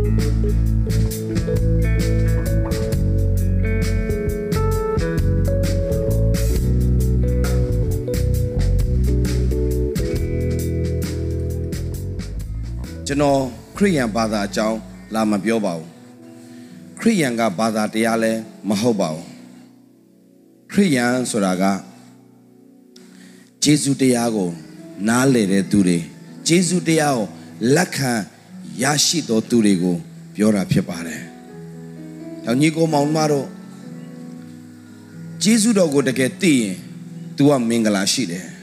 ကျွန်တော်ခရိယန်ဘာသာအကြောင်းလာမပြောပါဘူးခရိယန်ကဘာသာတရားလဲမဟုတ်ပါဘူးခရိယန်ဆိုတာကဂျေဇုတရားကို နားလည်တဲ့သူတွေဂျေဇုတရားကိုလက်ခံ ရရှိတော်သူတွေကိုပြောတာဖြစ်ပါတယ်။တောင်ကြီးကိုမောင်မတို့ဂျေဇုတော်ကိုတကယ်သိရင် तू ကမင်္ဂလာရှိတယ်။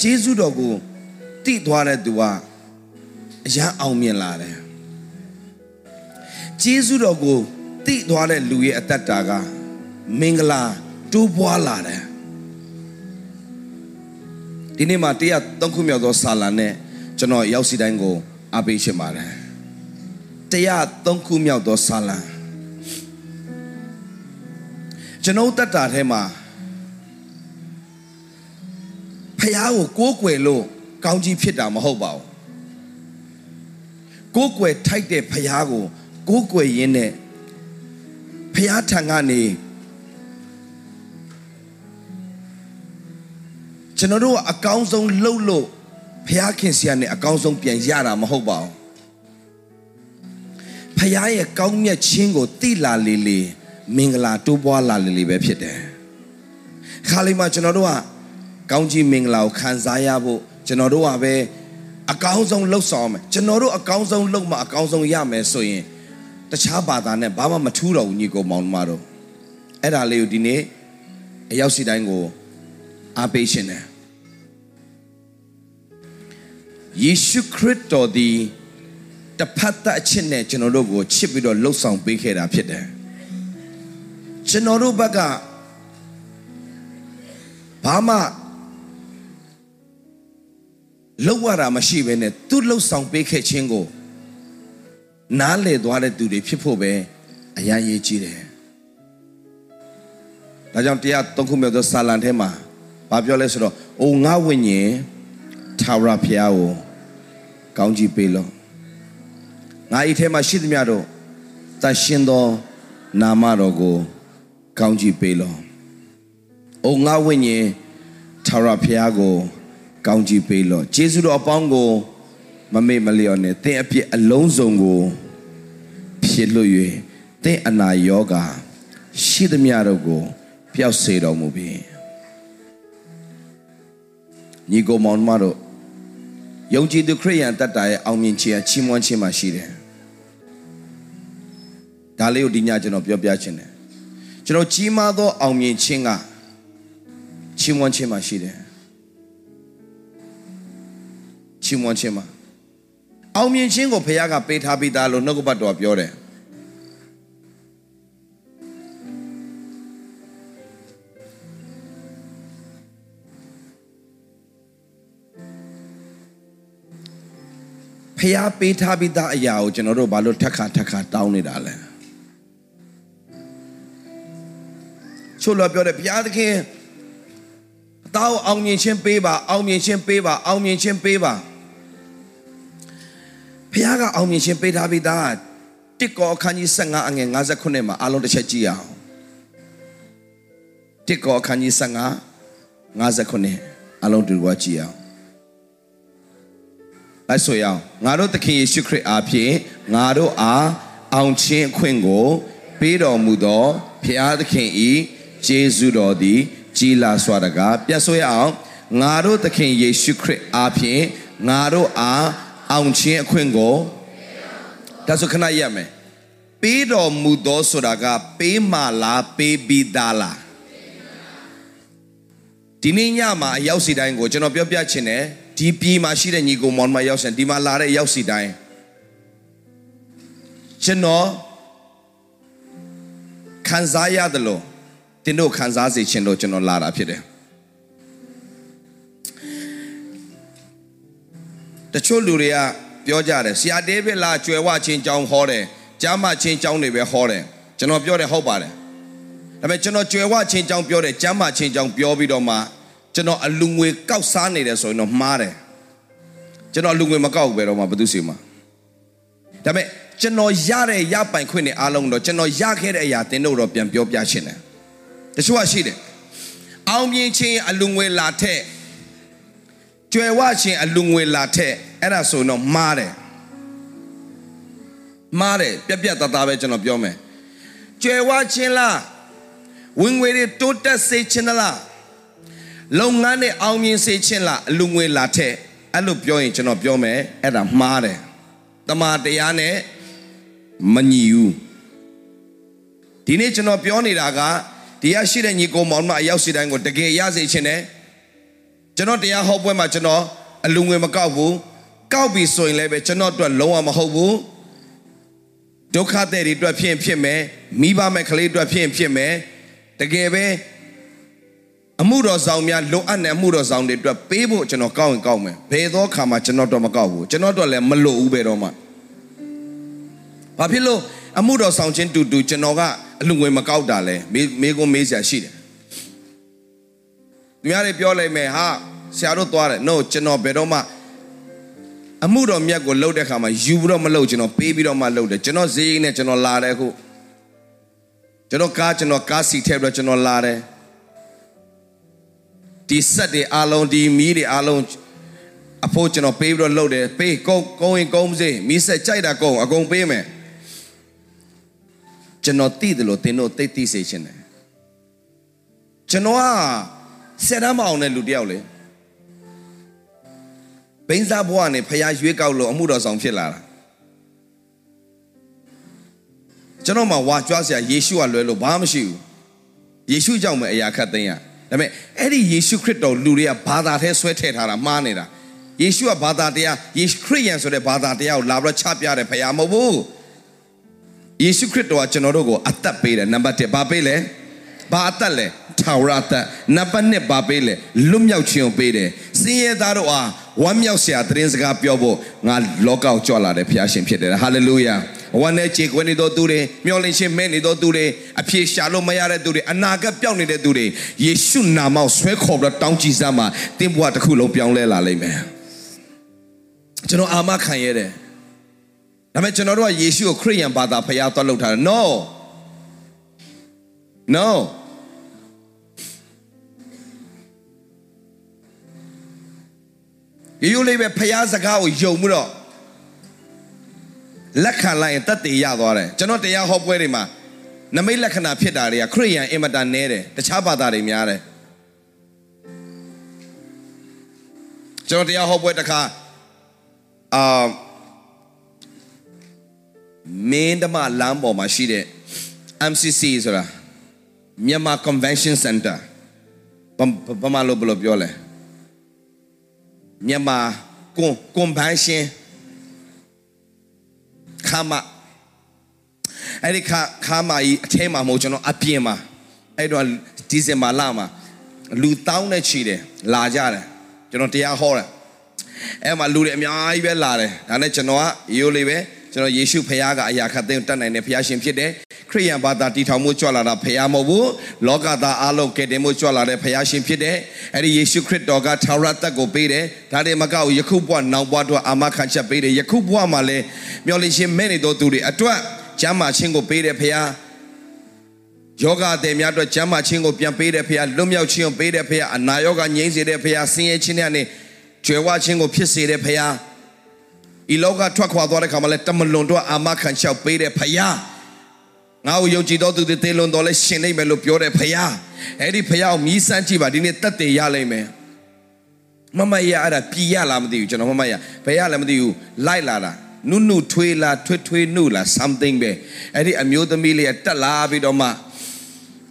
ဂျေဇုတော်ကိုတိသွားတဲ့သူကအရန်အောင်မြင်လာတယ်ဂျေဇုတော်ကိုတိသွားတဲ့လူရဲ့အသက်တာကမင်္ဂလာတိုးပွားလာတယ်ဒီနေ့မှာတရားသုံးခုမြောက်သောဆာလာနဲ့ ကျွန်တော်ရောက်စီတိုင်းကိုအားပေးရှင်ပါတယ်တရားသုံးခုမြောက်သောဆာလာကျွန်တော်တက်တာထဲမှာဖះကိုကိုးကွယ်လို့ကောင်းကြီးဖြစ်တာမဟုတ်ပါဘူးကိုးကွယ်ထိုက်တဲ့ဖះကိုကိုးကွယ်ရင်းနဲ့ဖះထံကနေကျွန်တော်တို့ကအကောင်းဆုံးလှုပ်လို့ ဖះခင်ဆရာနဲ့အကောင်းဆုံးပြန်ရတာမဟုတ်ပါဘူးဖះရဲ့ကောင်းမြတ်ခြင်းကိုတိလာလေလေမင်္ဂလာတိုးပွားလာလေလေပဲဖြစ်တယ်ခါလေးမှာကျွန်တော်တို့ကကောင်းကြီးမင်္ဂလာကိုခံစားရဖို့ကျွန်တော်တို့ကပဲအကောင်းဆုံးလှုပ်ဆောင်မယ်ကျွန်တော်တို့အကောင်းဆုံးလှုပ်မှအကောင်းဆုံးရမယ်ဆိုရင်တခြားဘာသာနဲ့ဘာမှမထူးတော့ဘူးညီကိုမောင်မတို့အဲ့ဒါလေးကိုဒီနေ့အရောက်စီတိုင်းကိုအားပေးရှင်တယ် ယေရှုခရစ်တော်ဒီတဖတ်တဲ့အချစ်နဲ့ကျွန်တော်တို့ကိုချစ်ပြီးတော့လှုပ်ဆောင်ပေးခဲ့တာဖြစ်တယ်ကျွန်တော်တို့ဘက်ကဘာမှလောက်ရတာမရှိဘဲနဲ့သူလှုပ်ဆောင်ပေးခဲ့ခြင်းကိုနားလေသွားတဲ့သူတွေဖြစ်ဖို့ပဲအရန်ရေးကြည့်တယ်။ဒါကြောင့်တရားသုံးခုမြောက်သောစာလံထဲမှာဘာပြောလဲဆိုတော့အိုငါဝိညာဉ်ထာဝရဘုရားကို ကောင်းကြီးပေးလို့ငါဤထဲမှာရှိသမျှတို့တန်ရှင်သောနာမတော်ကိုကောင်းကြီးပေးလို့အိုငါဝိညာဉ်ထာဝရဘုရားကိုကောင်းကြီးပေးလို့ဂျေဇုတော်အပေါင်းကိုမမေ့မလျော့နဲ့သင်အပြစ်အလုံးစုံကိုဖြစ်လို့၍သင်အနာယောဂါရှိသမျှတို့ကိုပျောက်စေတော်မူပြီညီကိုမောင်မတို့ ယုံကြည်သူခရိယန်တတ်တာရဲ့အောင်မြင်ခြင်းချီးမွမ်းခြင်းမှာရှိတယ်ဒါလေးကိုဒီညကျွန်တော်ပြောပြခြင်းတယ်ကျွန်တော်ကြီးမားသောအောင်မြင်ခြင်းကချီးမွမ်းခြင်းမှာရှိတယ်ချီးမွမ်းခြင်းမှာအောင်မြင်ခြင်းကိုဘုရားကပေးထားပြီးသားလို့နှုတ်ကပတ်တော်ပြောတယ် ဖះပေးထားပြီးသားအရာကိုကျွန်တော်တို့ဘာလို့ထက်ခါထက်ခါတောင်းနေတာလဲချို့လောပြောတယ်ဘုရားသခင်အသားကိုအောင်မြင်ခြင်းပေးပါအောင်မြင်ခြင်းပေးပါအောင်မြင်ခြင်းပေးပါဘုရားကအောင်မြင်ခြင်းပေးထားပြီးသားတစ်ကောအခန်းကြီး15အငယ်59မှာအားလုံးတစ်ချက်ကြည့်အောင်တစ်ကောအခန်းကြီး15 59အားလုံးတူတူကြည့်အောင် လိုက်ဆိုရအောင်ငါတို့သခင်ယေရှုခရစ်အားဖြင့်ငါတို့အားအောင်ခြင်းအခွင့်ကို ပေးတော်မူသောဖျားသခင်ဤကျေးဇူးတော်သည်ကြီးလာစွာတကားပြတ်ဆိုရအောင်ငါတို့သခင်ယေရှုခရစ်အားဖြင့်ငါတို့အားအောင်ခြင်းအခွင့်ကိုဒါဆိုခဏရမယ်ပေးတော်မူသောဆိုတာကပေးမှလားပေးပြီးသားလားဒီနေ့ညမှာအရောက်စီတိုင်းကိုကျွန်တော်ပြောပြချင်တယ် ဒီပြည်မှာရှိတဲ့ညီကိုမောင်မရောက်စံဒီမှာလာတဲ့ရောက်စီတိုင်းကျွန်တော်ခံစားရတယ်လို့တင်တို့ခံစားစေချင်လို့ကျွန်တော်လာတာဖြစ်တယ်တချို့လူတွေကပြောကြတယ်ဆရာဒေးဗစ်လာကျွယ်ဝချင်းကြောင်းဟောတယ်ကြားမချင်းကြောင်းတွေပဲဟောတယ်ကျွန်တော်ပြောတယ်ဟုတ်ပါတယ်ဒါပေမဲ့ကျွန်တော်ကျွယ်ဝချင်းကြောင်းပြောတယ်ကြားမချင်းကြောင်းပြောပြီးတော့မှ ကျွန်တော်အလူငွေကောက်စားနေတယ်ဆိုရင်တော့မှားတယ်ကျွန်တော်အလူငွေမကောက်ပဲတော့မှဘယ်သူစီမှာဒါပေမဲ့ကျွန်တော်ရတဲ့ရပိုင်ခွင့်တွေအားလုံးတော့ကျွန်တော်ရခဲ့တဲ့အရာတင်တို့တော့ပြန်ပြောပြရှင်းတယ်တချို့ကရှိတယ်အောင်မြင်ခြင်းအလူငွေလာထက်ကြွယ်ဝခြင်းအလူငွေလာထက်အဲ့ဒါဆိုတော့မားတယ်မားတယ်ပြက်ပြက်တသားပဲကျွန်တော်ပြောမယ်ကြွယ်ဝခြင်းလားဝင်ငွေတွေတိုးတက်စေခြင်းလား လုပ်ငန်းနဲ့အောင်မြင်စေခြင်းလားအလူငွေလာထက်အဲ့လိုပြောရင်ကျွန်တော်ပြောမယ်အဲ့ဒါမှားတယ်တမာတရားနဲ့မညီဘူးဒီနေ့ကျွန်တော်ပြောနေတာကဒီရရှိတဲ့ညီကိုမောင်မအရောက်စီတိုင်းကိုတကယ်ရစေခြင်းနဲ့ကျွန်တော်တရားဟောပွဲမှာကျွန်တော်အလူငွေမကောက်ဘူးကောက်ပြီဆိုရင်လည်းပဲကျွန်တော်အတွက်လုံးဝမဟုတ်ဘူးဒုက္ခတဲ့တွေအတွက်ဖြစ်ဖြစ်မယ်မိဘမဲ့ကလေးအတွက်ဖြစ်ဖြစ်မယ်တကယ်ပဲ အမှုတော်ဆောင်များလိုအပ်တဲ့အမှုတော်ဆောင်တွေအတွက်ပေးဖို့ကျွန်တော်ကောက်ရင်ကောက်မယ်ဘယ်သောခါမှကျွန်တော်တော့မကောက်ဘူးကျွန်တော်တော့လည်းမလိုဘူးပဲတော့မှဘာဖြစ်လို့အမှုတော်ဆောင်ချင်းတူတူကျွန်တော်ကအလူငွေမကောက်တာလဲမေးမေးကုန်းမေးစရာရှိတယ်သူများတွေပြောလိုက်မယ်ဟာဆရာတို့သွားတယ် no ကျွန်တော်ဘယ်တော့မှအမှုတော်မြတ်ကိုလှုပ်တဲ့ခါမှာယူပြီးတော့မလှုပ်ကျွန်တော်ပေးပြီးတော့မှလှုပ်တယ်ကျွန်တော်ဈေးကြီးနဲ့ကျွန်တော်လာတယ်ခုကျွန်တော်ကားကျွန်တော်ကားစီထည့်ပြီးတော့ကျွန်တော်လာတယ် ဒီဆက်တွေအားလုံးဒီမီးတွေအားလုံးအဖို့ကျွန်တော်ပေးပြီးတော့လှုပ်တယ်ပေးကုန်းကုန်းရင်ကုန်းစေမီးဆက်ကြိုက်တာကုန်းအကုန်ပေးမယ်ကျွန်တော်သိတယ်လို့သင်တို့သိသိစေချင်တယ်ကျွန်တော်ကဆယ်တန်းမအောင်တဲ့လူတယောက်လေဘိန်းစားဘဝနဲ့ဖျားရွေးကောက်လို့အမှုတော်ဆောင်ဖြစ်လာတာကျွန်တော်မှဝါကြွားစရာယေရှုကလွယ်လို့ဘာမှမရှိဘူးယေရှုကြောင့်ပဲအရာခတ်သိမ်းရ ဒါပေမဲ့အဲ့ဒီယေရှုခရစ်တော်လူတွေကဘာသာထဲဆွဲထည့်ထားတာမှားနေတာယေရှုကဘာသာတရားယေရှုခရစ်ယာန်ဆိုတဲ့ဘာသာတရားကိုလာပြီးတော့ချပြတယ်ဖခင်မဟုတ်ဘူးယေရှုခရစ်တော်ကကျွန်တော်တို့ကိုအသက်ပေးတယ်နံပါတ်1ဘာပေးလဲဘာအသက်လဲထာဝရအသက်နံပါတ်2ဘာပေးလဲလွတ်မြောက်ခြင်းကိုပေးတယ်စင်ရဲသားတို့အားဝမ်းမြောက်စရာသတင်းစကားပြောဖို့ငါလောကကိုကြွလာတဲ့ဖခင်ရှင်ဖြစ်တယ်ဟာလေလုယာ ဝမ်းနဲ့ခြေခွဲနေသောသူတွေမျောလင့်ခြင်းမဲ့နေသောသူတွေအပြေရှာလို့မရတဲ့သူတွေအနာဂတ်ပျောက်နေတဲ့သူတွေယေရှုနာမောက်ဆွဲခေါ်ပြီးတောင်းကြည်စမ်းမှာတင်းဘွားတစ်ခုလုံးပြောင်းလဲလာလိမ့်မယ်ကျွန်တော်အာမခံရတယ်ဒါပေမဲ့ကျွန်တော်တို့ကယေရှုကိုခရစ်ယာန်ဘာသာဖျားသွားလုပ်ထားတယ် no no ရိုးရိုးလေးပဲဖျားစကားကိုယုံမှုတော့ လက်ခံလိုက်ရင်တက်တည်ရသွားတယ်ကျွန်တော်တရားဟောပွဲတွေမှာနမိတ်လက္ခဏာဖြစ်တာတွေကခရိယန်အင်မတန်နဲတယ်တခြားဘာသာတွေများတယ်ကျွန်တော်တရားဟောပွဲတစ်ခါအာမင်းဓမ္မလမ်းပေါ်မှာရှိတဲ့ MCC ဆိုတာမြန်မာ Convention Center ဘာမှလို့ဘယ်လိုပြောလဲမြန်မာကွန် Convention ခါမအဲ့ဒီခါခါမကြီးအထဲမှာမဟုတ်ကျွန်တော်အပြင်မှာအဲ့တော့ဒီဇင်ဘာလမှာလူတောင်းနဲ့ချီတယ်လာကြတယ်ကျွန်တော်တရားဟောတယ်အဲ့မှာလူတွေအများကြီးပဲလာတယ်ဒါနဲ့ကျွန်တော်ကရိုးလေးပဲ ကျွန်တော်ယေရှုဖခင်ကအရာခတ်သိမ်းတတ်နိုင်တဲ့ဖခင်ရှင်ဖြစ်တယ်ခရိယန်ဘာသာတည်ထောင်မှုကြွလာတာဖခင်မဟုတ်ဘူးလောကသားအလုံးကယ်တင်မှုကြွလာတဲ့ဖခင်ရှင်ဖြစ်တယ်အဲ့ဒီယေရှုခရစ်တော်ကထာဝရတက်ကိုပေးတယ်ဒါတွေမကောက်ယခုဘဝနောက်ဘဝတို့အာမခံချက်ပေးတယ်ယခုဘဝမှာလည်းမျောလင့်ခြင်းမဲ့နေသောသူတွေအတွက်ကျမ်းမာခြင်းကိုပေးတယ်ဖခင်ယောဂတဲ့များအတွက်ကျမ်းမာခြင်းကိုပြန်ပေးတဲ့ဖခင်လွတ်မြောက်ခြင်းကိုပေးတဲ့ဖခင်အနာရောဂါငြိမ်းစေတဲ့ဖခင်ဆင်းရဲခြင်းနဲ့ကျွယ်ဝခြင်းကိုဖြစ်စေတဲ့ဖခင် ဤလောကထွက်ခွာသွားတဲ့ခါမှာလည်းတမလွန်တော့အာမခံချက်ပေးတဲ့ဖခင်ငါ့ကိုယုံကြည်တော်သူတွေသေလွန်တော်လဲရှင်နိုင်မယ်လို့ပြောတဲ့ဖခင်အဲ့ဒီဖခင်ကိုမြည်စမ်းကြည့်ပါဒီနေ့တက်တည်ရလိမ့်မယ်မမရအဲ့ဒါပြည်ရလားမသိဘူးကျွန်တော်မမရဘယ်ရလဲမသိဘူးလိုက်လာတာနုနုထွေးလာထွေးထွေးနုလာ something ပဲအဲ့ဒီအမျိုးသမီးလေးကတက်လာပြီးတော့မှ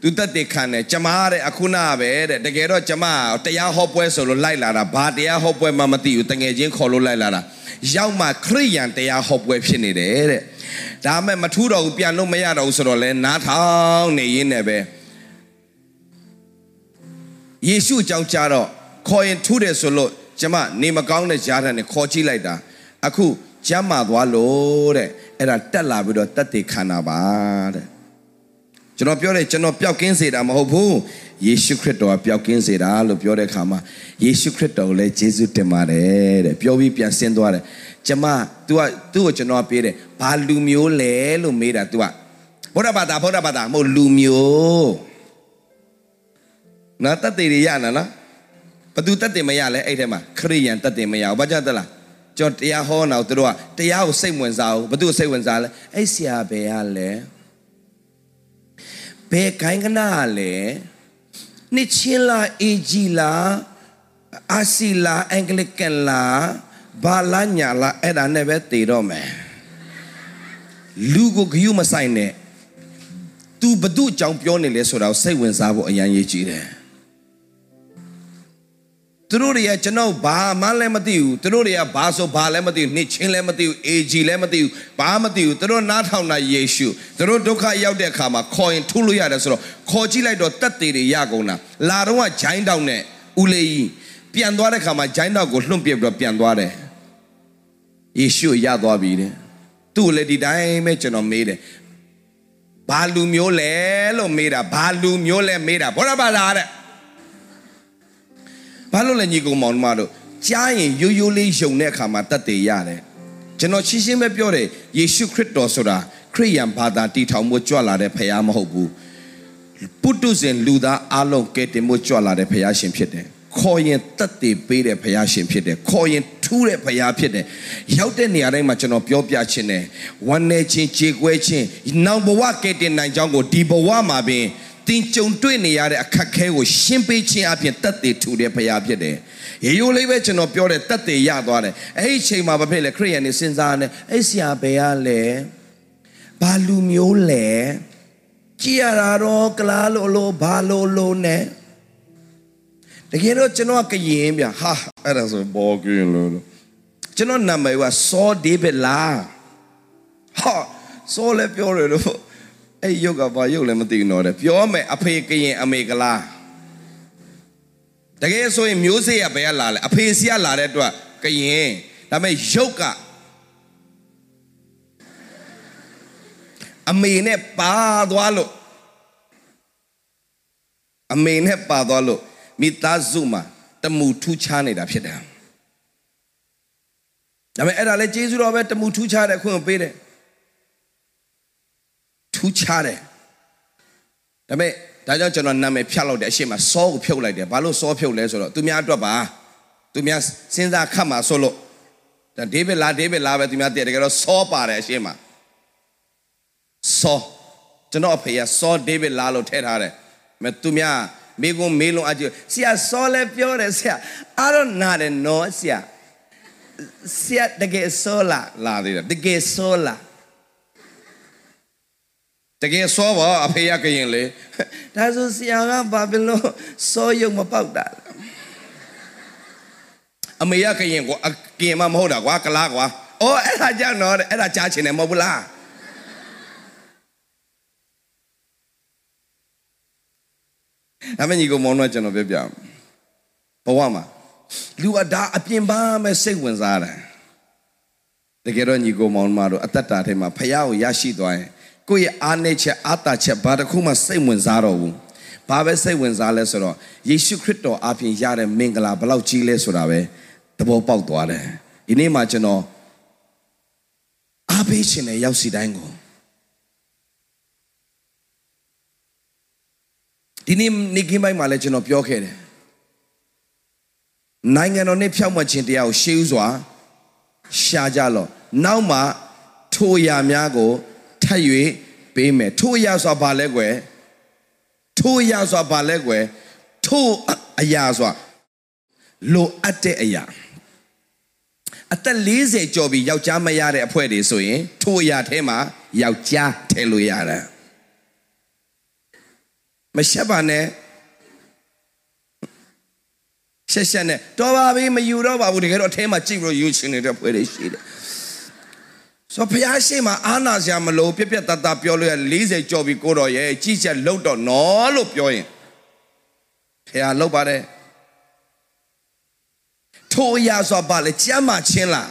သူတက်တဲ့ခံတယ်ကျမတဲ့အခုနာပဲတဲ့တကယ်တော့ကျမတရားဟောပွဲဆိုလို့လိုက်လာတာဘာတရားဟောပွဲမှမသိဘူးတငယ်ချင်းခေါ်လို့လိုက်လာတာ ရောက်မှခရိယန်တရားဟောပွဲဖြစ်နေတယ်တဲ့ဒါမဲ့မထူးတော့ဘူးပြန်လို့မရတော့ဘူးဆိုတော့လဲနားထောင်နေရင်းနဲ့ပဲယေရှုအကြောင်းကြားတော့ခေါ်ရင်ထူးတယ်ဆိုလို့ကျမနေမကောင်းတဲ့ကြားတဲ့နဲ့ခေါ်ကြည့်လိုက်တာအခုကျမ်းမာသွားလို့တဲ့အဲ့ဒါတက်လာပြီးတော့တက်တည်ခံတာပါတဲ့ ကျွန်တော်ပြောတယ်ကျွန်တော်ပျောက်ကင်းစေတာမဟုတ်ဘူးယေရှုခရစ်တော်ကပျောက်ကင်းစေတာလို့ပြောတဲ့အခါမှာယေရှုခရစ်တော်ကိုလည်းယေရှုတင်ပါတယ်တဲ့ပြောပြီးပြန်ဆင်းသွားတယ်ကျမ तू ကသူ့ကိုကျွန်တော်ပေးတယ်ဘာလူမျိုးလဲလို့မေးတာ तू ကဗုဒ္ဓဘာသာဗုဒ္ဓဘာသာမဟုတ်လူမျိုးနော်တက်သေးတွေရနာနော်ဘသူတက်တယ်မရလဲအဲ့ထဲမှာခရိယန်တက်တယ်မရဘူးဘာကြောင့်တက်လားကျွန်တော်တရားဟောတော့သူတို့ကတရားကိုစိတ်ဝင်စားဘူးဘသူကိုစိတ်ဝင်စားလဲအဲ့ဆရာဘယ်ကလဲ ဘယ်ခိုင်းကနာလဲနှစ်ချင်းလားအေဂျီလားအာစီလားအင်္ဂလိကန်လားဘာလာညာလားအဲ့ဒါနဲ့ပဲတည်တော့မယ်လူကိုဂယုမဆိုင်နဲ့ तू ဘသူအကြောင်းပြောနေလဲဆိုတာကိုစိတ်ဝင်စားဖို့အရန်ရေးကြည့်တယ် သူတို့တွေကကျွန်တော်ဘာမှလည်းမသိဘူးသူတို့တွေကဘာဆိုဘာလည်းမသိဘူးနှစ်ချင်းလည်းမသိဘူးအေဂျီလည်းမသိဘူးဘာမသိဘူးသူတို့နားထောင်တာယေရှုသူတို့ဒုက္ခရောက်တဲ့အခါမှာခေါ်ရင်ထုလို့ရတယ်ဆိုတော့ခေါ်ကြည့်လိုက်တော့တက်သေးတွေရကုန်တာလာတော့ကဂျိုင်းတောင်နဲ့ဦးလေးကြီးပြန်သွားတဲ့အခါမှာဂျိုင်းတောင်ကိုလွှင့်ပြပြီးတော့ပြန်သွားတယ်ယေရှုရသွားပြီတဲ့သူ့ကိုလည်းဒီတိုင်းပဲကျွန်တော်မေးတယ်ဘာလူမျိုးလဲလို့မေးတာဘာလူမျိုးလဲမေးတာဘောရပါလားတဲ့ ဘာလို့လဲညီကောင်မောင်မတို့ကြားရင်ရိုးရိုးလေးယုံတဲ့အခါမှာတတ်တယ်ရတယ်ကျွန်တော်ရှင်းရှင်းပဲပြောတယ်ယေရှုခရစ်တော်ဆိုတာခရိယန်ဘာသာတည်ထောင်မှုကြွလာတဲ့ဖခင်မဟုတ်ဘူးပုတုဇဉ်လူသားအလုံးကဲတင်မှုကြွလာတဲ့ဖခင်ရှင်ဖြစ်တယ်ခေါ်ရင်တတ်တည်ပေးတဲ့ဖခင်ရှင်ဖြစ်တယ်ခေါ်ရင်ထူးတဲ့ဖခင်ဖြစ်တယ်ရောက်တဲ့နေရာတိုင်းမှာကျွန်တော်ပြောပြခြင်းတယ်ဝမ်းနေခြင်းကြေကွဲခြင်းနောက်ဘဝကဲတင်နိုင်ကြောင်းကိုဒီဘဝမှာပင် တင်ကြုံတွေ့နေရတဲ့အခက်ခဲကိုရှင်းပေးခြင်းအပြင်တတ်တည်ထူတဲ့ဖခင်ဖြစ်တယ်ရေရိုးလေးပဲကျွန်တော်ပြောတယ်တတ်တည်ရသွားတယ်အဲ့ဒီအချိန်မှာဘာဖြစ်လဲခရိယန်နေစဉ်းစားနေအဲ့ဆရာဘယ်ကလဲဘာလူမျိုးလဲကြည်ရတာတော့ကလားလို့လို့ဘာလို့လို့နဲ့တကယ်တော့ကျွန်တော်ကရင်ဗျဟာအဲ့ဒါဆိုဘောကင်းလို့ကျွန်တော်နာမည်ကစောဒေးဗစ်လားဟာစောလည်းပြောတယ်လို့ အဲ့ရုပ်ကဘာရုပ်လည်းမသိဘူးတော့တယ်ပြောမယ်အဖေကရင်အမေကလားတကယ်ဆိုရင်မျိုးစေ့ကဘယ်ကလာလဲအဖေစီကလာတဲ့အတွက်ကရင်ဒါပေမဲ့ရုပ်ကအမေနဲ့ပါသွားလို့အမေနဲ့ပါသွားလို့မိသားစုမှာတမှုထူးခြားနေတာဖြစ်တယ်ဒါပေမဲ့အဲ့ဒါလည်းကျေးဇူးတော်ပဲတမှုထူးခြားတဲ့အခွင့်ကိုပေးတယ် ထူးခြားတယ်ဒါပေမဲ့ဒါကြောင့်ကျွန်တော်နာမည်ဖြတ်လောက်တဲ့အရှိမစောကိုဖြုတ်လိုက်တယ်ဘာလို့စောဖြုတ်လဲဆိုတော့သူများအတွက်ပါသူများစဉ်းစားခတ်မှာဆိုလို့ဒါဒေးဗစ်လာဒေးဗစ်လာပဲသူများတည်တယ်ကြတော့စောပါတယ်အရှိမစောကျွန်တော်အဖေကစောဒေးဗစ်လာလို့ထည့်ထားတယ်မဲ့သူများမိကုံမေးလုံးအကြည့်ဆရာစောလဲပြောတယ်ဆရာ I don't not know ဆရာဆရာတကယ်စောလာလာသေးတယ်တကယ်စောလာ တကယ်စောပါအဖေရကရင်လေဒါဆိုဆရာကဘာဖြစ်လို့စောရုံမပေါက်တာလဲအမေရကရင်ကွာအကင်မမဟုတ်တာကွာကလားကွာအော်အဲ့ဒါကြောင့်တော့အဲ့ဒါကြားချင်တယ်မဟုတ်ဘူးလားဒါမကြီးကမောင်တော့ကျွန်တော်ပြောပြဘဝမှာလူအဒါအပြင်ပန်းမဲ့စိတ်ဝင်စားတယ်တကယ်တော့ညီကိုမောင်မတို့အသက်တာထဲမှာဖះကိုရရှိသွားရင် ကိုယ့်ရဲ့အားနည်းချက်အားတာချက်ဘာတစ်ခုမှစိတ်ဝင်စားတော့ဘူးဘာပဲစိတ်ဝင်စားလဲဆိုတော့ယေရှုခရစ်တော်အပြင်ရတဲ့မင်္ဂလာဘလောက်ကြီးလဲဆိုတာပဲသဘောပေါက်သွားတယ်ဒီနေ့မှာကျွန်တော်အားပေးခြင်းနဲ့ရောက်စီတိုင်းကိုဒီနေ့နေကင်းပိုင်းမှာလည်းကျွန်တော်ပြောခဲ့တယ်နိုင်ငံတော်နဲ့ဖြောက်မှတ်ခြင်းတရားကိုရှေးဥစွာရှာကြလော့နောက်မှထိုအရာများကို ထပ်၍ပေးမယ်ထိုအရာဆိုဘာလဲကွယ်ထိုအရာဆိုဘာလဲကွယ်ထိုအရာဆိုလိုအပ်တဲ့အရာအသက်40ကျော်ပြီးယောက်ျားမရတဲ့အဖွဲ့တွေဆိုရင်ထိုအရာထဲမှာယောက်ျားထည့်လို့ရတယ်မရှက်ပါနဲ့ရှက်ရှက်နဲ့တော်ပါပြီမယူတော့ပါဘူးတကယ်တော့အထဲမှာကြည့်လို့ယူချင်နေတဲ့ဖွဲ့တွေရှိတယ် ဆိုဖျားရှိမှာအာနာစရာမလို့ပြက်ပြက်တတ်တာပြောလို့ရ40ကျော်ပြီကိုတော်ရဲ့ကြည့်ချက်လောက်တော့နော်လို့ပြောရင်ဖျားလောက်ပါတယ်ထိုအရာဆိုပါလေကြမ်းမှချင်းလား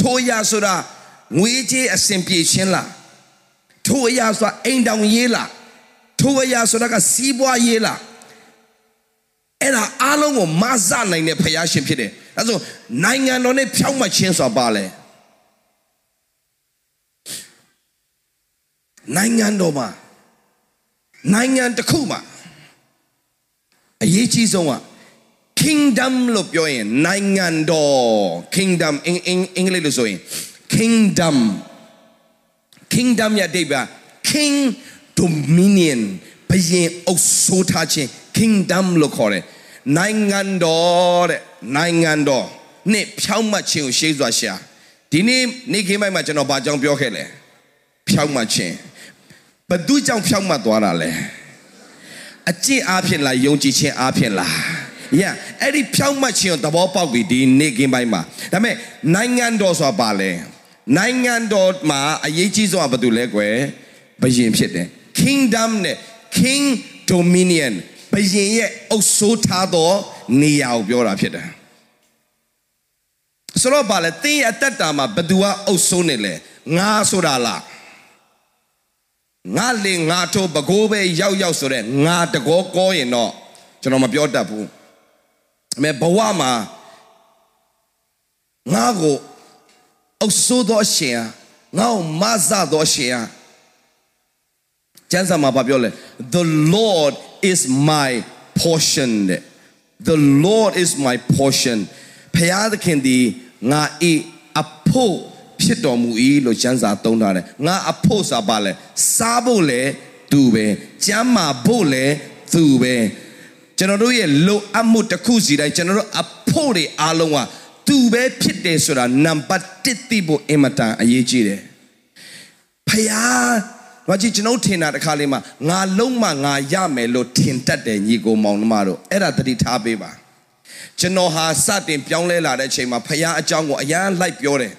ထိုအရာဆိုတာငွေကြေးအစင်ပြေချင်းလားထိုအရာဆိုတာအိမ်တောင်ရေးလားထိုအရာဆိုတာကစီးပွားရေးလားအဲ့ဒါအားလုံးကိုမဆနိုင်တဲ့ဖခင်ရှင်ဖြစ်တယ်ဒါဆိုနိုင်ငံတော်နဲ့ဖြောင့်မတ်ခြင်းဆိုတာပါလဲ နိုင်ငံတော်မှာနိုင်ငံတစ်ခုမှာအရေးကြီးဆုံးက kingdom လို့ပြောရင်နိုင်ငံတော် kingdom အင်အင်အင်္ဂလိပ်လို့ဆိုရင် kingdom kingdom ရဲ့အဓိပ္ပာယ် king dominion ဘယင်အုပ်စိုးထားခြင်း kingdom လို့ခေါ်တယ်နိုင်ငံတော်တဲ့နိုင်ငံတော်နဲ့ဖြောင့်မတ်ခြင်းကိုရှေးစွာရှာဒီနေ့နေ့ခင်းပိုင်းမှာကျွန်တော်ဘာကြောင့်ပြောခဲ့လဲဖြောင့်မတ်ခြင်း ဘသူကြောင့်ဖြောင့်မတ်သွားတာလဲအကျင့်အားဖြင့်လားယုံကြည်ခြင်းအားဖြင့်လား yeah အဲ့ဒီဖြောင့်မတ်ခြင်းကိုသဘောပေါက်ပြီဒီနေ့ခင်းပိုင်းမှာဒါပေမဲ့နိုင်ငံတော်ဆိုတာပါလဲနိုင်ငံတော်မှာအရေးကြီးဆုံးကဘာတူလဲကွယ်ဘယင်ဖြစ်တယ် kingdom နဲ့ king dominion ဘယင်ရဲ့အုပ်စိုးထားသော နေရာကိုပြောတာဖြစ်တယ်ဆိုတော့ဗာလဲတင်းရဲ့အတ္တတာမှာဘသူကအုပ်စိုးနေလဲငါဆိုတာလား ငါလင်ငါထိုးပကိုးပဲရောက်ရောက်ဆိုတဲ့ငါတကောကောရင်တော့ကျွန်တော်မပြောတတ်ဘူးအမေဘဝမှာငါကိုအုပ်စိုးသောရှင်ငါ့ကိုမဆသောရှင်ကျမ်းစာမှာဘာပြောလဲ The Lord is my portion The Lord is my portion ဖျားသခင်ဒီငါဤအဖို့ ဖြစ်တော်မူ၏လို့ကျမ်းစာသုံးထားတယ်ငါအဖို့စာပါလဲစားဖို့လဲသူပဲကျမ်းမာဖို့လဲသူပဲကျွန်တော်တို့ရဲ့လိုအပ်မှုတစ်ခုစီတိုင်းကျွန်တော်တို့အဖို့တွေအားလုံးကသူပဲဖြစ်တယ်ဆိုတာနံပါတ်1သိဖို့အင်မတန်အရေးကြီးတယ်ဖယားဘာကြီးကျွန်တော်ထင်တာတစ်ခါလေးမှာငါလုံးမငါရမယ်လို့ထင်တတ်တယ်ညီကိုမောင်နှမတို့အဲ့ဒါသတိထားပေးပါကျွန်တော်ဟာစတင်ပြောင်းလဲလာတဲ့အချိန်မှာဖယားအကြောင်းကိုအရန်လိုက်ပြောတယ်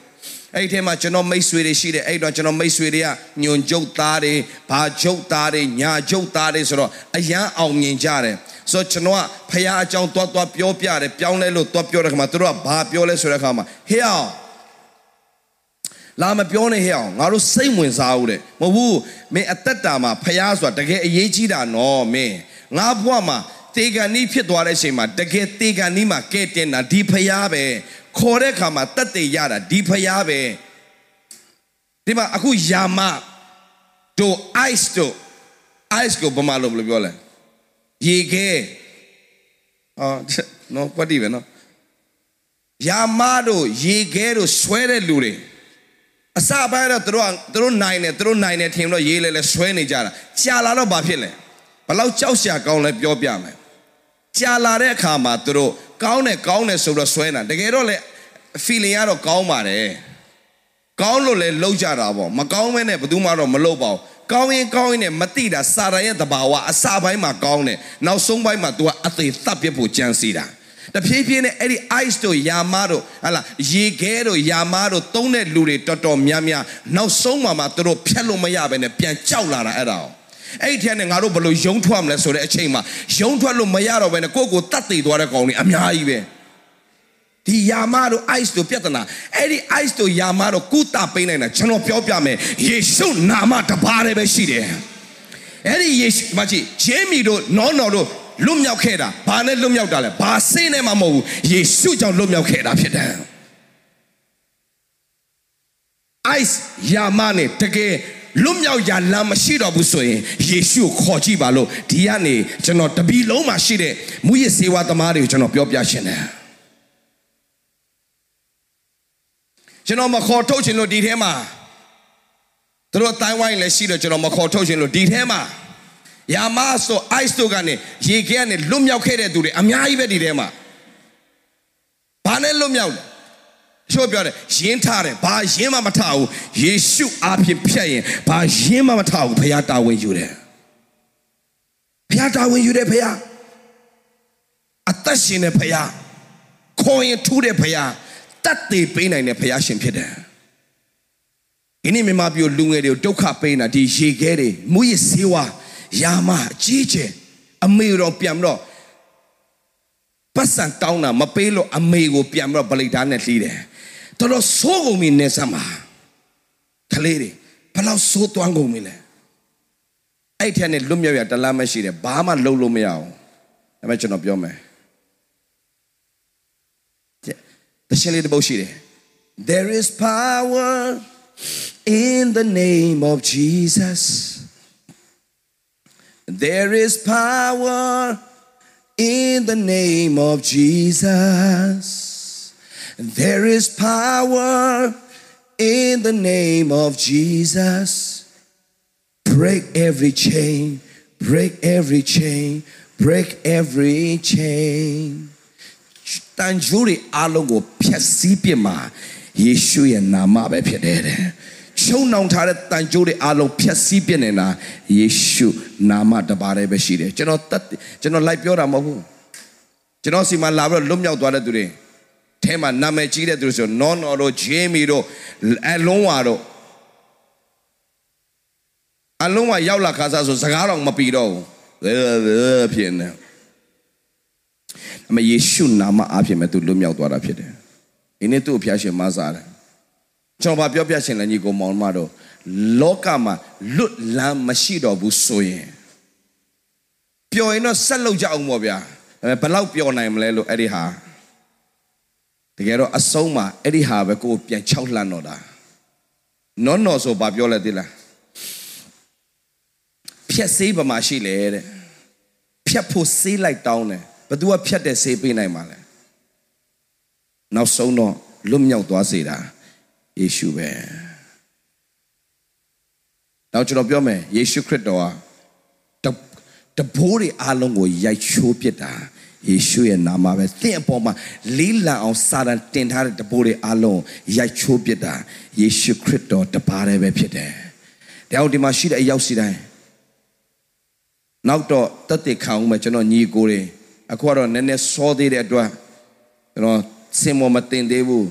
အဲ့ဒီထဲမှာကျွန်တော်မိတ်ဆွေတွေရှိတယ်အဲ့တော့ကျွန်တော်မိတ်ဆွေတွေကညွန်ကျုပ်သားတွေဘာကျုပ်သားတွေညာကျုပ်သားတွေဆိုတော့အရန်အောင်မြင်ကြတယ်ဆိုတော့ကျွန်တော်ကဖယားအကြောင်းသွားသွားပြောပြတယ်ပြောင်းလဲလို့သွားပြောတဲ့ခါမှာသူတို့ကဘာပြောလဲဆိုတဲ့ခါမှာဟေ့အောင်လာမပြောနဲ့ဟဲ့အောင်ငါတို့စိတ်ဝင်စားဦးတဲ့မဟုတ်ဘူးမင်းအသက်တာမှာဖယားဆိုတာတကယ်အရေးကြီးတာနော်မင်းငါဘွားမှာတေကန်နီးဖြစ်သွားတဲ့အချိန်မှာတကယ်တေကန်နီးမှာကဲတင်တာဒီဖယားပဲ ခေါ်တဲ့အခါမှာတက်တေရတာဒီဖယားပဲဒီမှာအခုယာမတို့ ice တို့ ice ကိုဘာမှလို့ဘယ်လိုပြောလဲရေခဲအော်နော်ပတ်တိပဲနော်ယာမတို့ရေခဲတို့ဆွဲတဲ့လူတွေအစပိုင်းတော့သူတို့ကသူတို့နိုင်တယ်သူတို့နိုင်တယ်ထင်လို့ရေးလဲလဲဆွဲနေကြတာကြာလာတော့ဘာဖြစ်လဲဘလောက်ကြောက်ရှာကောင်းလဲပြောပြမယ်ကြာလာတဲ့အခါမှာသူတို့ ကောင်းတယ်ကောင်းတယ်ဆိုတော့ဆွဲနေတာတကယ်တော့လေ feeling ကတော့ကောင်းပါတယ်ကောင်းလို့လဲလှုပ်ကြတာပေါ့မကောင်းမဲနဲ့ဘယ်သူမှတော့မလှုပ်ပါဘူးကောင်းရင်ကောင်းရင်နဲ့မတိတာစာရရဲ့တဘာဝအစပိုင်းမှာကောင်းတယ်နောက်ဆုံးပိုင်းမှာ तू ကအသေးသတ်ပြဖို့ကြံစီတာတဖြည်းဖြည်းနဲ့အဲ့ဒီ ice တို့ယာမတို့ဟာလာရေခဲတို့ယာမတို့သုံးတဲ့လူတွေတော်တော်များများနောက်ဆုံးမှာမှသူတို့ဖြတ်လို့မရဘဲနဲ့ပြန်ကြောက်လာတာအဲ့ဒါ အဲ့ဒီထက်နဲ့ငါတို့ဘယ်လိုယုံထွက်မလဲဆိုတဲ့အချိန်မှာယုံထွက်လို့မရတော့ဘဲနဲ့ကိုယ့်ကိုတတ်သိသွားတဲ့ကောင်တွေအများကြီးပဲဒီယာမတို့ ice တို့ပြဿနာအဲ့ဒီ ice တို့ယာမတို့ကုသပေးနိုင်တာကျွန်တော်ပြောပြမယ်ယေရှုနာမတပါးတည်းပဲရှိတယ်အဲ့ဒီယေရှုမကြီးဂျေမီတို့နောနော်တို့လွတ်မြောက်ခဲ့တာဘာနဲ့လွတ်မြောက်တာလဲဘာစင်းနဲ့မှမဟုတ်ဘူးယေရှုကြောင့်လွတ်မြောက်ခဲ့တာဖြစ်တယ် ice ယာမနဲ့တကယ် လွတ်မြောက်ရာလမ်းမရှိတော့ဘူးဆိုရင်ယေရှုကိုခေါ်ကြည့်ပါလို့ဒီကနေကျွန်တော်တပီလုံးမှာရှိတဲ့မူရစေဝါသမားတွေကိုကျွန်တော်ပြောပြရှင်တယ်ကျွန်တော်မခေါ်ထုတ်ခြင်းလို့ဒီထဲမှာသူတို့တိုင်းဝိုင်းလည်းရှိတော့ကျွန်တော်မခေါ်ထုတ်ခြင်းလို့ဒီထဲမှာယာမဆို ice တို့ကနေရေခဲကနေလွတ်မြောက်ခဲ့တဲ့သူတွေအများကြီးပဲဒီထဲမှာဘာနဲ့လွတ်မြောက်လဲ ချို့ပြောတယ်ယင်းထားတယ်ဘာယင်းမှမထားဘူးယေရှုအားဖြင့်ဖြတ်ရင်ဘာယင်းမှမထားဘူးဘုရားတာဝန်ယူတယ်ဘုရားတာဝန်ယူတယ်ဘုရားအသက်ရှင်တဲ့ဘုရားခေါ်ရင်ထူးတဲ့ဘုရားတတ်သေးပေးနိုင်တဲ့ဘုရားရှင်ဖြစ်တယ်ဒီနေ့မြန်မာပြည်လူငယ်တွေကိုဒုက္ခပေးနေတာဒီရေခဲတွေမူရစေဝါယာမအကြီးကျယ်အမေတော်ပြန်တော့ပတ်စံတောင်းတာမပေးလို့အမေကိုပြန်ပြီးတော့ဗလိတ်သားနဲ့လှီးတယ် တော်တော်ဆိုးကုန်ပြီနေဆက်မှာကလေးတွေဘယ်လောက်ဆိုးသွမ်းကုန်ပြီလဲအဲ့ထက်နဲ့လွတ်မြောက်ရတလားမရှိတယ်ဘာမှလုပ်လို့မရအောင်ဒါပေမဲ့ကျွန်တော်ပြောမယ်တရှင်လေးတစ်ပုဒ်ရှိတယ် There is power in the name of Jesus There is power in the name of Jesus There is power in the name of Jesus break every chain break every chain break every chain တန်ကြိုးတွေအားလုံးကိုဖျက်ဆီးပစ်မှာယေရှုရဲ့နာမပဲဖြစ်တယ်တဲ့ချုံနှောင်ထားတဲ့တန်ကြိုးတွေအားလုံးဖျက်ဆီးပစ်နေတာယေရှုနာမတပါးတည်းပဲရှိတယ်ကျွန်တော်တက်ကျွန်တော်လိုက်ပြောတာမဟုတ်ဘူးကျွန်တော်စီမှာလာပြီးတော့လွတ်မြောက်သွားတဲ့သူတွေ ထဲမှာနာမည်ကြီးတဲ့သူတွေဆိုနော်နော်တို့ဂျေမီတို့အလုံးဝါတို့အလုံးဝရောက်လာခါစားဆိုစကားတော့မပီတော့ဘူးဖြစ်နေအမယေရှုနာမအားဖြင့်မဲ့သူလွတ်မြောက်သွားတာဖြစ်တယ်ဒီနေ့သူ့အဖျားရှင်မဆာတယ်ကျွန်တော်ဘာပြောပြရှင်လဲညီကိုမောင်မတို့လောကမှာလွတ်လမ်းမရှိတော့ဘူးဆိုရင်ပျော်ရင်တော့ဆက်လုပ်ကြအောင်ပေါ့ဗျာဘယ်လောက်ပျော်နိုင်မလဲလို့အဲ့ဒီဟာ တကယ်တော့အဆုံးမှာအဲ့ဒီဟာပဲကိုယ်ပြန်ချောက်လှမ်းတော့တာနော်နော်ဆိုဘာပြောလဲသိလားဖြက်စေးပမာရှိလေတဲ့ဖြတ်ဖို့စေးလိုက်တောင်းတယ်ဘသူကဖြတ်တဲ့စေးပေးနိုင်မှာလဲနောက်ဆုံးတော့လွတ်မြောက်သွားစေတာယေရှုပဲနောက်ကျွန်တော်ပြောမယ်ယေရှုခရစ်တော်ဟာတဘိုးတွေအားလုံးကိုရိုက်ချိုးပစ်တာ ယေရှုရဲ့နာမပဲသင်အပေါ်မှာလေးလံအောင်စာတန်တင်ထားတဲ့တဘိုးတွေအားလုံးရိုက်ချိုးပစ်တာယေရှုခရစ်တော်တပါးတည်းပဲဖြစ်တယ်။ဒါကြောင့်ဒီမှာရှိတဲ့အရောက်စီတိုင်းနောက်တော့တက်တဲ့ခံအောင်မယ်ကျွန်တော်ညီကိုတွေအခုကတော့နည်းနည်းစောသေးတဲ့အတွက်ကျွန်တော်စင်မမတင်သေးဘူး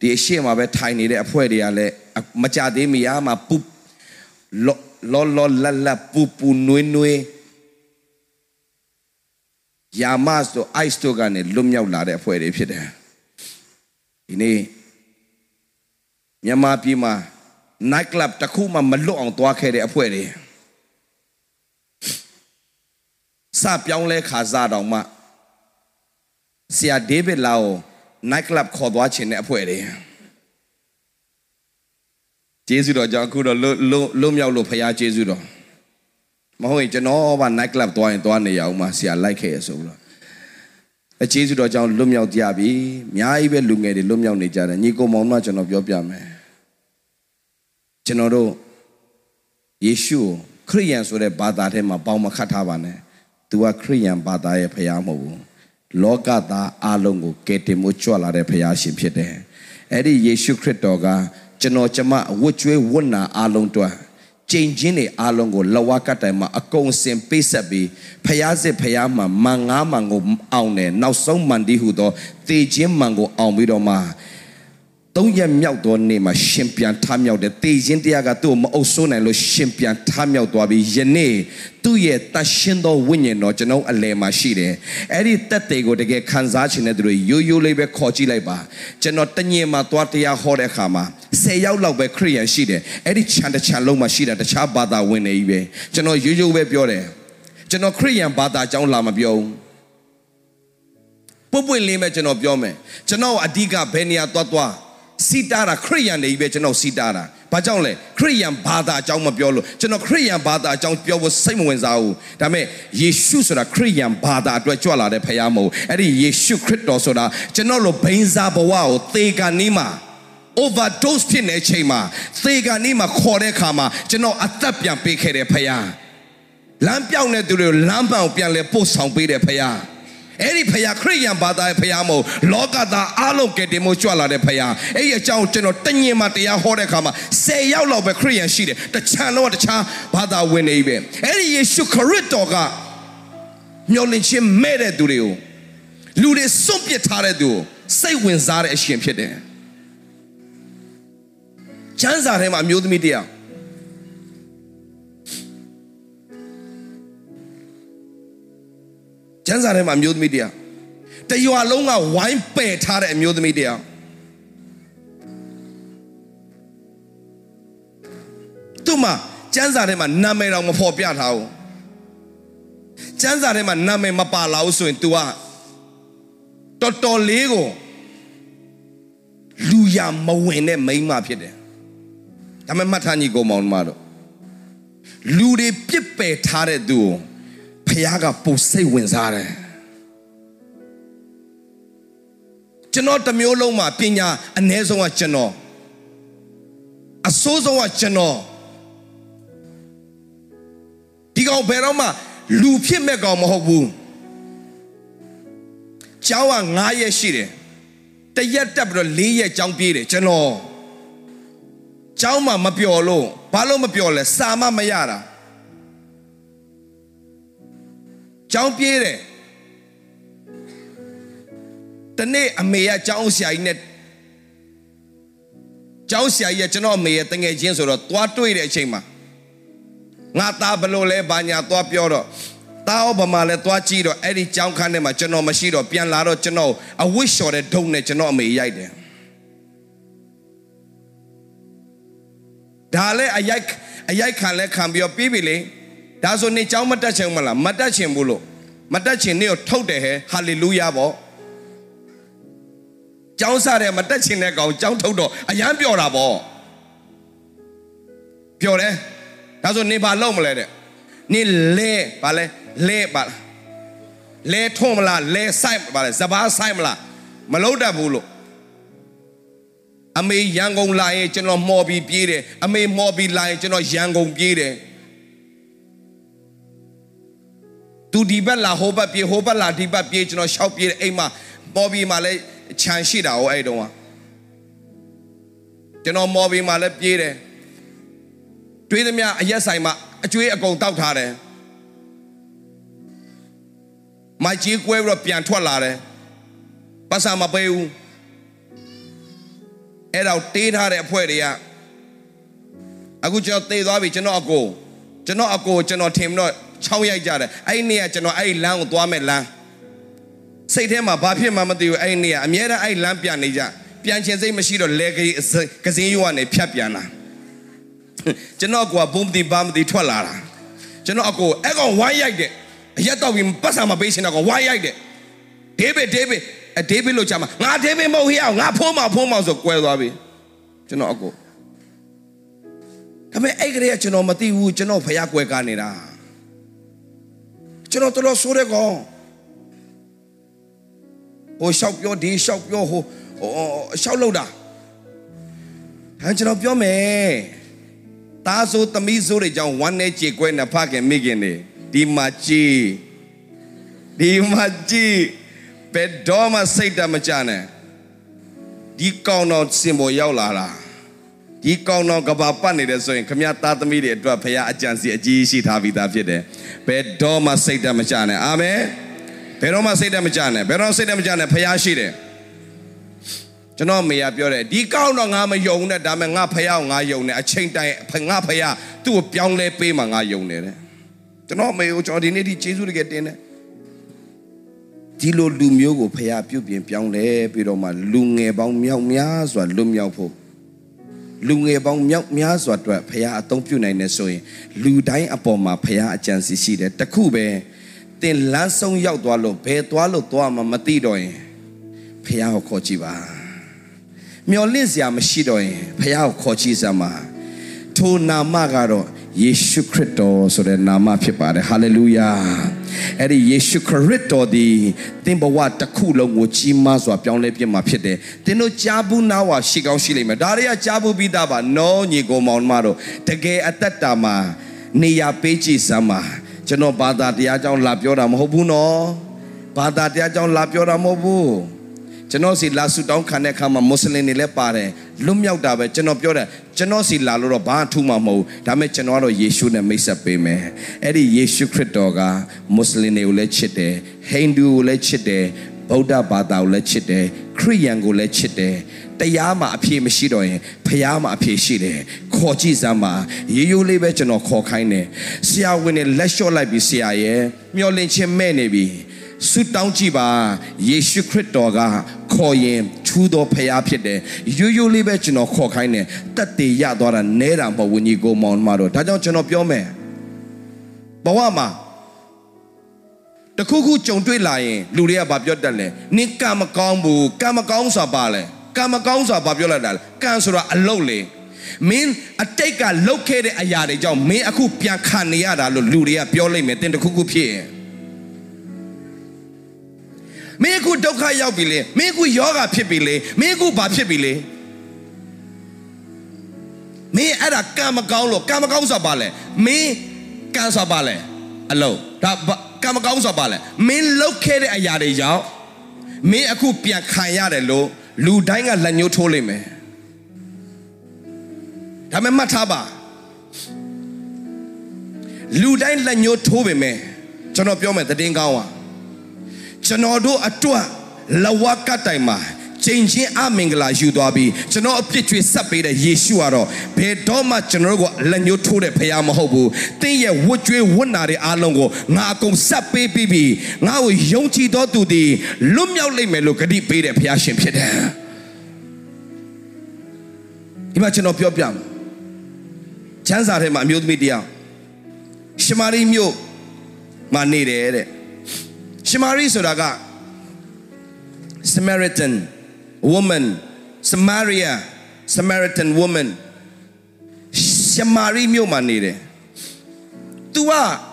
ဒီအရှိမပဲထိုင်နေတဲ့အဖွဲတွေကလည်းမကြသေးမီအားမှာပူလောလောလလပူပူနွေးနွေး ယာမတ်တို့ ice တို့ကနေလွတ်မြောက်လာတဲ့အဖွဲ့တွေဖြစ်တယ်ဒီနေ့မြန်မာပြည်မှာ night club တစ်ခုမှမလွတ်အောင်သွားခဲ့တဲ့အဖွဲ့တွေစပြောင်းလဲခါစားတော်မှဆရာဒေးဗစ်လာကို night club ခေါ်သွားခြင်းတဲ့အဖွဲ့တွေကျေးဇူးတော်ကြောင့်အခုတော့လွတ်မြောက်လို့ဖရားကျေးဇူးတော် မဟုတ်ရင်ကျွန်တော်ဘာ night club သွားရင်သွားနေရအောင်မဆရာလိုက်ခဲ့ရဆိုလို့အကျေးဇူးတော်ကြောင့်လွတ်မြောက်ကြပြီအများကြီးပဲလူငယ်တွေလွတ်မြောက်နေကြတယ်ညီကိုမောင်မကျွန်တော်ပြောပြမယ်ကျွန်တော်တို့ယေရှုခရိယန်ဆိုတဲ့ဘာသာထဲမှာပေါင်းမခတ်ထားပါနဲ့။ तू ကခရိယန်ဘာသာရဲ့ဖရားမဟုတ်ဘူး။လောကသားအလုံးကိုကယ်တင်မှုကြွလာတဲ့ဖရားရှင်ဖြစ်တယ်။အဲ့ဒီယေရှုခရစ်တော်ကကျွန်တော်ကျမဝတ်ကြွေးဝတ်နာအလုံးတွ က်ကြိမ်ချင်းတွေအားလုံးကိုလဝကတိုင်မှာအကုန်စင်ပေးဆက်ပြီးဖျားစစ်ဖျားမှာမန်ငါးမန်ကိုအောင်တယ်နောက်ဆုံးမန်ဒီဟုသောတေချင်းမန်ကိုအောင်ပြီးတော့မှ သုံးရက်မြောက်သောနေ့မှာရှင်ပြန်ထမြောက်တယ်တေချင်းတရားကသူ့ကိုမအုပ်ဆိုးနိုင်လို့ရှင်ပြန်ထမြောက်သွားပြီးယနေ့သူ့ရဲ့တရှင်သောဝိညာဉ်တော်ကျွန်တော်အလယ်မှာရှိတယ်အဲ့ဒီတက်တွေကိုတကယ်ခံစားခြင်းတဲ့သူတွေရိုးရိုးလေးပဲခေါ်ကြည့်လိုက်ပါကျွန်တော်တညင်မှာသွားတရားဟောတဲ့အခါမှာ10ယောက်လောက်ပဲခရိယန်ရှိတယ်အဲ့ဒီခြံတစ်ခြံလုံးမှာရှိတာတခြားဘာသာဝင်နေကြီးပဲကျွန်တော်ရိုးရိုးပဲပြောတယ်ကျွန်တော်ခရိယန်ဘာသာအကြောင်းလာမပြောဘူးပွပွင့်လေးမဲ့ကျွန်တော်ပြောမယ်ကျွန်တော်အဓိကဘယ်နေရာသွားသွား စီတာတာခရိယန်တွေပဲကျွန်တော်စီတာတာဘာကြောင့်လဲခရိယန်ဘာသာအကြောင်းမပြောလို့ကျွန်တော်ခရိယန်ဘာသာအကြောင်းပြောဖို့စိတ်မဝင်စားဘူးဒါပေမဲ့ယေရှုဆိုတာခရိယန်ဘာသာအတွက်ကြွလာတဲ့ဖခင်မဟုတ်အဲ့ဒီယေရှုခရစ်တော်ဆိုတာကျွန်တော်လိုဘိန်းစားဘဝကိုသေကနီးမှာ overdose ဖြစ်နေချိန်မှာသေကနီးမှာခေါ်တဲ့အခါမှာကျွန်တော်အသက်ပြန်ပေးခဲ့တဲ့ဖခင်လမ်းပြောင်းတဲ့သူတွေကိုလမ်းပန်းကိုပြန်လဲပို့ဆောင်ပေးတဲ့ဖခင် အဲ့ဒီဖယားခရိယန်ဘာသာရဲ့ဖယားမဟုတ်လောကသားအားလုံးကတည်းကကြွလာတဲ့ဖယားအဲ့ဒီအကြောင်းကျွန်တော်တညင်မှာတရားဟောတဲ့အခါမှာ10ယောက်လောက်ပဲခရိယန်ရှိတယ်တခြားလုံးကတခြားဘာသာဝင်နေပြီအဲ့ဒီယေရှုခရစ်တော်ကမျောလင့်ခြင်းမဲ့တဲ့သူတွေကိုလူတွေစွန့်ပစ်ထားတဲ့သူကိုစိတ်ဝင်စားတဲ့အရှင်ဖြစ်တယ်ကျမ်းစာထဲမှာအမျိုးသမီးတရား ကျမ်းစာထဲမှာအမျိုးသမီးတရားတရွာလုံးကဝိုင်းပယ်ထားတဲ့အမျိုးသမီးတရားသူ့မှာကျမ်းစာထဲမှာနာမည်တော်မဖော်ပြထားဘူးကျမ်းစာထဲမှာနာမည်မပါလာဘူးဆိုရင် तू ကတော်တော်လေးကိုလူရမဝင်တဲ့မိန်းမဖြစ်တယ်ဒါပေမဲ့မှတ်ထားညီကောင်မောင်မတို့လူတွေပြစ်ပယ်ထားတဲ့သူကို ဖခင်ကပူစိတ်ဝင်စားတယ်ကျွန်တော်တစ်မျိုးလုံးမှာပညာအ ਨੇ ဆုံးကကျွန်တော်အဆိုးဆုံးကကျွန်တော်ဒီကောင်ဘယ်တော့မှလူဖြစ်မဲ့ကောင်မဟုတ်ဘူးကျောင်းက9ရက်ရှိတယ်တရက်တက်ပြီးတော့4ရက်ကျောင်းပြေးတယ်ကျွန်တော်ကျောင်းမှာမပျော်လို့ဘာလို့မပျော်လဲစာမမရတာ ကျောင်းပြေးတယ်တနေ့အမေကကျောင်းဆရာကြီးနဲ့ကျောင်းဆရာကြီးကကျွန်တော်အမေရဲ့တငယ်ချင်းဆိုတော့သွားတွေ့တဲ့အချိန်မှာငါသားဘလို့လဲဘာညာသွားပြောတော့တားဩဗမာလဲသွားကြည့်တော့အဲ့ဒီကျောင်းခန်းထဲမှာကျွန်တော်မရှိတော့ပြန်လာတော့ကျွန်တော်အဝတ်လျှော်တဲ့ဒုံနဲ့ကျွန်တော်အမေရိုက်တယ်ဒါလည်းအရိုက်အရိုက်ခံလဲခံပြီးတော့ပြီးပြီလေ ဒါဆိုနေကျောင်းမတက်ချင်ဘူးမလားမတက်ချင်ဘူးလို့မတက်ချင်နေကိုထုတ်တယ်ဟဲဟာလေလုယာပေါ့ကျောင်းစားတယ်မတက်ချင်တဲ့ကောင်ကျောင်းထုတ်တော့အရန်ပြောတာပေါ့ပြောတယ်ဒါဆိုနေဘာလုပ်မလဲတဲ့နေလဲဘာလဲလဲပါလားလဲထုံးမလားလဲဆိုင်ပါလဲစပားဆိုင်မလားမလုပ်တတ်ဘူးလို့အမေရန်ကုန်လာရင်ကျွန်တော်မော်ပြီးပြေးတယ်အမေမော်ပြီးလာရင်ကျွန်တော်ရန်ကုန်ပြေးတယ် သူဒီဘက်လာဟိုဘက်ပြေးဟိုဘက်လာဒီဘက်ပြေးကျွန်တော်ရှောက်ပြေးတယ်အိမ်မှာမော်ပြီးမှလည်းခြံရှိတာဟောအဲ့တုန်းကကျွန်တော်မော်ပြီးမှလည်းပြေးတယ်တွေးသမျှအရက်ဆိုင်မှာအကျွေးအကုန်တောက်ထားတယ်မိုက်ကြီးကွဲပြီးတော့ပြန်ထွက်လာတယ်ပတ်စာမပေးဘူးအဲ့တော့တေးထားတဲ့အဖွဲတွေကအခုကျွန်တော်တေးသွားပြီကျွန်တော်အကိုကျွန်တော်အကိုကျွန်တော်ထင်ပြီးတော့ ချောင်းရိုက်ကြတယ်အဲ့ဒီနေ့ကကျွန်တော်အဲ့ဒီလမ်းကိုသွားမဲ့လမ်းစိတ်ထဲမှာဘာဖြစ်မှမသိဘူးအဲ့ဒီနေ့ကအများအားအဲ့ဒီလမ်းပြန်နေကြပြန်ချင်စိတ်မရှိတော့လဲကြီးကစင်းရွာနေဖြတ်ပြန်လာကျွန်တော်ကဘုံတီဘာမတီထွက်လာတာကျွန်တော်အကိုအဲ့ကောင်ဝိုင်းရိုက်တယ်အရက်တော့ပြီးပတ်စာမပေးရှင်တော့ကောင်ဝိုင်းရိုက်တယ်ဒေးဗစ်ဒေးဗစ်အဒေးဗစ်လို့ချာမှာငါဒေးဗစ်မဟုတ်ဟေ့အောင်ငါဖိုးမဖိုးမဆိုကွဲသွားပြီကျွန်တော်အကိုဒါပေမဲ့အဲ့ကလေးကကျွန်တော်မသိဘူးကျွန်တော်ဖျားကွဲကားနေတာ ကျွန်တော်တော်တော်ဆိုးတဲ့ကောင်ဟိုရှောက်ပြောဒီရှောက်ပြောဟိုဟိုရှောက်လို့တာဟန်ကျွန်တော်ပြောမယ်တားဆိုသမီးဆိုတွေကြောင့်ဝမ်းနေကြေကွဲနေဖခင်မိခင်နေဒီမှာကြည်ဒီမှာကြည်ဘယ်တော့မှစိတ်တမကြနဲ့ဒီကောင်တော်စင်ပေါ်ရောက်လာတာ ဒီကောင်တော်ကဘာပတ်နေတယ်ဆိုရင်ခမရသားသမီးတွေအတွက်ဖခင်အကြံစီအကြီးရှိထားပြီးသားဖြစ်တယ်ဘယ်တော့မှစိတ်တမကြနဲ့အာမင်ဘယ်တော့မှစိတ်တမကြနဲ့ဘယ်တော့စိတ်တမကြနဲ့ဖခင်ရှိတယ်ကျွန်တော်မေရပြောတယ်ဒီကောင်းတော့ငါမယုံနဲ့ဒါပေမဲ့ငါဖះငါယုံနဲ့အချိန်တိုင်ငါဖះသူ့ကိုပြောင်းလဲပေးမှငါယုံတယ်တဲ့ကျွန်တော်မေကိုကျွန်တော်ဒီနေ့ဒီကျေးဇူးတကယ်တင်တယ်ဒီလိုလူမျိုးကိုဖះပြုတ်ပြင်ပြောင်းလဲပြီးတော့မှလူငယ်ပေါင်းမြောက်များစွာလွတ်မြောက်ဖို့ လူငယ်ပေါင်းမြောက်များစွာအတွက်ဖះအသုံးပြုနိုင်တယ်ဆိုရင်လူတိုင်းအပေါ်မှာဖះအကြံစီရှိတယ်တခုပဲတင်လန်းဆုံးရောက်သွားလို့ဘယ်သွားလို့သွားမှမသိတော့ရင်ဖះကိုခေါ်ကြည့်ပါမျော်လင့်စရာမရှိတော့ရင်ဖះကိုခေါ်ကြည့်စမ်းပါထိုနာမကတော့ ယေရှုခရစ်တော်ဆိုတဲ့နာမဖြစ်ပါတယ်ဟာလေလုယာအဲ့ဒီယေရှုခရစ်တော်ဒီသင်ဘဝတစ်ခုလုံးကိုကြီးမားစွာပြောင်းလဲပြမှာဖြစ်တယ်သင်တို့ကြားဘူးနာဝါရှိကောင်းရှိလိမ့်မယ်ဒါတွေကကြားဘူးပြီးသားပါနောညီကိုမောင်မတို့တကယ်အသက်တာမှာနေရာပေးကြည့်စမ်းပါကျွန်တော်ဘာသာတရားကြောင့်လာပြောတာမဟုတ်ဘူးနော်ဘာသာတရားကြောင့်လာပြောတာမဟုတ်ဘူးကျွန်တော်စီလာဆူတောင်းခံတဲ့အခါမှာမွတ်စလင်တွေလည်းပါတယ် လွတ်မြောက်တာပဲကျွန်တော်ပြောတယ်ကျွန်တော်စီလာလို့တော့ဘာအထူးမှမဟုတ်ဒါပေမဲ့ကျွန်တော်ကတော့ယေရှုနဲ့မိတ်ဆက်ပေးမယ်အဲ့ဒီယေရှုခရစ်တော်ကမွတ်စလင်တွေကိုလည်းချစ်တယ်ဟိန္ဒူကိုလည်းချစ်တယ်ဗုဒ္ဓဘာသာကိုလည်းချစ်တယ်ခရိယန်ကိုလည်းချစ်တယ်တရားမှာအပြည့်မရှိတော့ရင်ဖះမှာအပြည့်ရှိတယ်ခေါ်ကြည့်စမ်းပါရေရိုးလေးပဲကျွန်တော်ခေါ်ခိုင်းတယ်ဆရာဝန်နဲ့လက်လျှော့လိုက်ပြီးဆရာရဲ့မျောလင့်ချင်းမဲ့နေပြီဆုတောင်းကြည့်ပါယေရှုခရစ်တော်ကခေါ်ရင် ချူးတော်ဖျားဖြစ်တယ်ရိုးရိုးလေးပဲကျွန်တော်ခေါ်ခိုင်းတယ်တက်တည်ရသွားတာနဲတာမဟုတ်ဝิญကြီးကိုမောင်မတော်ဒါကြောင့်ကျွန်တော်ပြောမယ်ဘဝမှာတခုခုကြုံတွေ့လာရင်လူတွေကဘာပြောတတ်လဲနင်ကံမကောင်းဘူးကံမကောင်းဆိုတာပါလဲကကံမကောင်းဆိုတာဘာပြောလိုက်တာလဲကံဆိုတာအလုတ်လေမင်းအတိတ်ကလုတ်ခဲ့တဲ့အရာတွေကြောင့်မင်းအခုပြန်ခံနေရတာလို့လူတွေကပြောလိုက်မယ်တင်တစ်ခုခုဖြစ်ရင် မင်းအခုဒုက္ခရောက်ပြီလေမင်းအခုယောဂဖြစ်ပြီလေမင်းအခုဘာဖြစ်ပြီလေမင်းအဲ့ဒါကံမကောင်းလို့ကံမကောင်းဆိုတာဘာလဲမင်းကံဆိုတာဘာလဲအလုံးဒါကံမကောင်းဆိုတာဘာလဲမင်းလုတ်ခဲ့တဲ့အရာတွေကြောင့်မင်းအခုပြန်ခံရတယ်လို့လူတိုင်းကလက်ညှိုးထိုးလိမ့်မယ်ဒါပေမဲ့မှတ်ထားပါလူတိုင်းလက်ညှိုးထိုးပေမဲ့ကျွန်တော်ပြောမယ်တည်င်းကောင်းပါ ကျွန်တော်တို့အတွက်လဝကတိုင်မှာချိန်ချင်းအမင်္ဂလာယူသွားပြီးကျွန်တော်အပြစ်ကြွေဆက်ပေးတဲ့ယေရှုကတော့ဘယ်တော့မှကျွန်တော်တို့ကလက်ညှိုးထိုးတဲ့ဖခင်မဟုတ်ဘူး။တင်းရဲ့ဝတ်ကြွေဝတ်နာတဲ့အားလုံးကိုငါအကုန်ဆက်ပေးပြီးပြီးငါ့ကိုယုံကြည်တော်သူသည်လွတ်မြောက်လိမ့်မယ်လို့ဂတိပေးတဲ့ဖခင်ရှင်ဖြစ်တယ်။ဒီမှာကျွန်တော်ပြောပြမယ်။ချမ်းစာထဲမှာအမျိုးသမီးတယောက်ရှမာရိမြို့မှာနေတယ်တဲ့။ ရှမာရိဆိုတာက Samaritan woman Samaria Samaritan woman ရှမာရိမြို့မှာနေတယ်။ तू က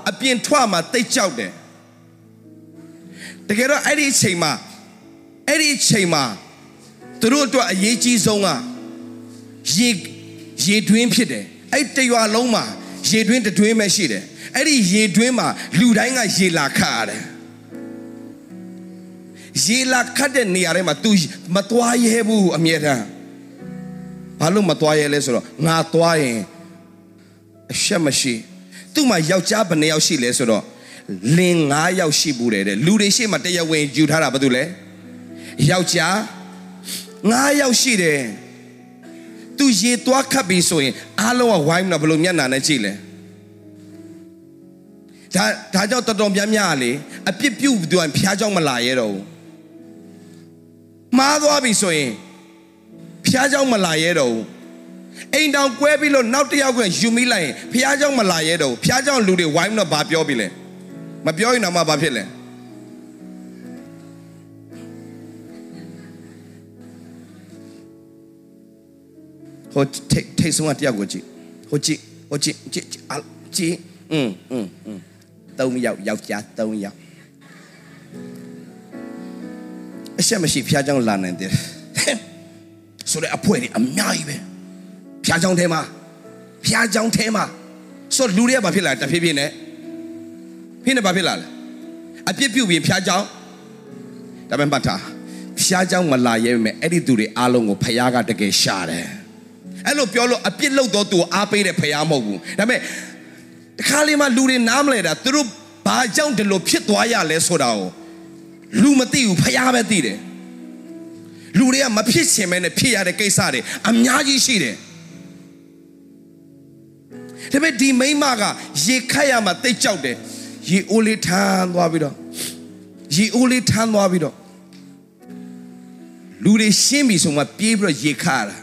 အပြင်ထွက်မှာတိတ်ကြောက်တယ်။တကယ်တော့အဲ့ဒီအချိန်မှာအဲ့ဒီအချိန်မှာသူတို့အတွက်အရေးကြီးဆုံးကရေရေတွင်းဖြစ်တယ်။အဲ့တရွာလုံးမှာရေတွင်းတစ်တွင်းပဲရှိတယ်။အဲ့ဒီရေတွင်းမှာလူတိုင်းကရေလာခတ်ရတယ်။ ရေလာခတ်တဲ့နေရာထဲမှာ तू မသွားရဲဘူးအမြဲတမ်းဘာလို့မသွားရဲလဲဆိုတော့ငါသွားရင်အရှက်မရှိသူ့မှာယောက်ျားဘယ်နှယောက်ရှိလဲဆိုတော့လင်9ယောက်ရှိဘူးတယ်တဲ့လူတွေရှေ့မှာတရားဝင်ယူထားတာဘာလို့လဲယောက်ျား9ယောက်ရှိတယ်သူရေသွားခတ်ပြီဆိုရင်အားလုံးကဝိုင်းမလားဘလို့မျက်နှာနဲ့ကြည့်လဲဒါဒါကြောင့်တော်တော်များများလေအပြစ်ပြုတ်သူကဖျားကြောင်မလာရဲတော့ဘူး မှားသွားပြီဆိုရင်ဖျားเจ้าမလာရဲတော့ဘူးအိမ်တောင်ကွဲပြီးလို့နောက်တစ်ယောက်ကယူမိလိုက်ရင်ဖျားเจ้าမလာရဲတော့ဘူးဖျားเจ้าလူတွေဝိုင်းတော့ဘာပြောပြီလဲမပြောရင်တော့မှဘာဖြစ်လဲဟိုထိတ်ထိတ်ဆုံးကတယောက်ကိုကြည့်ဟိုကြည့်ဟိုကြည့်ကြည့်ကြည့်อืมอืมอืมသုံးယောက်ယောက်ျားသုံးယောက် အရှက်မရှိဖျားเจ้าလာနိုင်တယ်ဆိုတဲ့အဖွဲတွေအများကြီးပဲဖျားเจ้าထဲမှာဖျားเจ้าထဲမှာဆိုလူတွေကဘာဖြစ်လာတဖြည်းဖြည်းနဲ့ဖြည်းနဲ့ဘာဖြစ်လာလဲအပြစ်ပြုတ်ပြီးဖျားเจ้าဒါပေမဲ့မှတ်ထားဖျားเจ้าမလာရဲပဲအဲ့ဒီသူတွေအားလုံးကိုဖျားကတကယ်ရှာတယ်အဲ့လိုပြောလို့အပြစ်လုပ်တော့သူအားပေးတဲ့ဖျားမဟုတ်ဘူးဒါပေမဲ့တခါလေမှလူတွေနားမလဲတာသူတို့ဘာကြောင့်ဒီလိုဖြစ်သွားရလဲဆိုတာကို လူမသိဘူးဖျားပဲသိတယ်လူတွေကမဖြစ်ချင်မဲနဲ့ဖြစ်ရတဲ့ကိစ္စတွေအများကြီးရှိတယ်ဒါပေမဲ့ဒီမိန်းမကရေခတ်ရမှာတိတ်ကြောက်တယ်ရေအိုးလေးထမ်းသွားပြီးတော့ရေအိုးလေးထမ်းသွားပြီးတော့လူတွေရှင်းပြီဆိုမှပြေးပြီးတော့ရေခတ်ရတာ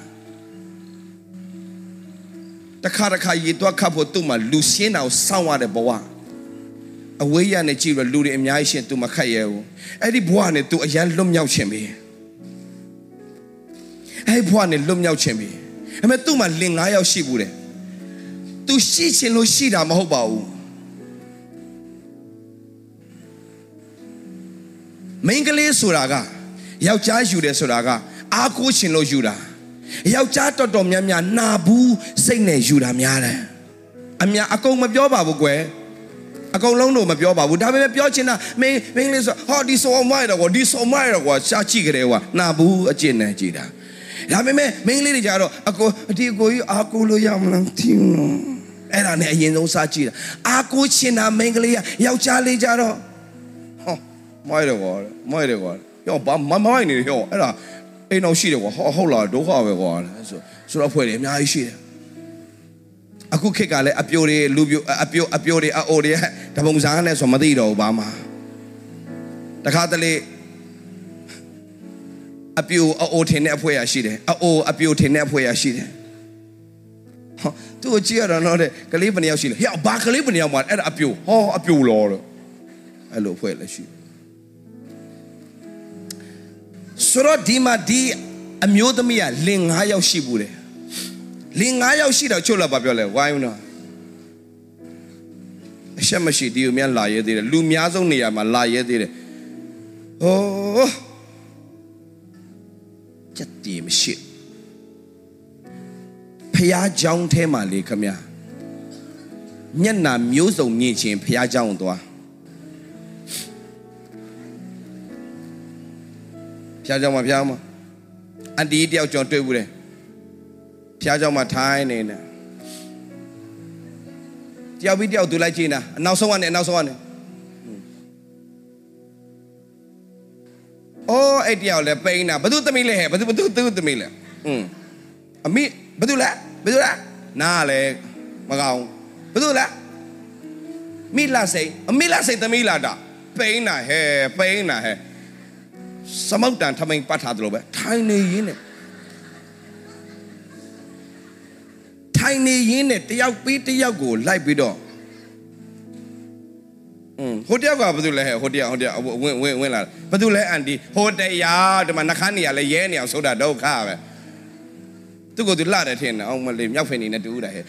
တခါတခါရေတွက်ခတ်ဖို့သူ့မှာလူရှင်းတာကိုစောင့်ရတဲ့ဘဝ အဝေးရနဲ့ကြည့်ပြီးလူတွေအများကြီးရှင်းသူမခတ်ရဲဘူးအဲ့ဒီဘဝနဲ့သူအရန်လွတ်မြောက်ခြင်းပဲအဲ့ဒီဘဝနဲ့လွတ်မြောက်ခြင်းပဲအမေသူ့မှာလင်9ယောက်ရှိဘူးတယ်သူရှိချင်လို့ရှိတာမဟုတ်ပါဘူးမိန်းကလေးဆိုတာကယောက်ျားယူတယ်ဆိုတာကအားကိုးချင်လို့ယူတာယောက်ျားတော်တော်များများနာဘူးစိတ်နဲ့ယူတာများတယ်အများအကုန်မပြောပါဘူးကွယ် အကုန်လုံးတော့မပြောပါဘူးဒါပေမဲ့ပြောချင်တာမင်းမင်းလေးဆိုဟောဒီဆိုမိုက်တော့ကွာဒီဆိုမိုက်တော့ကွာရှားကြည့်ကြတယ်ကွာနာဘူးအကျင့်နဲ့ကြည်တာဒါပေမဲ့မင်းလေးတွေကြတော့အကိုဒီအကိုကြီးအာကိုလို့ရမလားတီးနော်အဲ့ဒါနဲ့အရင်ဆုံးစားကြည့်တာအာကိုချင်တာမင်းကလေးကယောက်ျားလေးကြတော့ဟောမိုက်တော့ကွာမိုက်တယ်ကွာယောဘာမမိုက်နေတယ်ဟောအဲ့ဒါအိမ်အောင်ရှိတယ်ကွာဟောဟုတ်လားဒုက္ခပဲကွာဆိုဆိုတော့ဖွဲ့တယ်အများကြီးရှိတယ် အခုခေတ်ကလည်းအပြိုတွေလူပြိုအပြိုအပြိုတွေအအိုတွေတပုံစားနဲ့ဆိုမသိတော့ဘူးဘာမှတခါတလေအပြိုအိုထင်တဲ့အဖွဲရရှိတယ်အိုအပြိုထင်တဲ့အဖွဲရရှိတယ်ဟောသူ့ကြည့်ရတော့တော့ကလေးဘယ်နှယောက်ရှိလဲဟဲ့ဘာကလေးဘယ်နှယောက်မှအဲ့ဒါအပြိုဟောအပြိုလောတော့အဲ့လိုဖွဲလည်းရှိတယ်ဆိုတော့ဒီမှာဒီအမျိုးသမီးကလင်9ယောက်ရှိဘူးတယ် လင်9ယောက်ရှိတော့ချုပ်လာပါပြောလဲဝိုင်းဦးနော်အရှက်မရှိဒီကိုမြန်လာရဲသေးတယ်လူများဆုံးနေရာမှာလာရဲသေးတယ်ဟိုးချက်တီမရှိဖះเจ้าထဲမှာလေခမမျက်နာမျိုးစုံမြင်ချင်းဖះเจ้าကိုသွားဖះเจ้าမှာဖះမှာအန်တီတယောက်ကျွန်တော်တွေ့ဘူးတယ် ဖះเจ้าမှာထိုင်းနေတယ်တယောက်ပြီးတယောက်သူလိုက်ကြည့်နေတာအနောက်ဆုံးကနေအနောက်ဆုံးကနေအော်အဲ့တယောက်လည်းပိန်းတာဘသူသမီးလဲဟဲ့ဘသူဘသူသူသမီးလဲอืมအမိဘသူလဲဘသူလဲနားလဲမကောင်းဘသူလဲမိလာစိန်အမိလာစိန်သမီးလာတာပိန်းတာဟဲ့ပိန်းတာဟဲ့စမောက်တန်ထမိန်ပတ်ထားသလိုပဲထိုင်နေရင်းနဲ့ ထိုင်နေရင်းနဲ့တယောက်ပြီးတယောက်ကိုလိုက်ပြီးတော့อืมဟိုတယောက်ကဘာလို့လဲဟဲ့ဟိုတယောက်ဟိုတယောက်ဝင်ဝင်ဝင်လာဘာလို့လဲအန်တီဟိုတရားဒီမှာနှခမ်းနေရလဲရဲနေအောင်ဆိုတာဒုက္ခပဲသူကသူလှတယ်ထင်တယ်အောင်မလေးမြောက်ဖင်နေနဲ့တူတာဟဲ့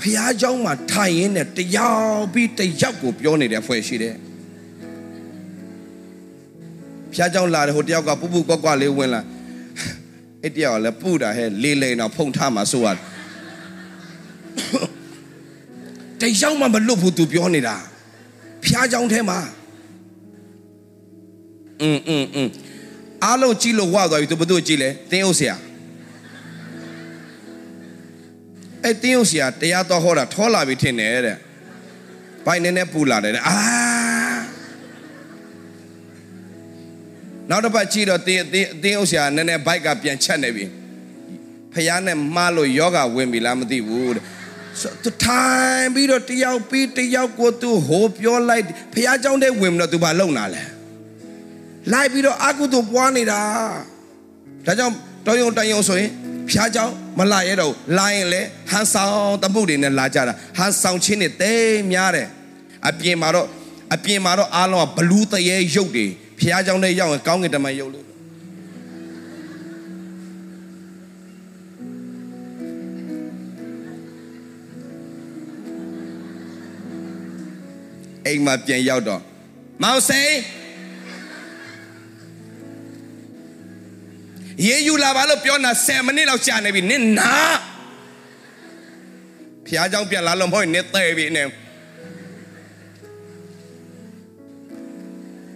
ဖះเจ้าမှာထိုင်ရင်းနဲ့တယောက်ပြီးတယောက်ကိုပြောနေတဲ့ဖွဲ့ရှိတယ်ဖះเจ้าလာတယ်ဟိုတယောက်ကပူပူကွက်ကွက်လေးဝင်လာအဲ့တယောက်ကလည်းပူတာဟဲ့လေးလိန်တော့ဖုန်ထားမှာဆိုရတယော က်မှမလွတ်ဘူးသူပြောနေတာဖះเจ้าထဲမှာอืมอืมอืมအားလုံးကြည့်လို့ဝသွားပြီသူဘသူကြည့်လဲတင်းဥဆရာအဲ့တင်းဥဆရာတရားတော်ဟောတာထောလာပြီထင်တယ်တဲ့ဘိုင်နည်းနည်းပူလာတယ်တဲ့အာနောက်တစ်ပတ်ကြည့်တော့တင်းတင်းတင်းဥဆရာနည်းနည်းဘိုက်ကပြန်ချက်နေပြီဖះနဲ့မှားလို့ယောဂဝင်ပြီလားမသိဘူးတဲ့ သူထိုင်ပြီးတော့တယောက်ပြီးတယောက်ကိုသူဟိုပြောလိုက်ဖះเจ้าတဲ့ဝင်တော့သူဘာလုံလာလဲလိုက်ပြီးတော့အကုသို့ပွားနေတာဒါကြောင့်တော်ယုံတန်ယုံဆိုရင်ဖျားเจ้าမလာရတော့လာရင်လေဟန်ဆောင်တမှုတွေနဲ့လာကြတာဟန်ဆောင်ချင်းတွေတိတ်များတယ်အပြင်မှာတော့အပြင်မှာတော့အားလုံးကဘလူးတရေရုပ်တွေဖျားเจ้าနဲ့ရောက်ရင်ကောင်းကင်တမန်ရုပ်လို့ အိမ်မှာပြန်ရောက်တော့မောင်စိန်ရေယူလာပါလို့ပြောတာ10မိနစ်လောက်ကြာနေပြီနင်နာဖះเจ้าပြန်လာလို့မဟုတ်နေသေးပြီနေ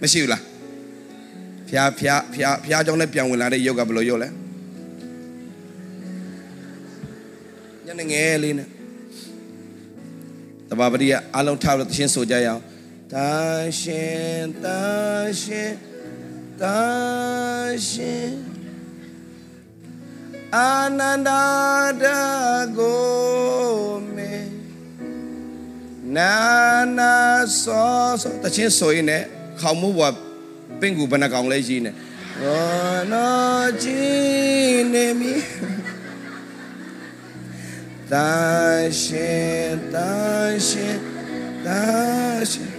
မရှိဘူးလားဖះဖះဖះဖះเจ้าနဲ့ပြန်ဝင်လာတဲ့ရုပ်ကဘယ်လိုရုပ်လဲညနေငယ်လေးနဲ့တဘာပတိကအလုံးထားလို့သရှင်ဆိုကြရအောင် 大仙，大仙，大仙，阿南达达哥美，နာနာဆောဆောတချင်းဆိုရင်လည်းခေါမိုးဘွားပင့်ကူဘဏ္ဍကောင်လေးကြီးနေဘောနောကြီးနေမီ大仙，大仙，大仙。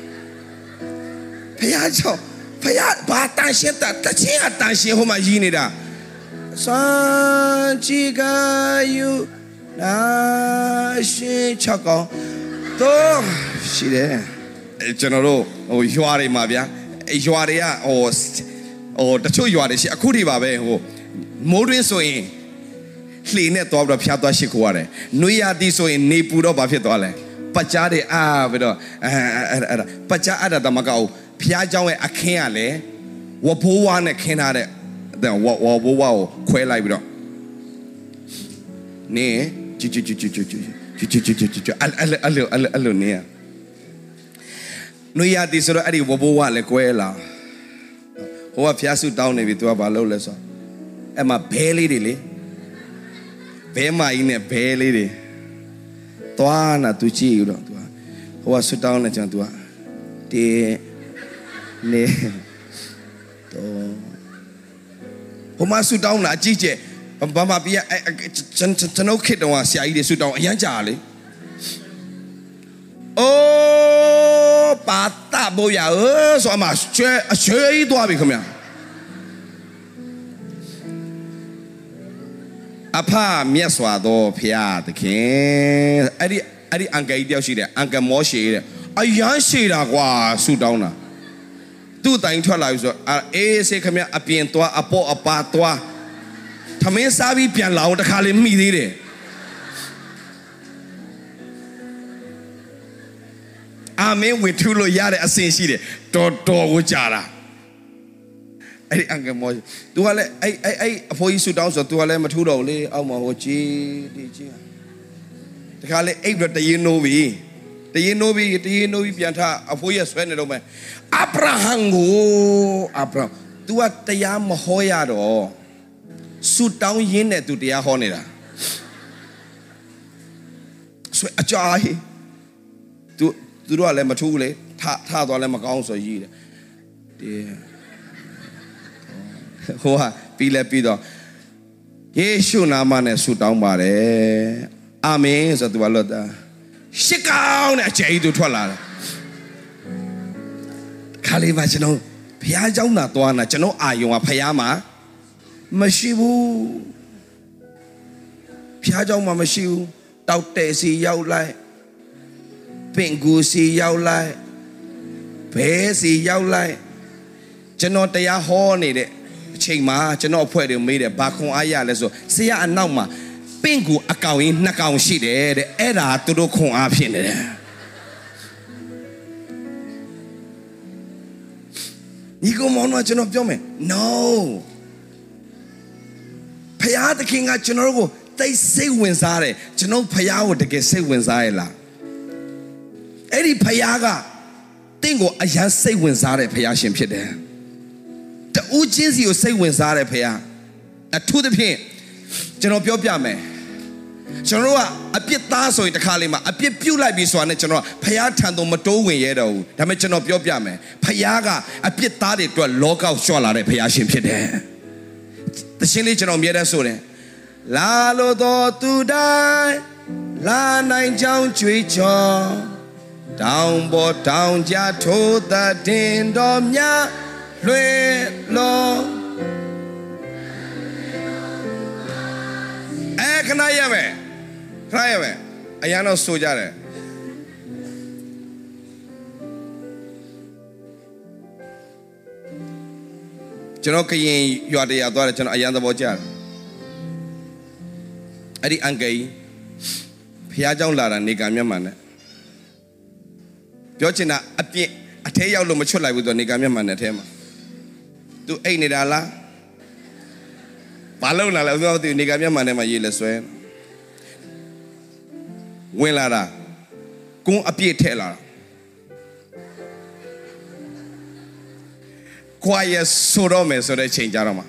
ရှင်တန်ရှင်ဖះချောဖះဘာတန်ရှင်တတချင်းအတန်ရှင်ဟိုမှာရည်နေတာစွမ်းကြည်ကယူနာရှင်ချောက်ကောင်တော့ရှိတယ်အဲကျွန်တော်တို့ဟိုရွာတွေမှာဗျာအဲရွာတွေကဟိုဟိုတချို့ရွာတွေရှိအခုထိပါပဲဟိုမိုးတွင်းဆိုရင်လှေနဲ့သွားပြီးတော့ဖျားသွားရှိခိုးရတယ်။နွေရာသီဆိုရင်နေပူတော့ဘာဖြစ်သွားလဲ။ပတ်ကြားတွေအာပြီးတော့အဲအဲ့အဲ့ပတ်ကြားအဲ့ဒါတမကောက် ဖျားเจ้าရဲ့အခင်းကလည်းဝဘိုးဝါနဲ့ခင်းထားတဲ့အဲဝဝဘိုးဝါကိုခွဲလိုက်ပြီးတော့နေချီချီချီချီချီချီချီချီချီချီချီအလအလအလအလအလနေနွေရတီဆိုတော့အဲ့ဒီဝဘိုးဝါလည်းကွဲလာဟိုကဖျားစုတောင်းနေပြီသူကဘာလုပ်လဲဆိုတော့အဲ့မှာဘဲလေးတွေလေဘဲမကြီးနဲ့ဘဲလေးတွေသွားနာသူကြည့်ရတော့သူကဟိုကဆွတောင်းနေကြံသူကတေး နေတော့ဟိုမှာဆူတောင်းတာအကြီးကျယ်ဘာမှပြကျွန်တော်ခေတ္တကဆရာကြီးတွေဆူတောင်းအရန်ကြာလေအိုးပါတာဘိုးရအဆိုအမချွဲအချွဲကြီးသွားပြီခင်ဗျာအဖမြတ်စွာသောဘုရားသခင်အဲ့ဒီအဲ့ဒီအန်ကယ်ကြီးတယောက်ရှိတယ်အန်ကယ်မောရှိတယ်အရန်ရှိတာကွာဆူတောင်းတာ သူ့တိုင်ထွက်လာပြီဆိုတော့အာအေးစေခမအပြင်သွားအပေါ်အပါသွားထမင်းစားပြီးပြန်လာအောင်တခါလေးမိသေးတယ်အာမင်းဝင်ထူလို့ရတဲ့အစင်ရှိတယ်တော်တော်ကိုကြာတာအဲ့ဒီအင်္ဂမောသူကလည်းအဲ့အဲ့အဲ့အဖိုးကြီးဆူတောင်းဆိုသူကလည်းမထူတော့ဘူးလေအောက်မှာဟိုကြီးဒီကြီးတခါလေအိပ်တော့တရင်နိုးပြီ တရင်နိုးပြီတရင်နိုးပြီပြန်ထအဖိုးကြီးဆွဲနေတော့မယ်အာဗြဟံကိုအာဗြဟံ तू ကတရားမဟောရတော့ဆူတောင်းရင်းနဲ့ तू တရားဟောနေတာဆွဲအကြာဟေး तू သူတို့ကလည်းမထူးလေထထသွားလည်းမကောင်းဆိုရည်တယ်ဒီဟိုဟာပြီးလဲပြီးတော့ယေရှုနာမနဲ့ဆုတောင်းပါတယ်အာမင်ဆိုတော့သူကလွတ်တာ ရှစ်ကောင်းနဲ့အကျယ်ကြီးသူထွက်လာတယ်ခါလေးပါကျွန်တော်ဘုရားเจ้าနာသွားနာကျွန်တော်အာယုံကဖရားမှာမရှိဘူးဘုရားเจ้าမှာမရှိဘူးတောက်တဲ့စီရောက်လိုက်ပင်ကူစီရောက်လိုက်ဘဲစီရောက်လိုက်ကျွန်တော်တရားဟောနေတဲ့အချိန်မှာကျွန်တော်အဖွဲ့တွေမေးတယ်ဘာခွန်အားရလဲဆိုဆရာအနောက်မှာ ပင့်ကူအကောင်ကြီးနှစ်ကောင်ရှိတယ်တဲ့အဲ့ဒါသူတို့ခွန်အားဖြစ်နေတယ်ညီကောင်မောင်တို့ကျွန်တော်ပြောမယ် no ဖယားသခင်ကကျွန်တော်တို့ကိုတိတ်စိတ်ဝင်စားတယ်ကျွန်တော်ဖယားကိုတကယ်စိတ်ဝင်စားရဲ့လားအဲ့ဒီဖယားကတင့်ကိုအရန်စိတ်ဝင်စားတဲ့ဖယားရှင်ဖြစ်တယ်တူးချင်းစီကိုစိတ်ဝင်စားတဲ့ဖယားအထူးသဖြင့်ကျွန်တော်ပြောပြမယ် ကျွန်တော်တို့ကအပြစ်သားဆိုရင်တစ်ခါလေးမှာအပြစ်ပြုတ်လိုက်ပြီဆိုတာနဲ့ကျွန်တော်ဖယားထံသို့မတိုးဝင်ရတော့ဘူးဒါပေမဲ့ကျွန်တော်ပြောပြမယ်ဖယားကအပြစ်သားတွေအတွက်လောကောက်လျှော့လာတဲ့ဖယားရှင်ဖြစ်တယ်တရှင်းလေးကျွန်တော်အမြဲတမ်းဆိုတယ်လာလို့တော့သူတိုင်းလာနိုင်ကြောင်းကြွေးချော်တောင်ပေါ်တောင်ကြထိုးသတင်တော်များလွေလော ခဏရမယ်ခဏရမယ်အရန်တော့ဆိုကြတယ်ကျွန်တော်ကရင်ရွာတရာသွားတယ်ကျွန်တော်အရန်သဘောကျတယ်အဲ့ဒီအန်ကယ်ဖះเจ้าလာတာနေကံမျက်မှန်နဲ့ပြောချင်တာအပြစ်အထဲရောက်လို့မချွတ်လိုက်ဘူးသူနေကံမျက်မှန်နဲ့အထဲမှာသူအိတ်နေတာလား ဘာလုံးလာလဲဥသောသူနေကံမျက်မှန်နဲ့မှာရေးလဲဆွဲဝင်လာတာကုန်းအပြည့်ထဲလာတာခွာရဆိုတော့မယ်ဆိုတဲ့ချိန်ကြတော့မှာ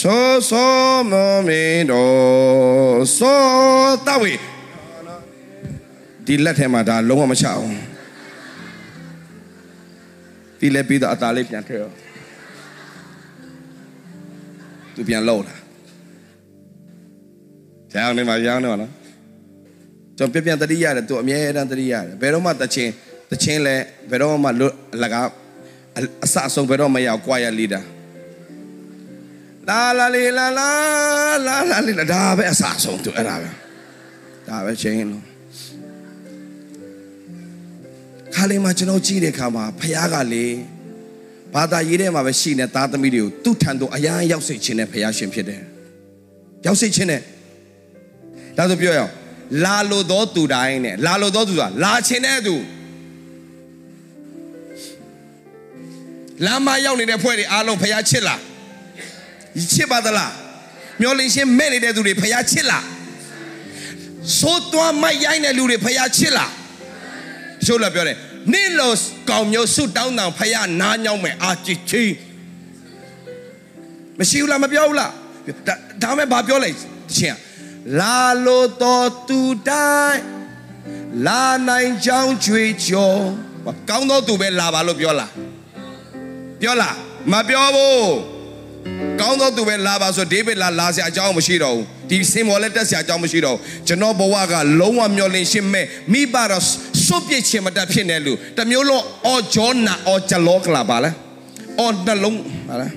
ဆိုဆိုမမင်းတော်ဆိုတဝေဒီလက်ထဲမှာဒါလုံးဝမချအောင်ဒီလက်ပြီးတော့အသားလေးပြန်ထည့်ရော သူပြန်လောက်တာကျောင်းနေမှာကျောင်းနေမှာနော်ကျွန်တော်ပြပြန်တတိရတယ်သူအမြဲတမ်းတတိရတယ်ဘယ်တော့မှတချင်းတချင်းလဲဘယ်တော့မှလွတ်အလကားအစအဆုံးဘယ်တော့မရောက်ကြွားရလီတာလာလာလီလာလာလာလာလီလာဒါပဲအစအဆုံးသူအဲ့ဒါပဲဒါပဲချင်းလို့ခါလေးမှာကျွန်တော်ကြည့်တဲ့အခါမှာဖခင်ကလေ ဘာသာရေးထဲမှာပဲရှိနေသားသမီးတွေကိုသူ့ထံသို့အရန်ရောက်စေခြင်းနဲ့ဖခင်ရှင်ဖြစ်တယ်ရောက်စေခြင်းနဲ့ဒါဆိုပြောရအောင်လာလို့သောသူတိုင်းနဲ့လာလို့သောသူဆိုတာလာခြင်းတဲ့သူလမ်းမရောက်နေတဲ့ဖွဲ့တွေအားလုံးဖခင်ချစ်လားချစ်ပါသလားမျောလင်းရှင်းမဲ့နေတဲ့သူတွေဖခင်ချစ်လားသိုးသွားမိုက်ရိုင်းတဲ့လူတွေဖခင်ချစ်လားရှုပ်လာပြောတယ် နင့်လိုကောင်မျိုးဆုတောင်းတောင်ဖခင်နားညောင်းမယ်အာချစ်ချီမရှိဘူးလားမပြောဘူးလားဒါဒါမဲ့ဘာပြောလိုက်ချင်းလာလို့တော်သူတိုင်းလာနိုင်ကြောင်းကြွေကြော်ကောင်းသောသူပဲလာပါလို့ပြောလားပြောလားမပြောဘူးကောင်းသောသူပဲလာပါဆိုဒေးဗစ်လာလာစရာအကြောင်းမရှိတော့ဘူးဒီစင်မော်လက်တက်စရာအကြောင်းမရှိတော့ဘူးကျွန်တော်ဘဝကလုံးဝမျောလင့်ရှင်းမဲ့မိဘတော့ စွတ်ပြစ်ခြင်းမတတ်ဖြစ်နေလို့တမျိုးလုံးအော်ဂျောနာအော်ဂျလောကလာပါလားအော်နှလုံးပါလား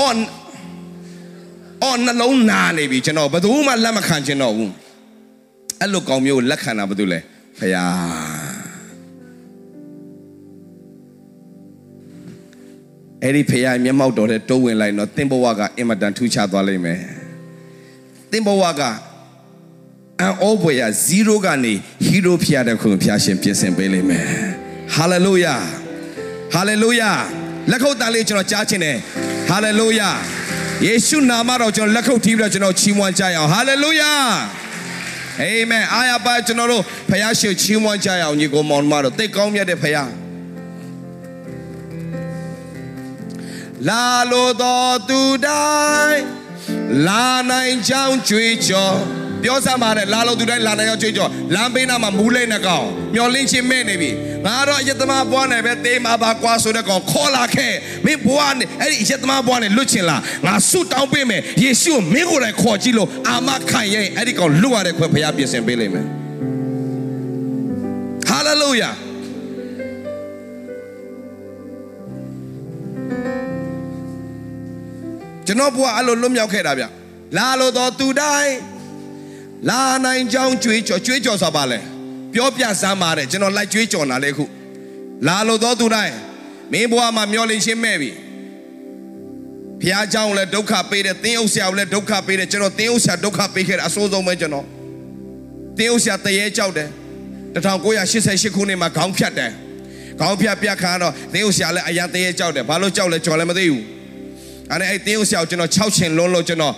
အော်အော်နှလုံးနာနေပြီကျွန်တော်ဘယ်သူမှလက်မခံချင်တော့ဘူးအဲ့လိုကောင်မျိုးကိုလက်ခံတာဘာလို့လဲဖယားအဲ့ဒီဖယားမျက်မှောက်တော်တဲ့တိုးဝင်လိုက်တော့တင်းဘဝကအင်မတန်ထူးခြားသွားလိမ့်မယ်တင်းဘဝက အန်အောဘွေရ0ကနေဟီးရိုးဖျားတဲ့ခုဖျားရှင်ပြင်ဆင်ပေးလိမ့်မယ်ဟာလေလုယာဟာလေလုယာလက်ခုပ်တန်လေးကျွန်တော်ကြားချင်တယ်ဟာလေလုယာယေရှုနာမတော်ကျွန်တော်လက်ခုပ်တီးပြီးတော့ကျွန်တော်ချီးမွမ်းကြရအောင်ဟာလေလုယာအာမင်အားရပါကျွန်တော်တို့ဖခင်ရှင်ချီးမွမ်းကြရအောင်ညီကောင်မောင်မတို့သိကောင်းမြတ်တဲ့ဖခင်လာလို့တော်သူတိုင်းလာနိုင်ချောင်းကြွေးကြော် ပြောစမ်းပါတယ်လာလို့သူတိုင်းလာနိုင်ချောင်းကြွေးကြော်လမ်းဘေးနားမှာမူးလိမ့်တဲ့ကောင်မျောလင်းချင်းမဲ့နေပြီငါတော့အယက်သမားဘွားနဲ့ပဲတေးမှာပါကွာဆိုတဲ့ကောင်ခေါ်လာခဲ့မင်းဘွားနဲ့အဲ့ဒီအယက်သမားဘွားနဲ့လွတ်ချင်လားငါဆုတောင်းပေးမယ်ယေရှုကိုမင်းကိုယ်တိုင်ခေါ်ကြည့်လို့အာမခံရဲ့အဲ့ဒီကောင်လွတ်ရတဲ့ခွင့်ဘုရားပြင်ဆင်ပေးလိမ့်မယ်ဟာလေလုယာကျွန်တော်ဘွားအဲ့လိုလွတ်မြောက်ခဲ့တာဗျလာလို့တော့သူတိုင်း လာနိုင်ကြောင်းကြွေးကြော်ကြွေးကြော်ဆိုပါလဲပြောပြစမ်းပါတယ်ကျွန်တော်လိုက်ကြွေးကြော်တာလေခုလာလို့တော့သူတိုင်းမင်းဘွားမှာမျောလင်းရှင်းမဲ့ပြီဖះเจ้าလည်းဒုက္ခပေးတယ်တင်းဥဆရာလည်းဒုက္ခပေးတယ်ကျွန်တော်တင်းဥဆရာဒုက္ခပေးခဲ့တာအဆိုးဆုံးပဲကျွန်တော်တင်းဥဆရာတရေကြောက်တယ်1988ခုနှစ်မှာခေါင်းဖြတ်တယ်ခေါင်းဖြတ်ပြတ်ခါတော့တင်းဥဆရာလည်းအရန်တရေကြောက်တယ်ဘာလို့ကြောက်လဲကျွန်တော်လည်းမသိဘူးအဲ့ဒါအဲ့တင်းဥဆရာကိုကျွန်တော်6ချင်လုံးလို့ကျွန်တော်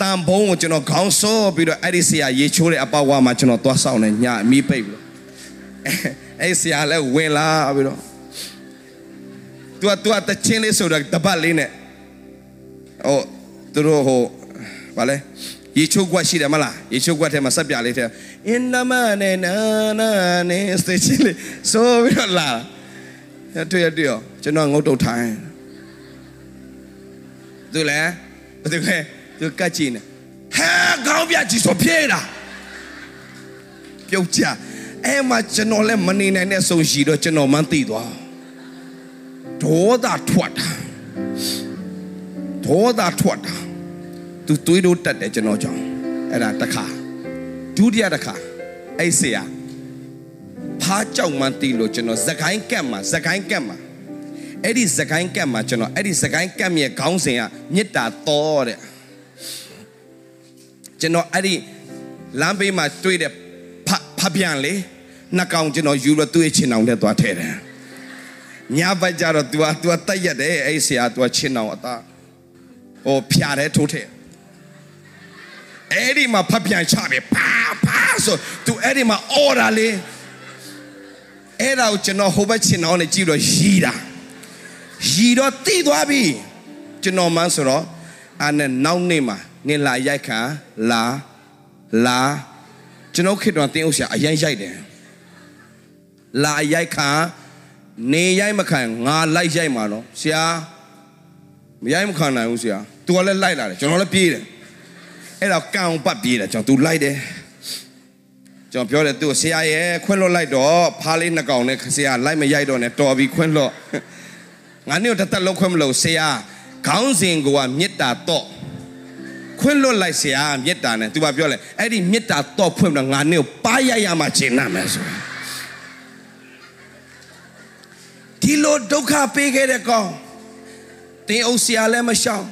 တန်ဘုံကိုကျွန်တော်ခေါင်းစောပြီးတော့အဲ့ဒီဆရာရေချိုးတဲ့အပေါက်ဝါမှာကျွန်တော်သွားဆောင်နေညအမီးပိတ်ပြီးတော့အဲ့ဆရာလည်းဝင်လာပြီးတော့ तू က तू ကတချင်းလေးဆိုတော့တပတ်လေးနဲ့ဟိုသူတို့ဟိုဗာလဲရေချိုးကွက်ရှိတယ်မလားရေချိုးကွက်ထဲမှာစက်ပြလေးထဲအင်နမနဲ့နာနာနဲ့စတေချင်းလေးဆိုပြီးတော့လာတွေ့ရတွေ့ရကျွန်တော်ငုတ်တုတ်ထိုင်းသူလည်းဘယ်သူလဲ သူကတ်ကြည့်နေဟဲခေါင်းပြကြည့်ဆိုပြေးတာပြုတ်ကြအဲ့မှာကျွန်တော်လည်းမနေနိုင်တဲ့ဆုံရှိတော့ကျွန်တော်မှန်းသိသွားဒေါသထွက်တာဒေါသထွက်တာသူတွေးလို့တက်တယ်ကျွန်တော်ကြောင့်အဲ့ဒါတစ်ခါဒုတိယတစ်ခါအဲ့ဆရာဖားကြောက်မှန်းသိလို့ကျွန်တော်သခိုင်းကက်မှာသခိုင်းကက်မှာအဲ့ဒီသခိုင်းကက်မှာကျွန်တော်အဲ့ဒီသခိုင်းကက်မြေခေါင်းစဉ်ကမေတ္တာတော်တဲ့ ကျွန်တော်အဲ့ဒီလမ်းဘေးမှာတွေ့တဲ့ဖဖပြန်လေနှကောင်ကျွန်တော်ယူလို့သူ့ရဲ့ချင်အောင်နဲ့သွားထဲတယ်ညဘက်ကျတော့ तू อ่ะ तू อ่ะတက်ရက်တယ်အဲ့ဆရာ तू อ่ะချင်အောင်အသားဟိုဖြာတယ်ထိုးထဲအဲ့ဒီမှာဖပြန်ချပြီပါပါဆို तू အဲ့ဒီမှာအော်တာလေအဲ့ဒါကိုကျွန်တော်ဟိုဘက်ချင်အောင်နဲ့ကြည့်တော့ရီးတာရီးတော့တိသွားပြီကျွန်တော်မှန်းဆိုတော့အဲ့နဲ့နောက်နေ့မှာ နင်လာရိုက်ခါလာလာကျွန်တော်ခေတ္တတင်းဥစရာအရင်ရိုက်တယ်လာရိုက်ခါနေရိုက်မခံငါလိုက်ရိုက်မှာတော့ဆရာမရိုက်မခံနိုင်ဘူးဆရာ तू ကလည်းလိုက်လာတယ်ကျွန်တော်လည်းပြေးတယ်အဲ့တော့ကံအောင်ပတ်ပြေးတယ်ကျွန်တော် तू လိုက်တယ်ကျွန်တော်ပြောတယ်သူ့ဆရာရဲ့ခွင်းလွတ်လိုက်တော့ဖားလေးနှစ်ကောင်နဲ့ဆရာလိုက်မရိုက်တော့နဲ့တော်ပြီခွင်းလွတ်ငါနေ့တော့တသက်လုံးခွင်းမလို့ဆရာခေါင်းစဉ်ကမြစ်တာတော့ ခွင့်လွတ်လိုက်ဆရာမေတ္တာနဲ့ तू ကပြောလဲအဲ့ဒီမေတ္တာတော့ဖွင့်တော့ငါနေ့ကိုပါရရမှရှင်းနာမယ်ဆိုဒီလိုဒုက္ခပေးခဲ့တဲ့ကောင်တင်းအုပ်ဆရာလည်းမရှောင်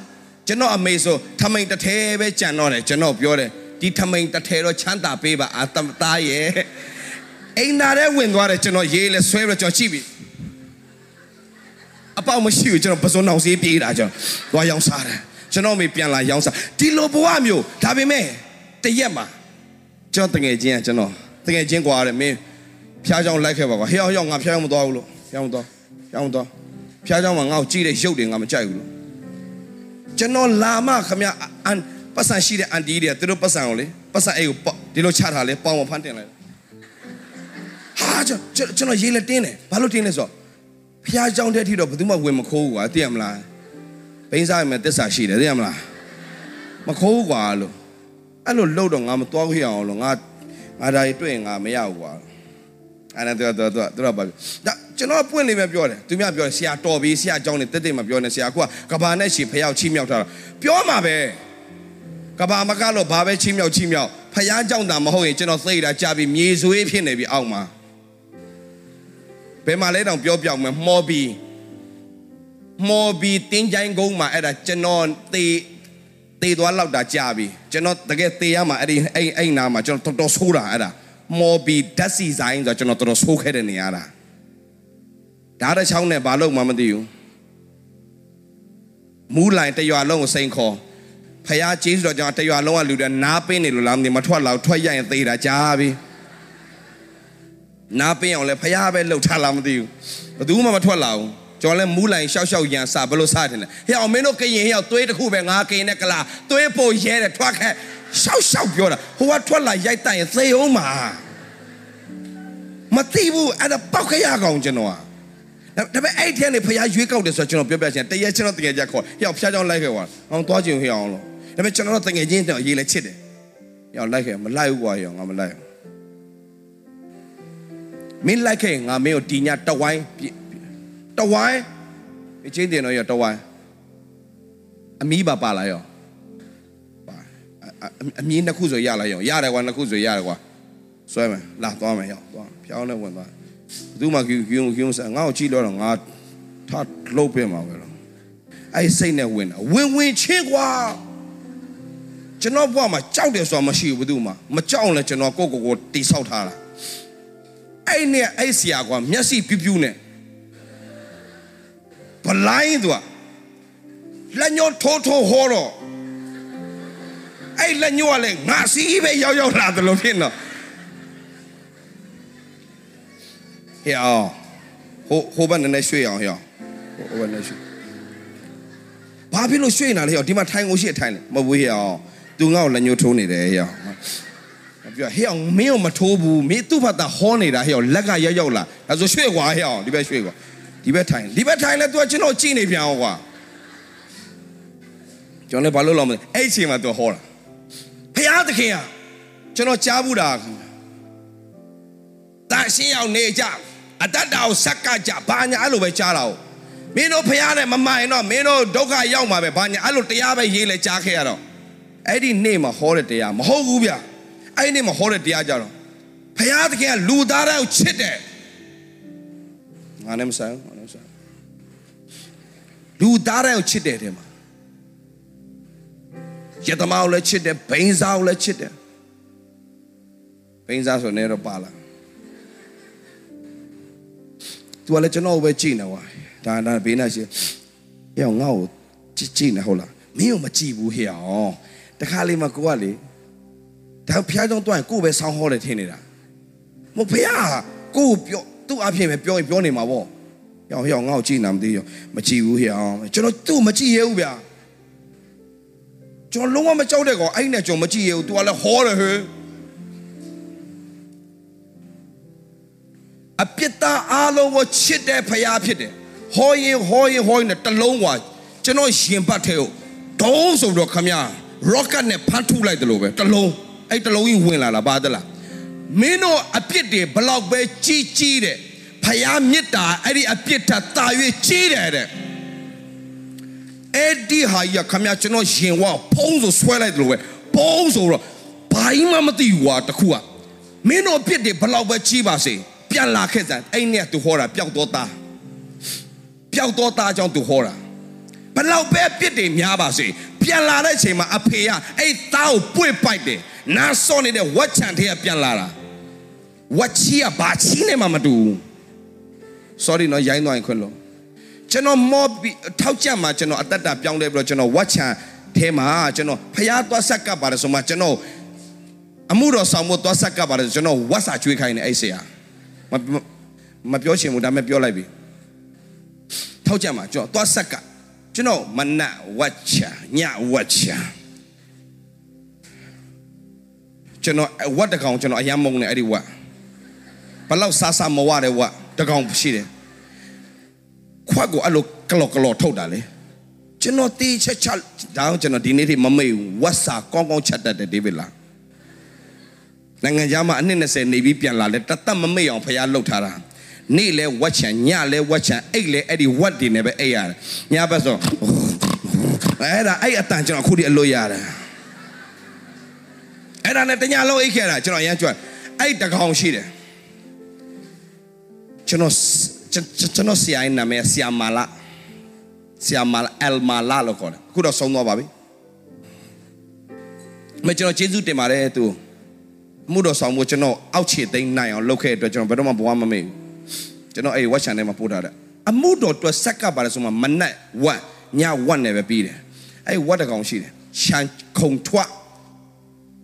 ကျွန်တော်အမေဆိုထမိန်တစ်ထဲပဲကြံတော့တယ်ကျွန်တော်ပြောတယ်ဒီထမိန်တစ်ထဲတော့ချမ်းသာပေးပါအာတမသားရဲ့အိမ်သားထဲဝင်သွားတယ်ကျွန်တော်ရေးလဲဆွဲပြီးကျွန်တော်ကြည့်ပြီအပေါက်မရှိဘူးကျွန်တော်ပစုံအောင်စေးပြေးတာကျွန်တော်သွားရောင်းစားတယ် ကျွန်တော်မေပြန်လာရောင်းစားဒီလိုဘဝမျိုးဒါပေမဲ့တရက်မှာကျွန်တော်တငယ်ချင်းကကျွန်တော်တငယ်ချင်းကွာတယ်မင်းဖျားချောင်းလိုက်ခဲ့ပါကွာဟေးအောင်ငါဖျားချောင်းမသွားဘူးလို့ဖျားမသွားဖျားမသွားဖျားချောင်းမှာငါ့ကိုကြည့်တဲ့ရုပ်တွေငါမကြိုက်ဘူးလို့ကျွန်တော်လာမခမအန်ပတ်စံရှိတဲ့အန်တီတွေသူတို့ပတ်စံကိုလေပတ်စံအိတ်ကိုပေါ့ဒီလိုချထားလေပေါင်မဖမ်းတင်လိုက်ဟာကျွန်ကျွန်တော်ရေးလက်တင်းတယ်ဘာလို့တင်းလဲဆိုတော့ဖျားချောင်းတဲ့ထိတော့ဘယ်သူမှဝင်မခိုးဘူးကွာသိရမလား ဘိန်းစားရမယ်တစ္ဆာရှိတယ်သိရမလားမခိုးဘူးကွာလို့အဲ့လိုလှုပ်တော့ငါမသွားခွင့်အောင်လို့ငါငါဒါရီတွေ့ရင်ငါမရဘူးကွာအဲ့ဒါတော့တော့တော့တော့ပါပြီဒါကျွန်တော်ပွင့်နေပဲပြောတယ်သူများပြောတယ်ဆရာတော်ပြီဆရာအကြောင်းနေတက်တက်မပြောနဲ့ဆရာအခုကကဘာနဲ့ရှီဖယောက်ချိမြောက်ထားတာပြောမှာပဲကဘာမကတော့ဘာပဲချိမြောက်ချိမြောက်ဖယားကြောင့်တာမဟုတ်ရင်ကျွန်တော်သိတာကြာပြီမြေဆွေးဖြစ်နေပြီအောက်မှာဘယ်မှာလဲတောင်ပြောပြောင်းမယ်မော်ဘီ မော်ဘီတင်းချိုင်းကုန်းမှာအဲ့ဒါကျွန်တော်သေသေသွားလောက်တာကြာပြီကျွန်တော်တကယ်သေရမှာအဲ့ဒီအဲ့အဲ့နာမှာကျွန်တော်တော်တော်ဆိုးတာအဲ့ဒါမော်ဘီဓာတ်စီဆိုင်ဆိုကျွန်တော်တော်တော်ဆိုးခဲ့တဲ့နေရာတာဓာတ်တစ်ချောင်းနဲ့ဘာလို့မှမသိဘူးမူးလိုင်တရွာလုံးကိုစိန်ခေါ်ဖះကျေးဇူးတော်ကြောင့်တရွာလုံးကလူတွေနားပင်းနေလို့လားမသိမထွက်လောက်ထွက်ရရင်သေတာကြားပြီနားပင်းအောင်လဲဖះပဲလှုပ်ထားလားမသိဘူးဘယ်သူမှမထွက်လာဘူး ကျော်လဲမူးလိုင်ရှောက်ရှောက်ရန်စဘလို့စတယ်လဲဟဲ့အောင်မင်းတို့ကရင်ဟဲ့အောင်သွေးတစ်ခုပဲငါကရင်နဲ့ကလာသွေးပိုရဲတယ်ထွက်ခဲ့ရှောက်ရှောက်ပြောတာဟိုကထွက်လာရိုက်တိုင်သေအောင်မှာမသိဘူးအဲ့ဒါပောက်ခရကောင်ကျွန်တော်ကဒါပေမဲ့အဲ့ဒီကနေဖះရွေးကောက်တယ်ဆိုတော့ကျွန်တော်ပြောပြချင်တရက်ကျွန်တော်တကယ်ကြခေါ်ဟဲ့အောင်ဖះကြောင်းလိုက်ခဲ့ကွာအောင်သွားချင်ဟဲ့အောင်လို့ဒါပေမဲ့ကျွန်တော်တို့တကယ်ချင်းတော့ရေးလဲချစ်တယ်ဟဲ့အောင်လိုက်ခဲ့မလိုက်ဘူးကွာဟဲ့အောင်ငါမလိုက်ဘူးမင်းလိုက်ခဲ့ငါမင်းကိုတီညာတဝိုင်း တဝိုင်းအချင်းတင်တော့ရတဝိုင်းအမီးပါပါလာရောပါအမီးနှစ်ခုဆိုရလာရောရတယ်ကွာနှစ်ခုဆိုရတယ်ကွာဆွဲမယ်လာသွားမယ်ရောသွားဖြောင်းနဲ့ဝင်သွားဘယ်သူမှကျူကျူကျူဆငါ့ကိုကြည့်လို့တော့ငါထလှုပ်ပြမှာပဲတော့အဲ့စိတ်နဲ့ဝင်တာဝင်ဝင်ချင်းကွာကျွန်တော်ဘဝမှာကြောက်တယ်ဆိုတာမရှိဘူးဘယ်သူမှမကြောက်လဲကျွန်တော်ကိုကိုကိုတိဆောက်ထားတာအဲ့နဲ့အဲ့ဆရာကွာမျက်စိပြူးပြူးနဲ့ ဘလိုင်းသူကလက်ညှိုးထိုးထိုးဟောတော့အဲ့လက်ညှိုးကလည်းငါစီးပဲရောက်ရောက်လာတယ်လို့ဖြစ်တော့ဟဲ့အောင်ဟိုဟိုဘက်နည်းနည်းရွှေ့အောင်ဟဲ့အောင်ဟိုဘက်နည်းရွှေ့ဘာဖြစ်လို့ရွှေ့နေလဲဟဲ့ဒီမှာထိုင်ကိုရှိထိုင်လေမဟုတ်ဘူးဟဲ့အောင်သူငါ့ကိုလက်ညှိုးထိုးနေတယ်ဟဲ့အောင်ပြောဟဲ့အောင်မင်းကိုမထိုးဘူးမင်းသူ့ဘက်ကဟောနေတာဟဲ့အောင်လက်ကရောက်ရောက်လာဒါဆိုရွှေ့ကွာဟဲ့အောင်ဒီဘက်ရွှေ့ကွာ ဒီဘက်ထိုင်ဒီဘက်ထိုင်လဲ तू ကျွန်တော်ကြည့်နေပြန်အောင်ကွာကျွန်တော်လည်းဘာလို့လောက်မလဲအဲ့အချိန်မှာ तू ဟောတာဖះသခင်อ่ะကျွန်တော်ကြားဘူးတာခင်ဗျာတာရှင်းအောင်နေကြအတ္တတာကိုဆက်ကကြဘာညာအဲ့လိုပဲကြားတာ哦မင်းတို့ဖះနဲ့မမိုင်တော့မင်းတို့ဒုက္ခရောက်မှာပဲဘာညာအဲ့လိုတရားပဲရေးလဲကြားခဲ့ရတော့အဲ့ဒီနေ့မှာဟောတဲ့တရားမဟုတ်ဘူးဗျအဲ့ဒီနေ့မှာဟောတဲ့တရားကြတော့ဖះသခင်ကလူသားတွေကိုချစ်တယ်ငါနဲ့မဆိုင်ငါနဲ့မဆိုင် လူသားတွေကိုချစ်တယ်တဲ့မှာရတမောက်လည်းချစ်တယ်ဘိန်းစားကိုလည်းချစ်တယ်ဘိန်းစားဆိုနေတော့ပါလာသူကလည်းကျွန်တော်ကိုပဲကြည့်နေကွာဒါဒါဘေးနာရှိဟဲ့ငါ့ကိုကြည့်ကြည့်နေဟုတ်လားမင်းကိုမကြည့်ဘူးဟဲ့အောင်တခါလေးမှကိုကလေဒါဖျားကြောင်းတွိုင်းကိုပဲဆောင်းဟောတယ်ထင်နေတာမဖျားကိုပြောသူ့အဖြစ်ပဲပြောရင်ပြောနေမှာပေါ့ ဟျောင်းဟျောင်းငါ့ကိုကြည့်နေမသိရောမကြည့်ဘူးဟျောင်းကျွန်တော်သူ့မကြည့်ရဘူးဗျာကျွန်တော်လုံးဝမကြောက်တဲ့ကောင်အဲ့နဲ့ကျွန်တော်မကြည့်ရဘူး तू ကလည်းဟောတယ်ဟဲ့အပြစ်သားအားလုံးကိုချစ်တဲ့ဖရာဖြစ်တယ်ဟောရင်ဟောရင်ဟောရင်တလုံးကွာကျွန်တော်ရင်ပတ်ထဲကိုဒုံးဆိုတော့ခမရ rocket နဲ့ဖမ်းထုတ်လိုက်တယ်လို့ပဲတလုံးအဲ့တလုံးကြီးဝင်လာတာပါသလားမင်းတို့အပြစ်တွေဘလောက်ပဲကြီးကြီးတဲ့ ဖရာမေတ္တာအဲ့ဒီအပြစ်ထတာ၍ကြီးတယ်တဲ့အဲ့ဒီဟာကြီးခမရကျွန်တော်ရင်ဝဖုံးဆိုဆွဲလိုက်တယ်လို့ပဲပုံးဆိုတော့ဘာမှမသိဘူးကွာတခုကမင်းတို့အပြစ်တွေဘလောက်ပဲကြီးပါစေပြန်လာခဲ့တဲ့အဲ့နဲ့သူဟောတာပျောက်တော့သားပျောက်တော့သားကြောင့်သူဟောတာဘလောက်ပဲအပြစ်တွေများပါစေပြန်လာတဲ့အချိန်မှာအဖေကအဲ့သားကိုပွေ့ပိုက်တယ်နားစောနေတဲ့ဝက်ချန်တဲ့ကပြန်လာတာဝက်ချီကဘာချီနဲ့မှမတူဘူး sorry နော်ရိုင်းသွားရင်ခွင့်လို့ကျွန်တော်မော့ပြီးထောက်ကြမှာကျွန်တော်အသက်တာပြောင်းလဲပြီးတော့ကျွန်တော်ဝက်ချန်ထဲမှာကျွန်တော်ဖျားသွားဆက်ကပ်ပါတယ်ဆိုမှကျွန်တော်အမှုတော်ဆောင်ဖို့သွားဆက်ကပ်ပါတယ်ကျွန်တော်ဝက်စာကျွေးခိုင်းနေအဲ့ဆရာမမပြောချင်ဘူးဒါပေမဲ့ပြောလိုက်ပြီထောက်ကြမှာကျွန်တော်သွားဆက်ကကျွန်တော်မနက်ဝက်ချာညဝက်ချာကျွန်တော်ဝက်တကောင်ကျွန်တော်အယမ်းမုန်းနေအဲ့ဒီဝက်ဘလောက်ဆာဆာမဝတဲ့ဝက် တကောင်ရှိတယ်ခွက်ကိုအဲ့လိုကလော်ကလော်ထုတ်တာလေကျွန်တော်တီးချက်ချက်ဒါအောင်ကျွန်တော်ဒီနေ့ထိမမေ့ဘူးဝက်စာကောင်းကောင်းချက်တတ်တယ်ဒေးဗစ်လားနိုင်ငံခြားမှာအနှစ်20နေပြီးပြန်လာလဲတသက်မမေ့အောင်ဖရားလှုပ်ထားတာနေ့လဲဝက်ချံညလဲဝက်ချံအိတ်လဲအဲ့ဒီဝက်တွေနဲ့ပဲအိတ်ရတယ်ညဘက်ဆိုအဲ့ဒါအဲ့အတန်ကျွန်တော်အခုဒီအလို့ရတယ်အဲ့ဒါနဲ့တညလုံးအိတ်ခဲ့တာကျွန်တော်ရမ်းကြွအဲ့တကောင်ရှိတယ် ကျွန်တော်ကျွန်တော်ဆရာရဲ့နာမည်ဆရာမာလာဆရာမာလာအယ်မာလာလို့ခေါ်တယ်အခုတော့ဆုံးသွားပါပြီမကျွန်တော်ကျေးဇူးတင်ပါတယ်သူမှုတော်ဆောင်မှုကျွန်တော်အောက်ခြေသိမ်းနိုင်အောင်လုပ်ခဲ့တဲ့အတွက်ကျွန်တော်ဘယ်တော့မှဘဝမမေ့ဘူးကျွန်တော်အဲ့ဝက်ချန်ထဲမှာပို့ထားတယ်အမှုတော်အတွက်ဆက်ကပါတယ်ဆိုမှမနက်ဝက်ညဝက်နဲ့ပဲပြီးတယ်အဲ့ဝက်တကောင်ရှိတယ်ရှန်ခုံထွတ်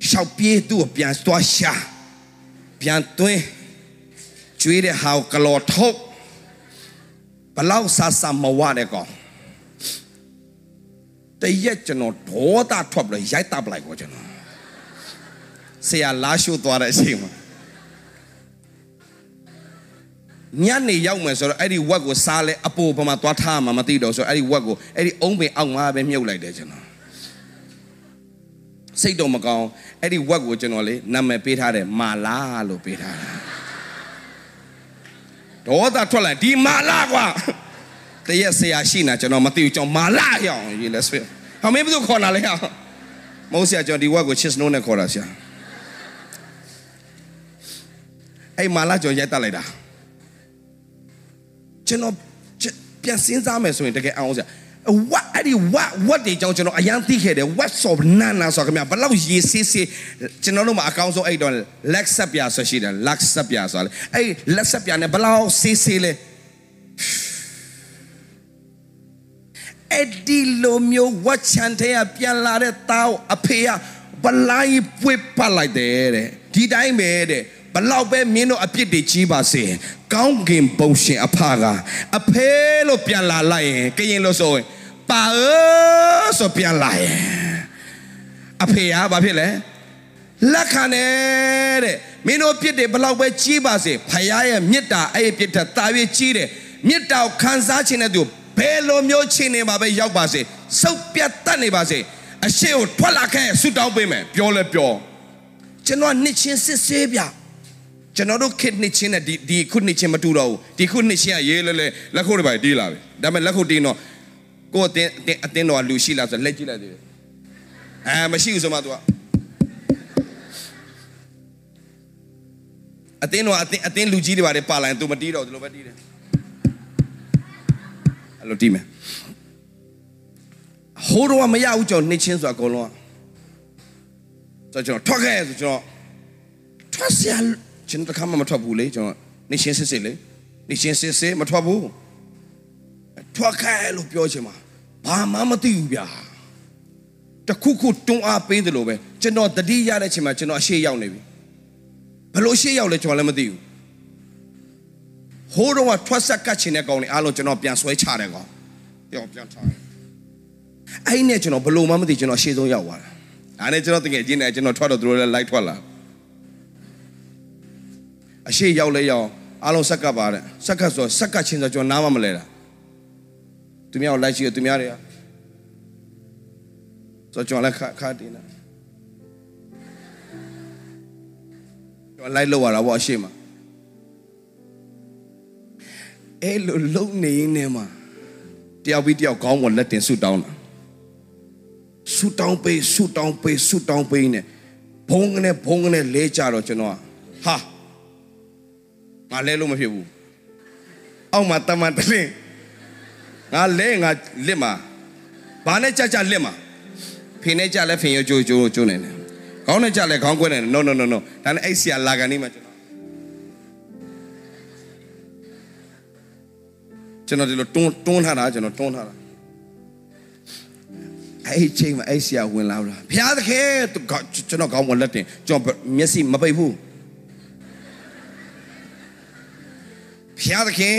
ရှောက်ပြေးသူ့ကိုပြန်သွားရှာပြန်သွင်း ကျွေးတဲ့ဟာကိုကလော်ထုတ်ဘလောက်ဆာဆာမဝတဲ့ကောင်တရက်ကျွန်တော်ဒေါသထွက်ပြီးရိုက်တပ်လိုက်ကိုကျွန်တော်ဆရာလာရှိုးသွားတဲ့အချိန်မှာညနေရောက်မယ်ဆိုတော့အဲ့ဒီဝက်ကိုစားလဲအပိုဘမှာသွားထားမှာမသိတော့ဆိုတော့အဲ့ဒီဝက်ကိုအဲ့ဒီအုံးပင်အောက်မှာပဲမြုပ်လိုက်တယ်ကျွန်တော်စိတ်တော့မကောင်းအဲ့ဒီဝက်ကိုကျွန်တော်လေနာမည်ပေးထားတယ်မာလာလို့ပေးထားတာ ဒေါသထွက်လာဒီမာလာကွာတရက်ဆရာရှိနေကျွန်တော်မသိဘူးကျွန်တော်မာလာရအောင်ရေးလဲဆွေဟောမင်းဘယ်သူခေါ်လာလဲဟောမဟုတ်ဆရာကျွန်တော်ဒီဝက်ကိုချစ်စနိုးနဲ့ခေါ်တာဆရာအဲ့မာလာကျွန်တော်ရိုက်တက်လိုက်တာကျွန်တော်ပြန်စဉ်းစားမယ်ဆိုရင်တကယ်အောင်ဆရာ ဝတ်အဲ့ဒီဝတ်ဝတ်တွေကြောင့်ကျွန်တော်အရန်သိခဲ့တယ်ဝတ်ဆော့နာနာဆိုခင်ဗျာဘလောက်ရေးဆေးဆေးကျွန်တော်တို့မှာအကောင်းဆုံးအဲ့တော့လက်ဆက်ပြဆိုရှိတယ်လက်ဆက်ပြဆိုလေအဲ့လက်ဆက်ပြနဲ့ဘလောက်ဆေးဆေးလဲအဲ့ဒီလိုမျိုးဝတ်ချန်တဲ့ပြန်လာတဲ့တောင်းအဖေကဘလိုက်ပွေးပတ်လိုက်တယ်တဲ့ဒီတိုင်းပဲတဲ့ ဘလောက်ပဲမင်းတို့အပြစ်တွေကြီးပါစေကောင်းကင်ဘုံရှင်အဖကအဖေလို့ပြန်လာလိုက်ရင်ကရင်လို့ဆိုရင်ပါအဆိုပြန်လာရင်အဖေကဘာဖြစ်လဲလက်ခံတယ်တဲ့မင်းတို့ပြစ်တယ်ဘလောက်ပဲကြီးပါစေဖခင်ရဲ့မေတ္တာအဲ့ဒီပြစ်ထက်တာ၍ကြီးတယ်မေတ္တာကိုခံစားခြင်းတဲ့သူဘယ်လိုမျိုးခြင်းနေပါပဲရောက်ပါစေစုပ်ပြတ်တတ်နေပါစေအရှိကိုထွက်လာခဲ့ဆူတောင်းပေးမယ်ပြောလဲပြောကျွန်တော်နှစ်ချင်းစစ်ဆေးပြ ကျွန်တော်တို့ခစ်နှစ်ချင်းနဲ့ဒီဒီခုနှစ်ချင်းမတူတော့ဘူးဒီခုနှစ်ချင်းကရေးလဲလဲလက်ခုပ်တွေပါတီးလာပြီဒါပေမဲ့လက်ခုပ်တင်းတော့ကိုယ်အတင်းအတင်းတော့လူရှိလားဆိုလက်ကြည့်လိုက်သေးတယ်အဲမရှိဘူးဆိုမှ तू ကအတင်းတော့အတင်းအတင်းလူကြီးတွေပါတယ်ပါလာရင် तू မတီးတော့ဒီလိုပဲတီးတယ်အဲ့လိုတီးမယ်ဟိုးတော့မရဘူးကျွန်တော်နှစ်ချင်းဆိုအကုန်လုံးဆိုကျွန်တော်ထွက်ခဲ့ဆိုကျွန်တော်ထွက်စရာ ကျွန်တော်တခါမှမထွက်ဘူးလေကျွန်တော်နှစ်ချင်းစစ်စစ်လေနှစ်ချင်းစစ်စစ်မထွက်ဘူးထွက်ခဲ့လို့ပြောချင်မှာဘာမှမသိဘူးဗျာတခုခုတွန်းအားပေးတယ်လို့ပဲကျွန်တော်တတိရတဲ့ချိန်မှာကျွန်တော်အရှိရောက်နေပြီဘလို့ရှေ့ရောက်လဲကျွန်တော်လည်းမသိဘူးဟိုးတော့ထွက်ဆက်ကတ်ချင်တဲ့ကောင်လေးအားလုံးကျွန်တော်ပြန်ဆွဲချတယ်ကောင်ပြောပြန်ထားတယ်အဲ့နဲ့ကျွန်တော်ဘလို့မှမသိကျွန်တော်ရှေ့ဆုံးရောက်သွားတာဒါနဲ့ကျွန်တော်တကယ်ကျင်းနေကျွန်တော်ထွက်တော့သူတို့လည်းလိုက်ထွက်လာ အရှိရောက်လဲရောက်အားလုံးဆက်ကပ်ပါတယ်ဆက်ကပ်ဆိုဆက်ကပ်ချင်းဆိုကျွန်တော်နားမမလဲတာသူများကိုလိုက်ကြည့်သူများတွေကဆိုကျွန်တော်လည်းခါခါတင်တာကျွန်တော်လိုက်လောက်ရတာပေါ့အရှိမအဲ့လိုလုံနေနေမှာတယောက်ပြီးတယောက်ကောင်းပေါ်လက်တင်ဆူတောင်းတာဆူတောင်းပေးဆူတောင်းပေးဆူတောင်းပေးနေဘုံကနေဘုံကနေလဲကြတော့ကျွန်တော်ဟာ ငါလဲလို့မဖြစ်ဘူးအောက်မှာတမန်တလင်းငါလဲငါလစ်မှာဘာနဲ့ကြကြလစ်မှာဖင်နဲ့ကြလဲဖင်ရကြိုးကြိုးကြိုးနေတယ်ခေါင်းနဲ့ကြလဲခေါင်းကွဲနေတယ် no no no no ဒါနဲ့အဲ့ဆီယာလာကန်နေမှာကျွန်တော်ကျွန်တော်ဒီလိုတွန်းတွန်းထားတာကျွန်တော်တွန်းထားတာအဲ့ချိန်မှာအဲ့ဆီယာဝင်လာတာဘုရားသခင်ကျွန်တော်ခေါင်းဝင်လက်တင်ကျွန်တော်မျက်စိမပိတ်ဘူး ဘုရားသခင်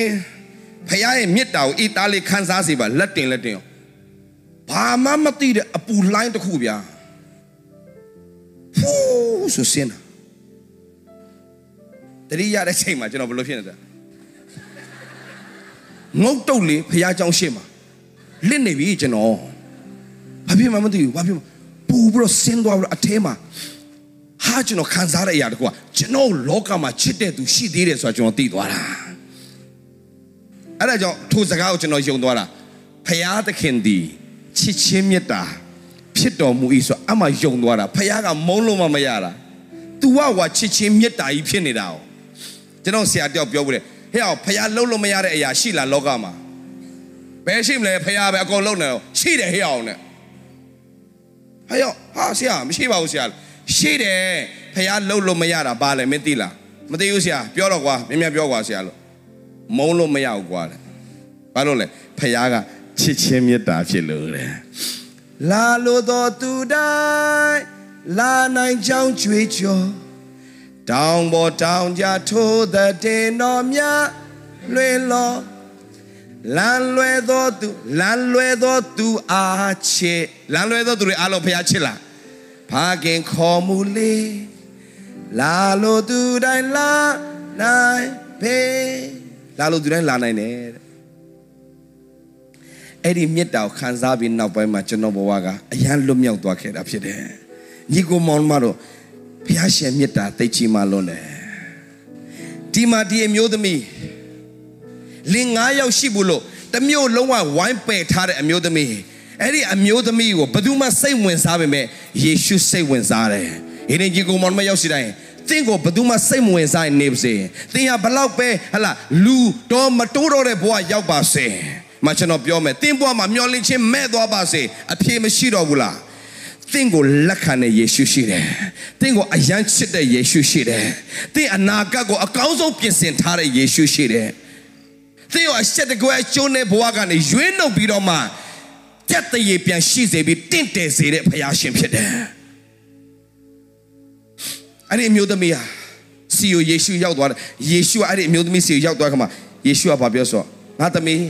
ဖခင်ရဲ့မေတ္တာကိုဤသားလေးခံစားစေပါလက်တင်လက်တင်အောင်ဘာမှမသိတဲ့အပူလှိုင်းတစ်ခုဗျာဖူးဆိုစင်းတာတတိယတဲ့ချိန်မှာကျွန်တော်ဘယ်လိုဖြစ်နေတာငုတ်တုတ်လေးဖခင်ကြောင့်ရှေ့မှာလစ်နေပြီကျွန်တော်ဘာဖြစ်မှမသိဘူးဘာဖြစ်မှပူပြီးတော့ဆင်းသွားပြီးတော့အထဲမှာဟာကျွန်တော်ခံစားတဲ့အရာတခုကကျွန်တော်လောကမှာချစ်တဲ့သူရှိသေးတယ်ဆိုတာကျွန်တော်သိသွားတာ အဲ့ဒါကြောင့်ထိုစကားကိုကျွန်တော်ယုံသွားတာဖရာသခင်သည်ချစ်ချင်းမေတ္တာဖြစ်တော်မူ၏ဆိုအမှယုံသွားတာဖရာကမုန်းလို့မှမရတာ तू ကဟွာချစ်ချင်းမေတ္တာကြီးဖြစ်နေတာ哦ကျွန်တော်ဆရာတယောက်ပြောဘူးလေဟဲ့အောင်ဖရာလှုပ်လို့မရတဲ့အရာရှိလားလောကမှာဘယ်ရှိမလဲဖရာပဲအကုန်လုံးနေတော့ရှိတယ်ဟဲ့အောင်နဲ့ဟဲ့အောင်ဟာဆရာမရှိပါဘူးဆရာရှိတယ်ဖရာလှုပ်လို့မရတာဘာလဲမသိလားမသိဘူးဆရာပြောတော့ကွာမြင်မြပြောကွာဆရာလို့ မုန်းလို့မရဘူးကွာတဲ့ဘာလို့လဲဖရာကချစ်ချင်းမေတ္တာဖြစ်လို့တဲ့လာလို့တော်သူတိုင်းလာနိုင်ကြောင်းကြွေးကြော်တောင်ပေါ်တောင်ကြထိုးတဲ့တင်တော်များလွင်လောလမ်းလွဲသောသူလမ်းလွဲသောသူအားချစ်လမ်းလွဲသောသူတွေအားလုံးဖျားချစ်လားဖခင်ခေါ်မူလေလာလို့သူတိုင်းလာနိုင်ဖေး လာလို့သူတိုင်းလာနိုင်တယ်တဲ့အဲ့ဒီမြတ်တာကိုခံစားပြီးနောက်ပိုင်းမှာကျွန်တော်ဘဝကအရန်လွတ်မြောက်သွားခဲ့တာဖြစ်တယ်ညီကိုမောင်မတို့ဖျားရှင်မြတ်တာသိချီမှလွန်းတယ်ဒီမှာဒီအမျိုးသမီးလင်း၅ယောက်ရှိဘူးလို့တစ်မျိုးလုံးဝဝိုင်းပယ်ထားတဲ့အမျိုးသမီးအဲ့ဒီအမျိုးသမီးကိုဘယ်သူမှစိတ်ဝင်စားပေမဲ့ယေရှုစိတ်ဝင်စားတယ်။ဒီနေ့ကြီးကိုမောင်မရောက်စီတိုင်း သင်ကိုဘယ်သူမှစိတ်မဝင်စားနေပါစေ။သင်ဟာဘလောက်ပဲဟလာလူတော့မတိုးတော့တဲ့ဘဝရောက်ပါစေ။မကျွန်တော်ပြောမယ်။သင်ဘဝမှာမျောလင့်ခြင်းမဲ့သွားပါစေ။အပြေမရှိတော့ဘူးလား။သင်ကိုလက်ခံတဲ့ယေရှုရှိတယ်။သင်ကိုအယမ်းချစ်တဲ့ယေရှုရှိတယ်။သင်အနာဂတ်ကိုအကောင်းဆုံးပြင်ဆင်ထားတဲ့ယေရှုရှိတယ်။သင်ကိုအဆက်တကွဲအကျိုးနဲ့ဘဝကနေရွေးနှုတ်ပြီးတော့မှကြက်တရေပြန်ရှိစေပြီးတင့်တယ်စေတဲ့ဖခင်ရှင်ဖြစ်တယ်။ အဲ့ဒီအမျိုးသမီးဟာစီယိုယေရှုရောက်သွားတယ်။ယေရှုကအဲ့ဒီအမျိုးသမီးစီယိုရောက်သွားခါမှာယေရှုကဘာပြောဆိုငါသမီး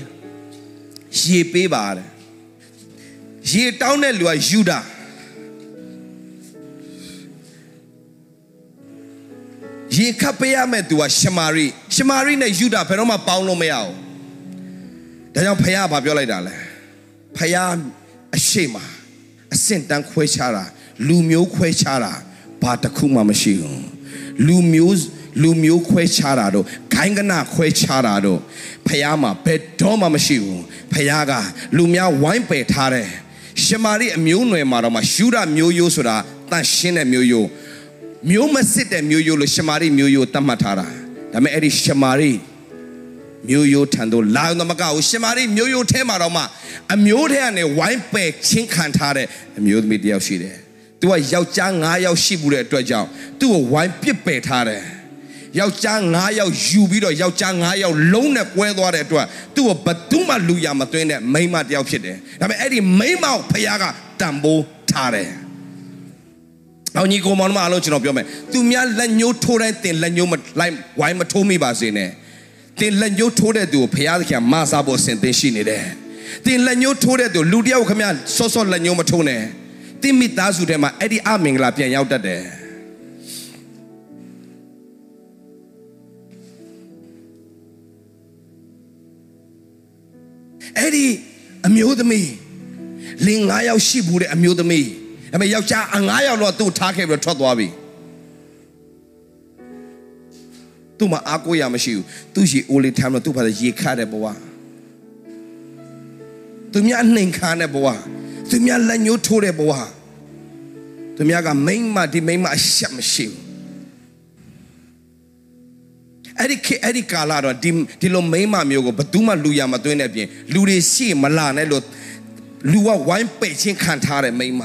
ရေပေးပါတဲ့။ရေတောင်းတဲ့လူကယူဒာရေခပ်ပေးရမဲ့သူကရှမာရိရှမာရိနဲ့ယူဒာဘယ်တော့မှပေါင်းလို့မရအောင်။ဒါကြောင့်ဖခင်ကဘာပြောလိုက်တာလဲ။ဖယားအရှိမအစင်တန်းခွဲခြားတာလူမျိုးခွဲခြားတာ ဘာတစ်ခုမှမရှိဘူးလူမျိုးလူမျိုးခွဲခြားတာတော့ဂိုင်းကနခွဲခြားတာတော့ဖယားမှာဘယ်တော့မှမရှိဘူးဖယားကလူများဝိုင်းပယ်ထားတယ်ရှမာရိအမျိုးနွယ်မှာတော့မှရှုရမျိုးရိုးဆိုတာတန်ရှင်းတဲ့မျိုးရိုးမျိုးမစစ်တဲ့မျိုးရိုးလို့ရှမာရိမျိုးရိုးတတ်မှတ်ထားတာဒါပေမဲ့အဲ့ဒီရှမာရိမျိုးရိုးထံသို့လာတော့မကဘူးရှင်မာရိမျိုးရိုးထဲမှာတော့မှအမျိုးထဲကနေဝိုင်းပယ်ချင်းခံထားတဲ့အမျိုးသမီးတစ်ယောက်ရှိတယ်။ तू ကယောက်ျား9ယောက်ရှိမှုတဲ့အတွက်ကြောင့်သူ့ကိုဝိုင်းပစ်ပယ်ထားတယ်။ယောက်ျား9ယောက်ယူပြီးတော့ယောက်ျား9ယောက်လုံးနဲ့ကွဲသွားတဲ့အတွက်သူ့ကိုဘသူမှလူရမသွင်းတဲ့မိန်းမတစ်ယောက်ဖြစ်တယ်။ဒါပေမဲ့အဲ့ဒီမိန်းမကိုဖခင်ကတန်ဖိုးထားတယ်။အောင်ညီကိုမောင်မအားလုံးကျွန်တော်ပြောမယ်။သူများလက်ညှိုးထိုးတိုင်းတင်လက်ညှိုးမလိုက်ဝိုင်းမထိုးမိပါစေနဲ့။တင်လက်ညှိုးထိုးတဲ့သူကိုဖခင်သခင်မဆာဖို့အစဉ်သင်ရှိနေတယ်။တင်လက်ညှိုးထိုးတဲ့သူလူတယောက်ခမဆော့ဆော့လက်ညှိုးမထိုးနဲ့။တ င်မိသားစုထဲမှာအဲ့ဒီအမင်္ဂလာပြန်ရောက်တတ်တယ်။အဲ့ဒီအမျိုးသမီးလင်9ယောက်ရှိဘူးတဲ့အမျိုးသမီးအဲ့မဲ့ယောက်ျားအ9ယောက်တော့သူ့ထားခဲ့ပြီးတော့ထွက်သွားပြီသူ့မှာအားကိုးရမရှိဘူးသူ့ရှိအိုလီထမ်းတော့သူ့ဘာသာရေခတ်တဲ့ဘဝသူများနှိမ်ခါတဲ့ဘဝသူများလက်ညှိုးထိုးတဲ့ဘဝ သူများကမိမ့်မဒီမိမ့်မအရှက်မရှိဘူးအဲ့ဒီခေတ်အဲ့ဒီကာလတော့ဒီဒီလိုမိန်းမမျိုးကိုဘယ်သူမှလူရမသွင်းတဲ့အပြင်လူတွေရှိမလာနဲ့လို့လူကဝိုင်းပိတ်ချင်းခံထားတဲ့မိန်းမ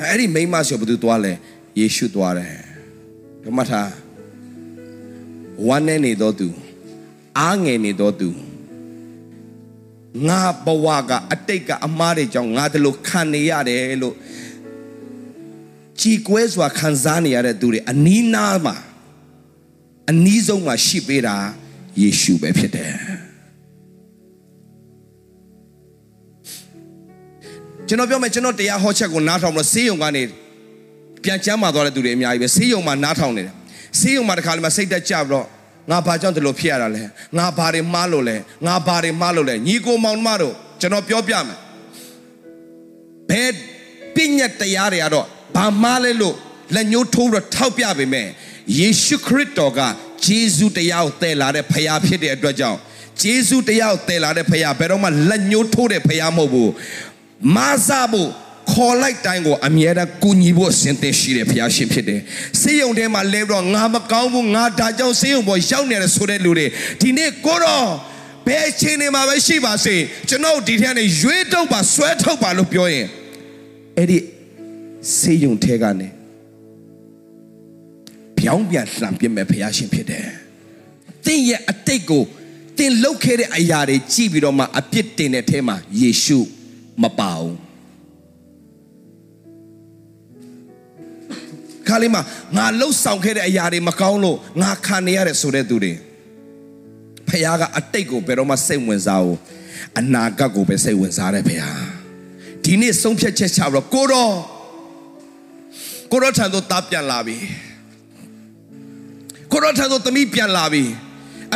အဲ့ဒီမိန်းမဆိုဘယ်သူသွားလဲယေရှုသွားတယ်ဓမ္မထာဝမ်းနေနေတော့သူအားငယ်နေတော့သူငါဘဝကအတိတ်ကအမားတွေကြောင့်ငါတို့လိုခံနေရတယ်လို့ ကြည်ကွဲစွာခံစားနေရတဲ့သူတွေအနီးနားမှာအနီးဆုံးမှာရှိပေးတာယေရှုပဲဖြစ်တယ်ကျွန်တော်ပြောမယ်ကျွန်တော်တရားဟောချက်ကိုနားထောင်လို့ဆေးရုံကနေပြန်ချမ်းမာသွားတဲ့သူတွေအများကြီးပဲဆေးရုံမှာနားထောင်နေတယ်ဆေးရုံမှာတခါလေမှစိတ်တက်ကြပြီးတော့ငါဘာကြောင့်ဒီလိုဖြစ်ရတာလဲငါဘာတွေမှားလို့လဲငါဘာတွေမှားလို့လဲညီကိုမောင်မတို့ကျွန်တော်ပြောပြမယ်ဘယ်ပြည့်ညက်တရားတွေကတော့ ဘာမှားလဲလို့လက်ညှိုးထိုးပြီးတော့ထောက်ပြပေမဲ့ယေရှုခရစ်တော်ကဂျေဇုတရားကိုတည်လာတဲ့ဖခင်ဖြစ်တဲ့အတွက်ကြောင့်ဂျေဇုတရားကိုတည်လာတဲ့ဖခင်ဘယ်တော့မှလက်ညှိုးထိုးတဲ့ဖခင်မဟုတ်ဘူးမာစားဖို့ခေါ်လိုက်တိုင်းကိုအမြဲတမ်းကူညီဖို့အစဉ်သင့်ရှိတဲ့ဖခင်ရှင်ဖြစ်တယ်။စေယုံထဲမှာလဲပြီးတော့ငါမကောင်းဘူးငါဒါကြောင့်စေယုံပေါ်ရောက်နေတယ်ဆိုတဲ့လူတွေဒီနေ့ကိုတော့ဘယ်အချိန်နေမှာပဲရှိပါစေကျွန်တော်ဒီထက်နေရွေးထုတ်ပါဆွဲထုတ်ပါလို့ပြောရင်အဲ့ဒီ စေယုံထဲကနေပြောင်းပြန်လှန်ပြမဲ့ဖခင်ရှင်ဖြစ်တယ်။တင်းရဲ့အတိတ်ကိုတင်လုတ်ခဲ့တဲ့အရာတွေကြည့်ပြီးတော့မှအပြစ်တင်တဲ့ထဲမှာယေရှုမပါဘူးခါလေးမှာငါလှုပ်ဆောင်ခဲ့တဲ့အရာတွေမကောင်းလို့ငါခံနေရတယ်ဆိုတဲ့သူတွေဖခင်ကအတိတ်ကိုဘယ်တော့မှစိတ်ဝင်စားဘူးအနာဂတ်ကိုပဲစိတ်ဝင်စားတယ်ဖခင်ဒီနေ့ဆုံးဖြတ်ချက်ချပြီးတော့ကိုတော့ ကိုတော့ထံသို့တားပြန်လာပြီကိုတော့ထံသို့သမီးပြန်လာပြီ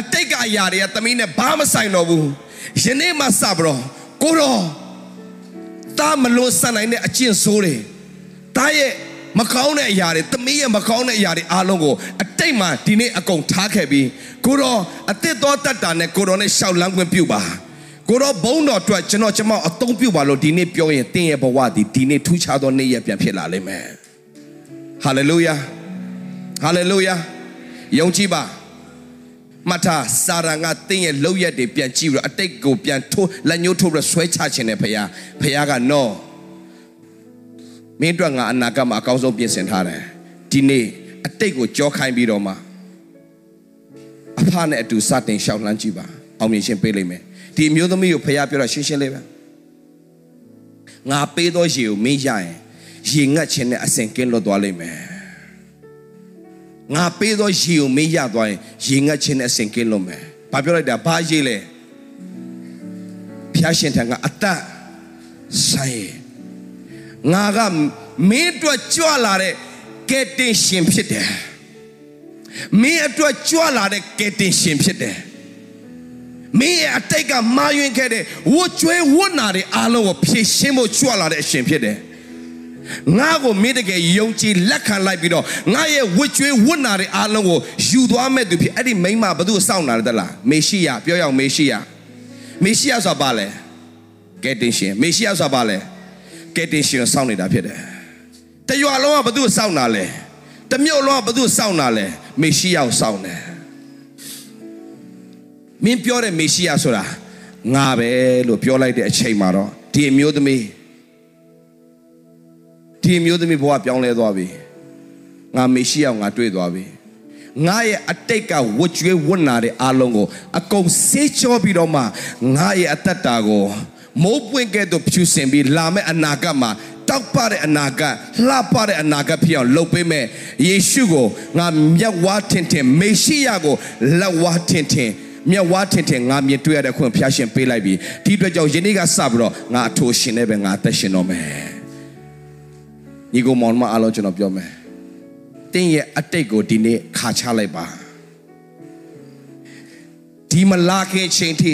အတိတ်ကအရာတွေကသမီးနဲ့ဘာမဆိုင်တော့ဘူးယနေ့မှစပြီးတော့ကိုတော့တားမလို့ဆန်နိုင်တဲ့အကျင့်ဆိုးတွေတားရဲ့မကောင်းတဲ့အရာတွေသမီးရဲ့မကောင်းတဲ့အရာတွေအားလုံးကိုအတိတ်မှာဒီနေ့အကုန်ထားခဲ့ပြီးကိုတော့အသစ်သောတတ်တာနဲ့ကိုတော့နဲ့ရှောက်လန်းခွင့်ပြုပါကိုတော့ဘုံတော်အတွက်ကျွန်တော်ကျမအသုံးပြုပါလို့ဒီနေ့ပြောရင်တင်းရဲ့ဘဝဒီဒီနေ့ထူးခြားသောနေ့ရက်ပြန်ဖြစ်လာလိမ့်မယ် ဟာလေလုယာဟာလေလုယာယုံကြည်ပါမထစာရငါတင်းရဲ့လောက်ရက်တွေပြန်ကြည့်ပြီးတော့အတိတ်ကိုပြန်ထိုးလက်ညှိုးထိုးပြီးဆွဲချခြင်းနဲ့ဖခင်ဖခင်ကနော်မင်းတို့ငါအနာဂတ်မှာအကောင်းဆုံးပြင်ဆင်ထားတယ်ဒီနေ့အတိတ်ကိုကြောခိုင်းပြီးတော့မှအဖနဲ့အတူစတင်ရှောက်လှမ်းကြည့်ပါအောင်မြင်ရှင်ပေးလိမ့်မယ်ဒီအမျိုးသမီးကိုဖခင်ပြောတော့ရှင်းရှင်းလေးပဲငါပေးသောရေကိုမင်းရရင် ရေငတ်ခြင်းနဲ့အစဉ်ကင်းလွတ်သွားလိမ့်မယ်ငါပေးသောရေကိုမင်းရသွားရင်ရေငတ်ခြင်းနဲ့အစဉ်ကင်းလွတ်မယ်ဘာပြောလိုက်တာဘာရေလဲဖျားရှင်ထံကအသက်ဆိုင်ငါကမင်းအတွက်ကြွလာတဲ့ကယ်တင်ရှင်ဖြစ်တယ်မင်းအတွက်ကြွလာတဲ့ကယ်တင်ရှင်ဖြစ်တယ်မင်းရဲ့အတိတ်ကမာယွင်ခဲ့တဲ့ဝတ်ကျွေးဝတ်နာတဲ့အားလုံးကိုဖြည့်ရှင်းဖို့ကြွလာတဲ့အရှင်ဖြစ်တယ် ငါကိုမင်းတကယ်ယုံကြည်လက်ခံလိုက်ပြီးတော့ငါရဲ့ဝတ်ကျွေးဝတ်နာတဲ့အားလုံးကိုယူသွားမဲ့သူဖြစ်အဲ့ဒီမိန်းမဘသူစောင့်နာတယ်လားမေရှိယပြောရအောင်မေရှိယမေရှိယဆိုတာဘာလဲကယ်တင်ရှင်မေရှိယဆိုတာဘာလဲကယ်တင်ရှင်ကိုစောင့်နေတာဖြစ်တယ်တရွာလုံးကဘသူစောင့်တာလဲတမြို့လုံးကဘသူစောင့်တာလဲမေရှိယကိုစောင့်တယ်မင်းပြောတဲ့မေရှိယဆိုတာငါပဲလို့ပြောလိုက်တဲ့အချိန်မှာတော့ဒီအမျိုးသမီး ဒီအမျိုးသမီးဘဝပြောင်းလဲသွားပြီငါမေရှိယကိုငါတွေ့သွားပြီငါရဲ့အတိတ်ကဝတ်ကြွေးဝတ်နာတဲ့အားလုံးကိုအကုန်ဆေးကြောပြီးတော့မှငါရဲ့အသက်တာကိုမိုးပွင့်ကဲ့သို့ဖြူစင်ပြီးလာမယ့်အနာဂတ်မှာတောက်ပတဲ့အနာဂတ်လှပတဲ့အနာဂတ်ဖြစ်အောင်လုပ်ပေးမယ်ယေရှုကိုငါမျက်ဝါးထင်ထင်မေရှိယကိုလက်ဝါးထင်ထင်မြတ်ဝါထင်ထင်ငါမြင်တွေ့ရတဲ့ခွင့်ဖျားရှင်ပေးလိုက်ပြီဒီအတွက်ကြောင့်ယနေ့ကစပြီးတော့ငါအထိုးရှင်နဲ့ပဲငါအသက်ရှင်တော့မယ် ညီကိုမောင်မအားလုံးကျွန်တော်ပြောမယ်တင်းရဲ့အတိတ်ကိုဒီနေ့ခါချလိုက်ပါဒီမလာခင်ချိန်ထိ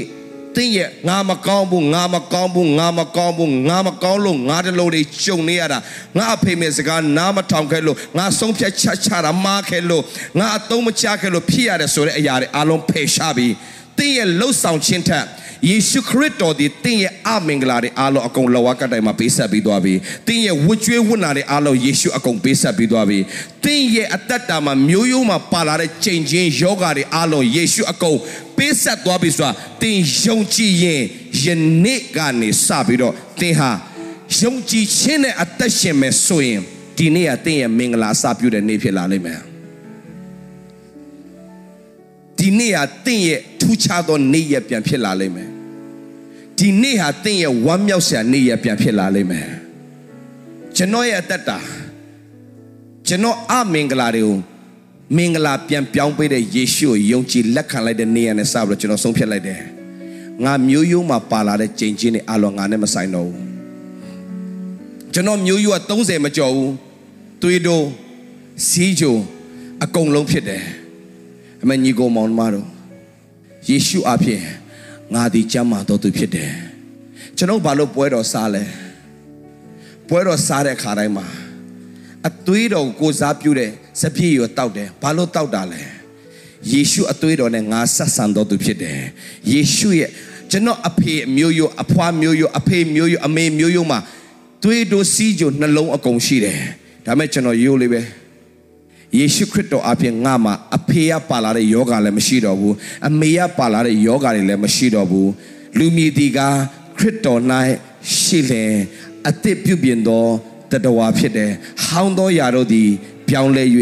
တင်းရဲ့ငါမကောင်းဘူးငါမကောင်းဘူးငါမကောင်းဘူးငါမကောင်းလို့ငါတလို့တွေကြုံနေရတာငါအဖေမေစကားနားမထောင်ခဲ့လို့ငါဆုံးဖြတ်ချက်ချတာမှားခဲ့လို့ငါအသုံးမချခဲ့လို့ဖြစ်ရတယ်ဆိုတဲ့အရာတွေအလုံးဖယ်ရှားပြီး တင်းရဲ့လှုပ်ဆောင်ခြင်းထက်ယေရှုခရစ်တော်ဒီတင်းရဲ့အမင်္ဂလာတွေအားလုံးအကုန်လောကတိုင်မှာပေးဆက်ပြီးသွားပြီတင်းရဲ့ဝတ်ကြွေးဝတ်နာတွေအားလုံးယေရှုအကုန်ပေးဆက်ပြီးသွားပြီတင်းရဲ့အသက်တာမှာမျိုးရိုးမှာပါလာတဲ့ချိန်ချင်းယောဂါတွေအားလုံးယေရှုအကုန်ပေးဆက်သွားပြီဆိုတာတင်းယုံကြည်ရင်ယနေ့ကနေစပြီးတော့တင်းဟာယုံကြည်ခြင်းနဲ့အသက်ရှင်မယ်ဆိုရင်ဒီနေ့ကတင်းရဲ့မင်္ဂလာစပြုတဲ့နေ့ဖြစ်လာလိမ့်မယ် ဒီနေ့ဟာတင့်ရဲ့ထူးခြားသောနေ့ရက်ပြန်ဖြစ်လာလိမ့်မယ်ဒီနေ့ဟာတင့်ရဲ့ဝမ်းမြောက်စရာနေ့ရက်ပြန်ဖြစ်လာလိမ့်မယ်ကျွန်တော်ရဲ့အသက်တာကျွန်တော်အမင်္ဂလာတွေကိုမင်္ဂလာပြန်ပြောင်းပေးတဲ့ယေရှုကိုယုံကြည်လက်ခံလိုက်တဲ့နေ့ရက်နဲ့စပြီးတော့ကျွန်တော်ဆုံးဖြတ်လိုက်တယ်ငါမျိုးရိုးမှာပါလာတဲ့ကြင်ချင်းတွေအလောငါနဲ့မဆိုင်တော့ဘူးကျွန်တော်မျိုးရိုးက30မကျော်ဘူးသွေးတိုးစီးချိုအကုန်လုံးဖြစ်တယ် အမညီကိုမောင်မတို့ယေရှုအဖြစ်ငါဒီကျမ်းမာတော်သူဖြစ်တယ်ကျွန်တော်ဘာလို့ပွဲတော်စားလဲပွဲတော်စားတဲ့ခါတိုင်းမှာအသွေးတော်ကိုစားပြုတဲ့စပြည့်ရောတောက်တယ်ဘာလို့တောက်တာလဲယေရှုအသွေးတော်နဲ့ငါဆက်ဆံတော်သူဖြစ်တယ်ယေရှုရဲ့ကျွန်တော်အဖေမျိုးရိုးအဖွားမျိုးရိုးအဖေမျိုးရိုးအမေမျိုးရိုးမှာသွေးတို့စီးကြနှလုံးအကုန်ရှိတယ်ဒါမဲ့ကျွန်တော်ရိုးလေးပဲ ယေရှုခရစ်တော်အပြင်ငါမှာအဖေရပါလာတဲ့ယောဂလည်းမရှိတော့ဘူးအမေရပါလာတဲ့ယောဂတွေလည်းမရှိတော့ဘူးလူမြည်တီကခရစ်တော်၌ရှိလင်အသစ်ပြုပြင်သောတတဝါဖြစ်တယ်ဟောင်းသောຢာတို့သည်ပြောင်းလဲ၍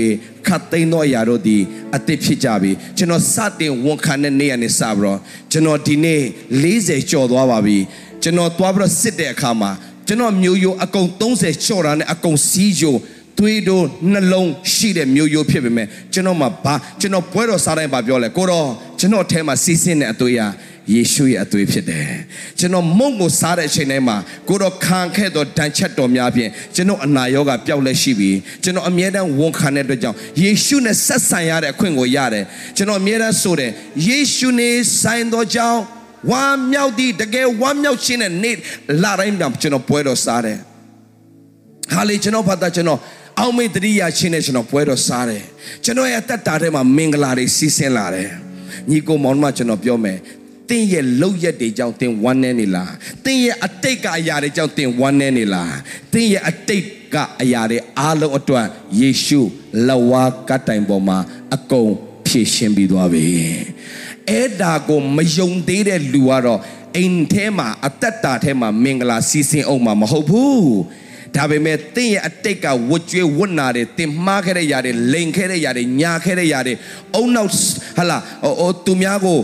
ခတ်သိမ်းသောຢာတို့သည်အသစ်ဖြစ်ကြပြီကျွန်တော်စတင်ဝန်ခံတဲ့နေ့ကနေစပြီးတော့ကျွန်တော်ဒီနေ့40ကျော်သွားပါပြီကျွန်တော်သွားပြီးတော့စစ်တဲ့အခါမှာကျွန်တော်မျိုးရိုးအကုန်30ကျော်တာနဲ့အကုန်စီးကြို သွေးတို့နှလုံးရှိတဲ့မျိုးရိုးဖြစ်ပေမဲ့ကျွန်တော်မှာဘာကျွန်တော်ပွဲတော်စားတိုင်းဘာပြောလဲကိုတော့ကျွန်တော်အထဲမှာစီးစင်းတဲ့အသွေးရယေရှုရဲ့အသွေးဖြစ်တယ်ကျွန်တော်မုံကိုစားတဲ့အချိန်တိုင်းမှာကိုတော့ခံခဲ့တော့ဒဏ်ချက်တော်များဖြင့်ကျွန်တော်အနာရောဂါပျောက်လက်ရှိပြီကျွန်တော်အမြဲတမ်းဝန်ခံတဲ့အတွက်ကြောင့်ယေရှုနဲ့ဆက်ဆံရတဲ့အခွင့်ကိုရတယ်ကျွန်တော်အမြဲတမ်းဆိုတယ်ယေရှုနဲ့ဆိုင်တော်ကြောင့်ဝမ်းမြောက်သည့်တကယ်ဝမ်းမြောက်ခြင်းနဲ့နေ့လာတိုင်းမှာကျွန်တော်ပွဲတော်စားတယ်ဟာလေကျွန်တော်ဖတ်တာကျွန်တော် အောင်မေတ္တရိယာချင်းနဲ့ကျွန်တော်ပွဲတော်စားတယ်ကျွန်တော်ရဲ့အသက်တာထဲမှာမင်္ဂလာတွေစီးဆင်းလာတယ်ညီကိုမောင်မကျွန်တော်ပြောမယ်တင်းရဲ့လောက်ရက်တွေကြောင့်တင်းဝမ်းနေနေလားတင်းရဲ့အတိတ်ကအရာတွေကြောင့်တင်းဝမ်းနေနေလားတင်းရဲ့အတိတ်ကအရာတွေအားလုံးအတွက်ယေရှုလဝါကတိုင်ပေါ်မှာအကုန်ဖြည့်ရှင်းပြီးသွားပြီအဲ့ဒါကိုမယုံသေးတဲ့လူကတော့အိမ်ထဲမှာအသက်တာထဲမှာမင်္ဂလာစီးဆင်းအောင်မှာမဟုတ်ဘူး ဒါပေမဲ့တင့်ရဲ့အတိတ်ကဝတ်ကြွေးဝတ်နာတယ်တင်မှားခဲ့တဲ့ຢာတွေလိန်ခဲ့တဲ့ຢာတွေညာခဲ့တဲ့ຢာတွေအုံနောက်ဟလာဟိုသူများကို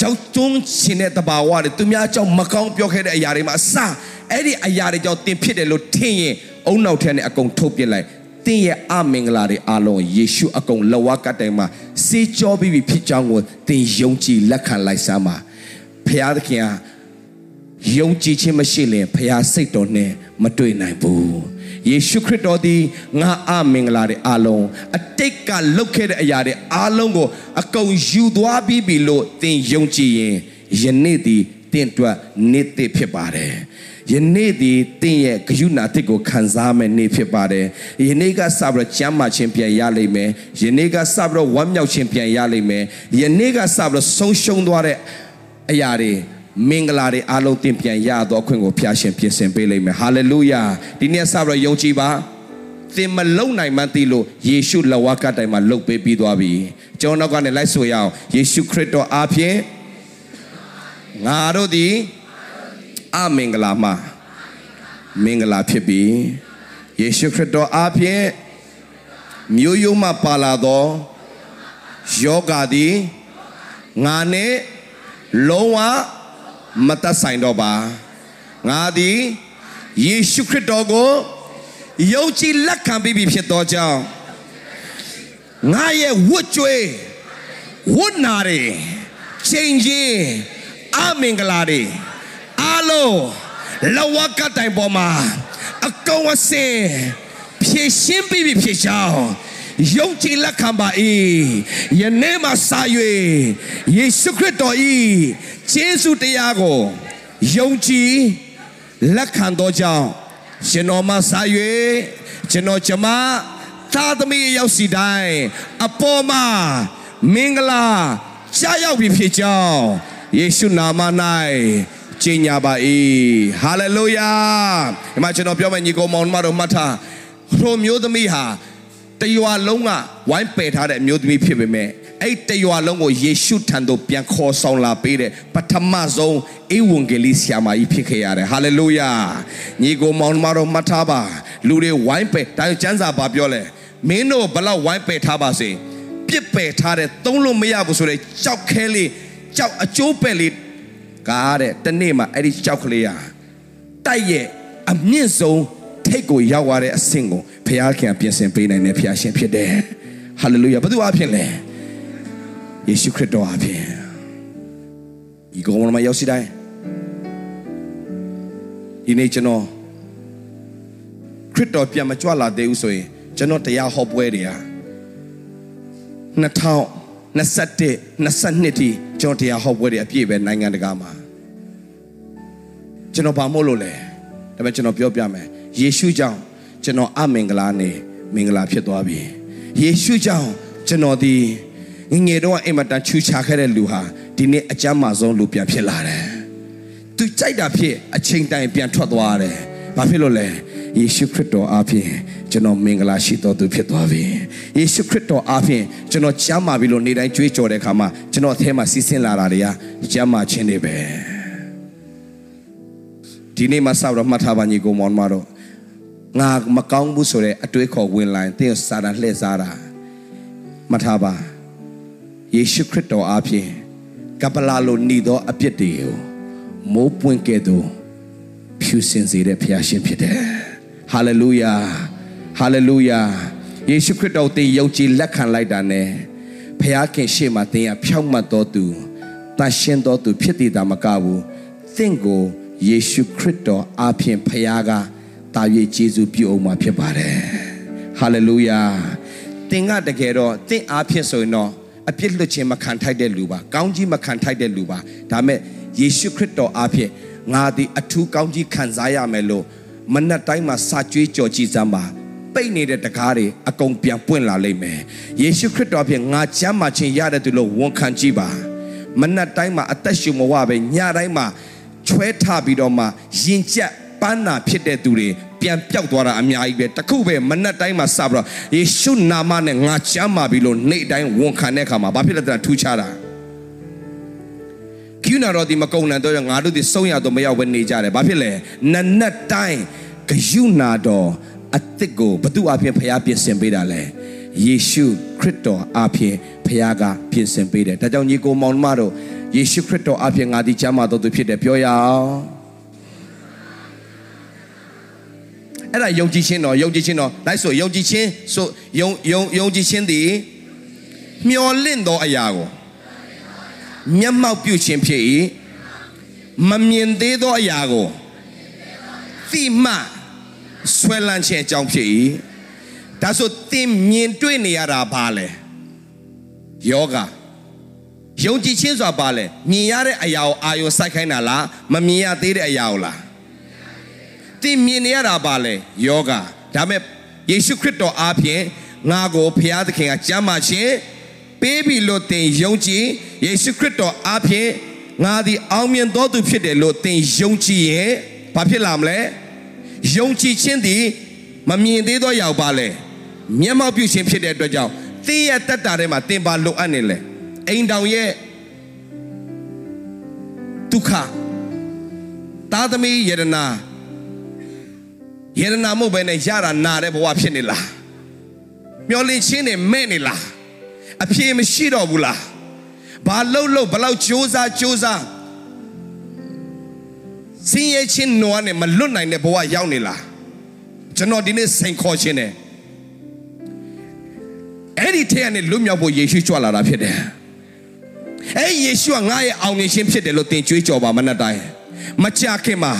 ကြောက်တွန်းရှင်တဲ့တဘာဝတွေသူများကြောင့်မကောင်းပြောခဲ့တဲ့အရာတွေမှာအစအဲ့ဒီအရာတွေကြောင့်တင်ဖြစ်တယ်လို့ထင်ရင်အုံနောက်ထဲနဲ့အကုန်ထုတ်ပြလိုက်တင်းရဲ့အမင်္ဂလာတွေအားလုံးယေရှုအကုန်လဝကတိုင်မှာစေကြောပြီးပြီဖြစ်ကြောင်းကိုတင်ယုံကြည်လက်ခံလိုက်စမ်းပါဖခင်သခင်ဟာ ယုံကြည်ခြင်းမရှိရင်ဖခင်စိတ်တော်နဲ့မတွေ့နိုင်ဘူးယေရှုခရစ်တော်သည်ငါအမင်္ဂလာတွေအားလုံးအတိတ်ကလုပ်ခဲ့တဲ့အရာတွေအားလုံးကို အကုန်ယူသွားပြီးပြီလို့သင်ယုံကြည်ရင်ယနေ့သည်တင့်အတွက်နေ့သစ်ဖြစ်ပါတယ်ယနေ့ဒီတင့်ရဲ့ဂယုဏတစ်ကိုခံစားမယ်နေ့ဖြစ်ပါတယ်ယနေ့ကစပြီးတော့ကျမ်းမာခြင်းပြန်ရလိမ့်မယ်ယနေ့ကစပြီးတော့ဝမ်းမြောက်ခြင်းပြန်ရလိမ့်မယ်ယနေ့ကစပြီးတော့ဆုံးရှုံးသွားတဲ့အရာတွေ မင်္ဂလာတွေအားလုံးတင်ပြန်ရသောအခွင့်ကိုဖျားရှင်ပြင်ဆင်ပေးလိမ့်မယ်ဟာလေလုယာဒီနေ့စပြီးတော့ယုံကြည်ပါသင်မလုံနိုင်မှန်းသိလို့ယေရှုလက်ဝါးကတိုင်မှာလှုပ်ပေးပြီးသွားပြီကျွန်တော်နောက်ကနေလိုက်ဆိုရအောင်ယေရှုခရစ်တော်အားဖြင့်ငါတို့သည်အမင်္ဂလာမှာမင်္ဂလာဖြစ်ပြီယေရှုခရစ်တော်အားဖြင့်မျိုးရိုးမှပါလာသောယောဂါသည်ငါနဲ့လုံးဝ မတတ်ဆိုင်တော့ပါငါသည်ယေရှုခရစ်တော်ကိုယုံကြည်လက်ခံပြီးပြီဖြစ်သောကြောင့်ငါရဲ့ဝတ်ကြွေးဝတ်နာတွေချိန်ချင်းအမင်္ဂလာတွေအားလုံးလဝကတိုင်ပေါ်မှာအကောင်အစင်ဖြည့်ရှင်းပြီးပြီဖြစ်ကြောင်း ယုံကြည်လက်ခံပါ၏ယနေ့မှစ၍ယေရှုခရစ်တော်၏ကျေးဇူးတရားကိုယုံကြည်လက်ခံသောကြောင့်ကျွန်တော်မှစ၍ကျွန်တော်ကျမသာသမီရောက်စီတိုင်းအပေါ်မှာမင်္ဂလာကြားရောက်ပြီဖြစ်ကြောင်းယေရှုနာမ၌ကျင့်ညာပါ၏ဟာလေလုယာဒီမှာကျွန်တော်ပြောမယ်ညီကောင်မောင်မတော်မှတ်ထားဟိုမျိုးသမီးဟာ တရွာလုံးကဝိုင်းပယ်ထားတဲ့အမျိုးသမီးဖြစ်ပေမဲ့အဲ့တရွာလုံးကိုယေရှုထံသို့ပြန်ခေါ်ဆောင်လာပေးတဲ့ပထမဆုံးဧဝံဂေလိဆရာမကြီးဖြစ်ခဲ့ရတယ်ဟာလေလုယာညီကိုမောင်မတော်မှတ်ထားပါလူတွေဝိုင်းပယ်ဒါကျမ်းစာဘာပြောလဲမင်းတို့ဘလောက်ဝိုင်းပယ်ထားပါစေပြစ်ပယ်ထားတဲ့သုံးလို့မရဘူးဆိုတဲ့ကြောက်ခဲလေးကြောက်အကျိုးပဲ့လေးကားတဲ့တနေ့မှအဲ့ဒီကြောက်ကလေးဟာတိုက်ရဲ့အမြင့်ဆုံးထိတ်ကိုရောက်သွားတဲ့အဆင့်ကို ဖခင်ပြင်ဆင်ပေးနိုင်တဲ့ဖခင်ရှင်ဖြစ်တယ်ဟာလေလုယာဘုသူအဖြစ်လဲယေရှုခရစ်တော်အဖြစ်ဒီကောင်မရောက်စီတိုင်းဒီနေ့ကျွန်တော်ခရစ်တော်ပြန်မကြွလာသေးဘူးဆိုရင်ကျွန်တော်တရားဟောပွဲတွေဟာ2021 22တိကျွန်တော်တရားဟောပွဲတွေအပြည့်ပဲနိုင်ငံတကာမှာကျွန်တော်ဘာမို့လို့လဲဒါပေမဲ့ကျွန်တော်ပြောပြမယ်ယေရှုကြောင့် ကျွန်တော်အမင်္ဂလာနဲ့မင်္ဂလာဖြစ်သွားပြီယေရှုကြောင့်ကျွန်တော်ဒီငယ်ငယ်တော့အိမ်မတန်ချူချခဲ့တဲ့လူဟာဒီနေ့အကျမ်းမာဆုံးလူပြန်ဖြစ်လာတယ်သူကြိုက်တာဖြစ်အချိန်တိုင်းပြန်ထွက်သွားတယ်ဘာဖြစ်လို့လဲယေရှုခရစ်တော်အားဖြင့်ကျွန်တော်မင်္ဂလာရှိတော်သူဖြစ်သွားပြီယေရှုခရစ်တော်အားဖြင့်ကျွန်တော်ကျမ်းမာပြီလို့နေ့တိုင်းကြွေးကြော်တဲ့အခါမှာကျွန်တော်အထဲမှာစီးဆင်းလာတာတွေကကျမ်းမာခြင်းတွေပဲဒီနေ့မှစတော့မှတ်ထားပါညီကောင်မောင်မတော် ငါမကောင်းဘူးဆိုတဲ့အတွေးခေါ်ဝင်လာရင်သင်စာတန်လှည့်စားတာမှတ်ထားပါယေရှုခရစ်တော်အားဖြင့်ကပလာလိုနေသောအပြစ်တွေကိုမိုးပွင့်ကဲ့သို့ဖြူစင်စေတဲ့ဖခင်ရှင်ဖြစ်တယ်ဟာလေလုယာဟာလေလုယာယေရှုခရစ်တော်သင်ယုံကြည်လက်ခံလိုက်တာ ਨੇ ဖခင်ရှေ့မှာသင်ကဖြောင့်မတ်တော်သူတန်ရှင်းတော်သူဖြစ်တည်တာမကဘူးသင်ကိုယေရှုခရစ်တော်အားဖြင့်ဖခင်က တာ၍ယေရှုပြုအောင်မှာဖြစ်ပါတယ်ဟာလေလုယာသင်ကတကယ်တော့သင်အားဖြင့်ဆိုရင်တော့အပြစ်လွတ်ခြင်းမခံထိုက်တဲ့လူပါကောင်းကြီးမခံထိုက်တဲ့လူပါဒါမဲ့ယေရှုခရစ်တော်အားဖြင့်ငါသည်အထူးကောင်းကြီးခံစားရမယ်လို့မနက်တိုင်းမှာစာကြွေးကြော်ကြည်စမ်းပါပိတ်နေတဲ့တကားတွေအကုန်ပြန်ပွင့်လာလိမ့်မယ်ယေရှုခရစ်တော်အဖြစ်ငါချမ်းသာခြင်းရတဲ့သူလို့ဝန်ခံကြည့်ပါမနက်တိုင်းမှာအသက်ရှူမဝပဲညတိုင်းမှာချွဲထပြီးတော့မှရင်ကျက် ပန်းနာဖြစ်တဲ့သူတွေပြန်ပြောက်သွားတာအများကြီးပဲတခုပဲမနက်တိုင်းမှာစပြီးတော့ယေရှုနာမနဲ့ငါချမ်းသာပြီလို့နေ့တိုင်းဝန်ခံတဲ့အခါမှာဘာဖြစ်လဲတဲ့ထူးခြားတာကျူနာတော်ဒီမကုံနံတော့ငါတို့ဒီဆုံးရတော့မရောက်ဘဲနေကြတယ်ဘာဖြစ်လဲနနက်တိုင်းဂယုနာတော်အသစ်ကိုဘသူအဖြစ်ဖျားပြင်ဆင်ပေးတာလဲယေရှုခရစ်တော်အဖြစ်ဖျားကပြင်ဆင်ပေးတယ်ဒါကြောင့်ညီကိုမောင်မတို့ယေရှုခရစ်တော်အဖြစ်ငါဒီချမ်းသာတော်သူဖြစ်တယ်ပြောရအောင် အဲ့ဒါယုံကြည်ခြင်းတော်ယုံကြည်ခြင်းတော်လိုက်ဆိုယုံကြည်ခြင်းဆိုယုံယုံယုံကြည်ခြင်းသည်မျော်လင့်သောအရာကိုမျက်မှောက်ပြုခြင်းဖြစ်၏မမြင်သေးသောအရာကိုသိမှဆွဲလန်းခြင်းအကြောင်းဖြစ်၏ဒါဆိုသင်မြင်တွေ့နေရတာဘာလဲယောဂယုံကြည်ခြင်းဆိုတာဘာလဲမြင်ရတဲ့အရာကိုအာရုံစိုက်ခိုင်းတာလားမမြင်ရသေးတဲ့အရာကိုလား သင်မြင်နေရတာဘာလဲယောဂဒါမဲ့ယေရှုခရစ်တော်အားဖြင့်ငါကိုဖျားသခင်ကကြမ်းမာခြင်းပေးပြီလို့သင်ယုံကြည်ယေရှုခရစ်တော်အားဖြင့်ငါသည်အောင်မြင်တော်သူဖြစ်တယ်လို့သင်ယုံကြည်ရင်ဘာဖြစ်လာမလဲယုံကြည်ခြင်းသည်မမြင်သေးသောရောက်ပါလဲမျက်မှောက်ပြုခြင်းဖြစ်တဲ့အတွက်ကြောင့်သင်ရဲ့တက်တာထဲမှာသင်ပါလိုအပ်နေလဲအိမ်တောင်ရဲ့ဒုက္ခသာသမီယရနာ ယရနာမဟုတ်ဘဲနဲ့ရတာနာတဲ့ဘဝဖြစ်နေလားမျောလင့်ခြင်းနဲ့မဲ့နေလားအဖြေမရှိတော့ဘူးလားဘာလှုပ်လှုပ်ဘလောက်ကြိုးစားကြိုးစားစင်ရဲ့ချင်းနွားနဲ့မလွတ်နိုင်တဲ့ဘဝရောက်နေလားကျွန်တော်ဒီနေ့စိန်ခေါ်ခြင်းနဲ့အဲ့ဒီထဲကနေလွတ်မြောက်ဖို့ယေရှုကြွလာတာဖြစ်တယ်အဲ့ယေရှုကငါရဲ့အောင်မြင်ခြင်းဖြစ်တယ်လို့သင်ကြွေးကြော်ပါမနဲ့တိုင်း မကြခင်မှာ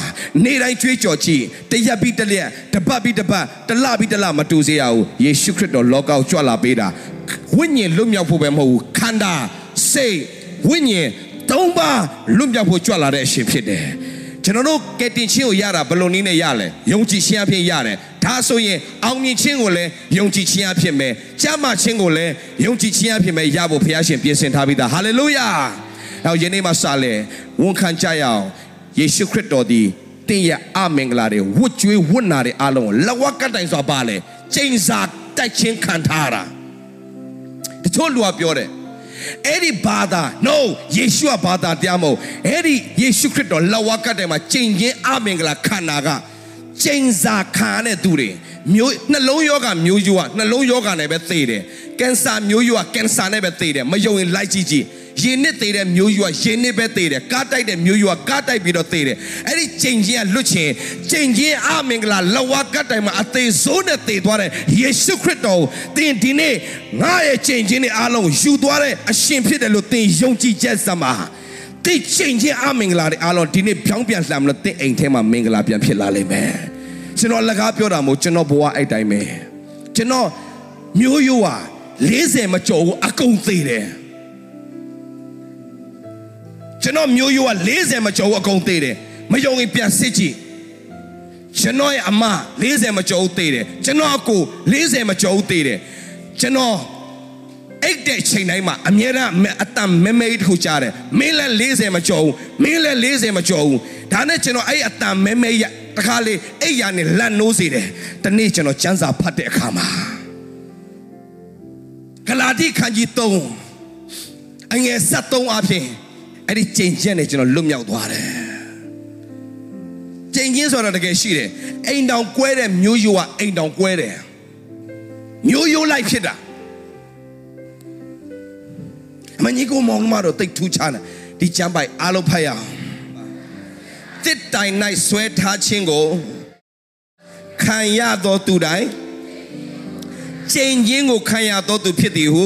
နေတိုင်းကြွေးကြော်ကြည့်တရက်ပြီးတရက်တပတ်ပြီးတပတ်တလပြီးတလမတူစေရဘူးယေရှုခရစ်တော်လောကောက်ကြွလာပေးတာဝိညာဉ်လွတ်မြောက်ဖို့ပဲမဟုတ်ဘူးခန္ဓာစိတ်ဝိညာဉ်သုံးပါလွတ်မြောက်ဖို့ကြွလာတဲ့အရှင်ဖြစ်တယ်ကျွန်တော်တို့ကယ်တင်ခြင်းကိုရတာဘယ်လိုနည်းနဲ့ရလဲယုံကြည်ခြင်းအဖြစ်ရတယ်ဒါဆိုရင်အောင်မြင်ခြင်းကိုလည်းယုံကြည်ခြင်းအဖြစ်ပဲကြမ်းမာခြင်းကိုလည်းယုံကြည်ခြင်းအဖြစ်ပဲရဖို့ဘုရားရှင်ပြင်ဆင်ထားပြီးသားဟာလေလုယာနောက်ယနေ့မှစလဲဝန်ခံကြရအောင် ယေရှုခရစ်တော်သည်တင်းရဲ့အမင်္ဂလာတွေဝတ်ကြွေးဝတ်နာတွေအလုံးကိုလဝကတိုင်စွာပါလဲချိန်စာတိုက်ချင်းခံထားတာတချို့လူကပြောတယ်အဲ့ဒီဘာသာ no ယေရှုကဘာသာတရားမဟုတ်အဲ့ဒီယေရှုခရစ်တော်လဝကတိုင်မှာချိန်ချင်းအမင်္ဂလာခန္ဓာကချိန်စာခံတဲ့သူတွေမျိုးနှလုံးယောဂမျိုးယူကနှလုံးယောဂနဲ့ပဲသေတယ်ကင်ဆာမျိုးယူကကင်ဆာနဲ့ပဲသေတယ်မယုံရင်လိုက်ကြည့်ကြည့် ရင်နစ်သေးတဲ့မျိုးယူကရင်နစ်ပဲသေးတယ်ကားတိုက်တဲ့မျိုးယူကကားတိုက်ပြီးတော့သေးတယ်အဲ့ဒီချိန်ချင်းကလွတ်ချင်းချိန်ချင်းအမင်္ဂလာလဝကတိုင်မှာအသေးစိုးနဲ့သေသွားတဲ့ယေရှုခရစ်တော်သင်ဒီနေ့ငါရဲ့ချိန်ချင်းတွေအားလုံးယူသွားတဲ့အရှင်ဖြစ်တယ်လို့သင်ယုံကြည်ချက်စမှာတိတ်ချိန်ချင်းအမင်္ဂလာတွေအားလုံးဒီနေ့ဖြောင်းပြန်လှမ်းလို့တင့်အိမ်ထဲမှာမင်္ဂလာပြန်ဖြစ်လာလိမ့်မယ်ကျွန်တော်လက်ကားပြောတာမဟုတ်ကျွန်တော်ဘဝအဲ့တိုင်းပဲကျွန်တော်မျိုးရိုးဟာ40မကျော်ဘူးအကုန်သေးတယ် ကျွန်တော်မျိုးရိုးက40မကျော်ဘူးအကုန်သေးတယ်မယုံရင်ပြန်စစ်ကြည့်ကျွန်တော်ရဲ့အမ40မကျော်ဘူးသေးတယ်ကျွန်တော်အကို40မကျော်ဘူးသေးတယ်ကျွန်တော်အိတ်တဲ့ချိန်တိုင်းမှာအမြဲတမ်းအတန်မဲမဲတစ်ခုကြားတယ်မင်းလည်း40မကျော်ဘူးမင်းလည်း40မကျော်ဘူးဒါနဲ့ကျွန်တော်အဲ့အတန်မဲမဲရတခါလေအိတ်ရနဲ့လက်နိုးစေတယ်တနေ့ကျွန်တော်စံစာဖတ်တဲ့အခါမှာဂလာတိခန်းကြီး3အငယ်73အဖြစ် အဲ့ဒီချိန်ချက်နဲ့ကျွန်တော်လွတ်မြောက်သွားတယ်ချိန်ချင်းဆိုတာတကယ်ရှိတယ်အိမ်တောင်ကွဲတဲ့မျိုးရိုးကအိမ်တောင်ကွဲတယ်မျိုးရိုးလိုက်ဖြစ်တာအမကြီးကိုမောင်မတော့တိတ်ထူးခြားတယ်ဒီကျမ်းပိုက်အားလုံးဖတ်ရအောင်တစ်တိုင်၌ဆွဲထားခြင်းကိုခံရသောသူတိုင်းချိန်ချင်းကိုခံရသောသူဖြစ်သည်ဟု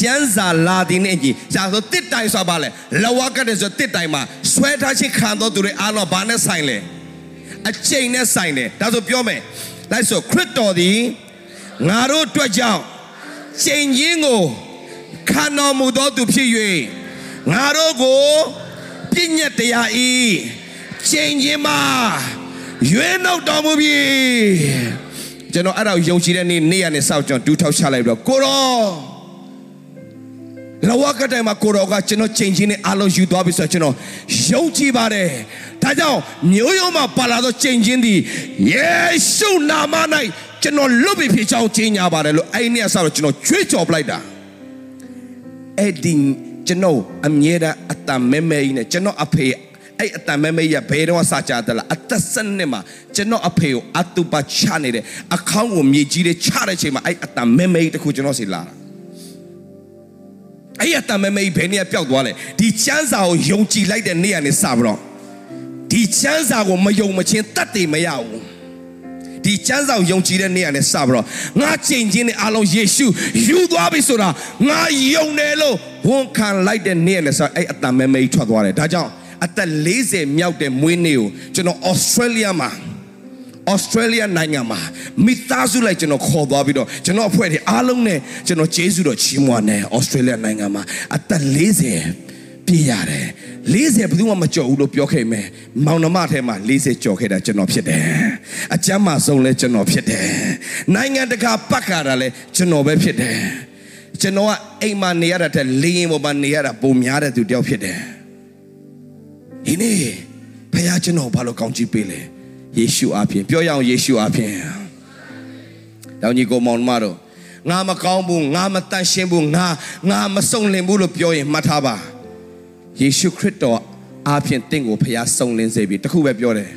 ကျမ်းစာလာသည်နဲ့ကြီးဇာဆိုတစ်တိုင်ဆိုပါလေလဝကတဲ့ဆိုတစ်တိုင်မှာဆွဲထားခြင်းခံသောသူတွေအားလုံးဘာနဲ့ဆိုင်လဲအချိန်နဲ့ဆိုင်တယ်ဒါဆိုပြောမယ်လိုက်ဆိုခရစ်တော်သည်ငါတို့အတွက်ကြောင့်ချိန်ချင်းကိုခံတော်မူသောသူဖြစ်၍ငါတို့ကိုပြည့်ညက်တရားဤချိန်ချင်းမှာရွေးနှုတ်တော်မူပြီကျွန်တော်အဲ့ဒါကိုယုံကြည်တဲ့နေ့နေ့ရက်နဲ့စောက်ကျွန်တော်ဒူးထောက်ချလိုက်ပြီးတော့ကိုရော လဝကတိုင်မှာကိုရောကကျွန်တော်ချိန်ချင်းနဲ့အလုံးယူသွားပြီဆိုတော့ကျွန်တော်ယုံကြည်ပါတယ်ဒါကြောင့်မျိုးရုံးမှာပါလာသောချိန်ချင်းသည်ယေရှုနာမ၌ကျွန်တော်လွတ်ပြီဖြစ်ကြောင်းကြီးညာပါတယ်လို့အဲ့ဒီနေ့ဆောက်တော့ကျွန်တော်ကြွေးကြော်ပလိုက်တာအဲ့ဒီကျွန်တော်အမြဲတမ်းအတန်မဲမဲကြီးနဲ့ကျွန်တော်အဖေအဲ့အတန်မဲမဲကြီးကဘယ်တော့စကြတယ်လားအသက်စနစ်မှာကျွန်တော်အဖေကိုအတူပါချနေတယ်အခေါင်းကိုမြေကြီးတွေချတဲ့ချိန်မှာအဲ့အတန်မဲမဲကြီးတခုကျွန်တော်စီလာတာ အဲ့အတန်မဲမဲကြီးဘယ်နေရာပျောက်သွားလဲဒီချမ်းစာကိုယုံကြည်လိုက်တဲ့နေ့ကနေစပြီးတော့ဒီချမ်းစာကိုမယုံမချင်းတတ်တယ်မရဘူးဒီချမ်းဆောင်ယုံကြည်တဲ့နေ့ကနေစပြီးတော့ငါချိန်ချင်းနဲ့အားလုံးယေရှုယူသွားပြီဆိုတာငါယုံတယ်လို့ဝန်ခံလိုက်တဲ့နေ့နဲ့ဆိုအဲ့အတန်မဲမဲကြီးထွက်သွားတယ်ဒါကြောင့်အသက်40မြောက်တဲ့မွေးနေ့ကိုကျွန်တော်ဩစတြေးလျမှာ ဩစတြေးလျနိုင်ငံမှာမိသားစုလိုက်ကျွန်တော်ခေါ်သွားပြီးတော့ကျွန်တော်အဖွဲ့တွေအားလုံးနဲ့ကျွန်တော်ဂျေဇုတော်ချီးမွမ်းတယ်ဩစတြေးလျနိုင်ငံမှာအသက်40ပြည့်ရတယ်40ဘယ်သူမှမကြော်ဘူးလို့ပြောခဲ့မယ်မောင်နှမထဲမှာ40ကြော်ခဲ့တာကျွန်တော်ဖြစ်တယ်အကျမ်းမာဆုံးလဲကျွန်တော်ဖြစ်တယ်နိုင်ငံတကာပတ်ခါတာလဲကျွန်တော်ပဲဖြစ်တယ်ကျွန်တော်ကအိမ်မှာနေရတာတဲ့လေရင်ပေါ်မှာနေရတာပုံများတဲ့သူတယောက်ဖြစ်တယ်ဒီနေ့ဖခင်ကျွန်တော်ဘာလို့ကောင်းချီးပေးလဲ ယေရှုအပြင်ပြောရအောင်ယေရှုအပြင်တောင်ကြီးကိုမောင်နှမတို့ငါမကောင်းဘူးငါမတန်ရှင်းဘူးငါငါမစုံလင်ဘူးလို့ပြောရင်မှတ်ထားပါယေရှုခရစ်တော်အားဖြင့်တင့်ကိုဖခင်စုံလင်စေပြီတခုပဲပြောတယ်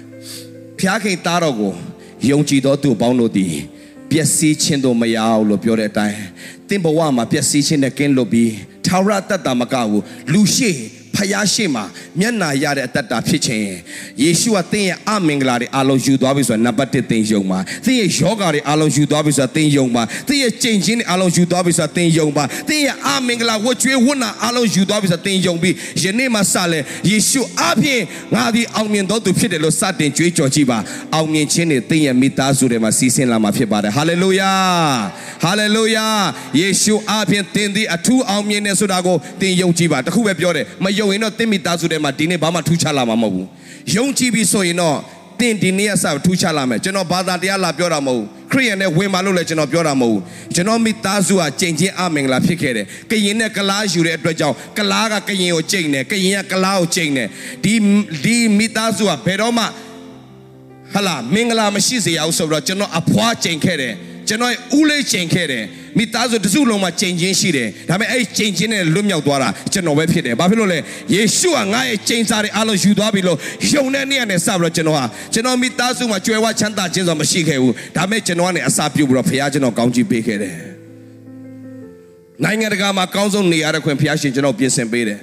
ဖခင်ခင်သားတော်ကိုယုံကြည်သောသူပေါင်းတို့သည်ပျက်စီးခြင်းတို့မရအောင်လို့ပြောတဲ့အတိုင်းတင့်ဘဝမှာပျက်စီးခြင်းနဲ့ကင်းလွတ်ပြီးထာဝရတတ်တာမကဘူးလူရှိ ဖယားရှိမှမျက်နာရတဲ့အတ္တတာဖြစ်ခြင်းယေရှုကသင်ရဲ့အမင်္ဂလာတွေအလုံးယူသွားပြီဆိုတာနံပါတ်1သင်ယုံပါသင်ရဲ့ယောဂါတွေအလုံးယူသွားပြီဆိုတာသင်ယုံပါသင်ရဲ့ကြင်ချင်းတွေအလုံးယူသွားပြီဆိုတာသင်ယုံပါသင်ရဲ့အမင်္ဂလာဝတ်ကြွေးဝတ်နာအလုံးယူသွားပြီဆိုတာသင်ယုံပြီးယနေ့မှစလဲယေရှုအပြင်ငါသည်အောင်မြင်တော်သူဖြစ်တယ်လို့စတင်ကြွေးကြော်ကြည့်ပါအောင်မြင်ခြင်းတွေသင်ရဲ့မိသားစုတွေမှာစီးဆင်းလာမှာဖြစ်ပါတယ်ဟာလေလုယာဟာလေလုယာယေရှုအပြင်သင်သည်အထူးအောင်မြင်တယ်ဆိုတာကိုသင်ယုံကြည်ပါတခုပဲပြောတယ်မယုံရင်တော့သင်မိသားစုထဲမှာဒီနေ့ဘာမှထူးခြားလာမှာမဟုတ်ဘူးယုံကြည်ပြီဆိုရင်တော့သင်ဒီနေ့ကစထူးခြားလာမယ်ကျွန်တော်ဘာသာတရားလာပြောတာမဟုတ်ဘူးခရိယန်နဲ့ဝင်ပါလို့လည်းကျွန်တော်ပြောတာမဟုတ်ဘူးကျွန်တော်မိသားစုကကြင်ချင်းအမင်္ဂလာဖြစ်ခဲ့တယ်ကရင်နဲ့ကလားယူတဲ့အတွက်ကြောင့်ကလားကကရင်ကိုကြိတ်တယ်ကရင်ကကလားကိုကြိတ်တယ်ဒီဒီမိသားစုကဘယ်တော့မှဟလာမင်္ဂလာမရှိစေရအောင်ဆိုတော့ကျွန်တော်အဖွားကြိမ်ခဲ့တယ် ကျွန်တော်ဦးလေးချိန်ခဲ့တယ်မိသားစုတစုလုံးမှာချိန်ချင်းရှိတယ်ဒါပေမဲ့အဲ့ချိန်ချင်းနဲ့လွတ်မြောက်သွားတာကျွန်တော်ပဲဖြစ်တယ်ဘာဖြစ်လို့လဲယေရှုကငါ့ရဲ့ချိန်စာတွေအလုံးယူသွားပြီလို့ယုံတဲ့နေ့နဲ့စပြီးတော့ကျွန်တော်ဟာကျွန်တော်မိသားစုမှာကြွယ်ဝချမ်းသာခြင်းဆိုမရှိခဲ့ဘူးဒါပေမဲ့ကျွန်တော်ကနေအစာပြုတ်ပြီးတော့ဖခင်ကျွန်တော်ကောင်းချီးပေးခဲ့တယ်နိုင်ငံတကာမှာအကောင်းဆုံးနေရတဲ့ခွင့်ဖခင်ရှင်ကျွန်တော်ပြင်ဆင်ပေးတယ်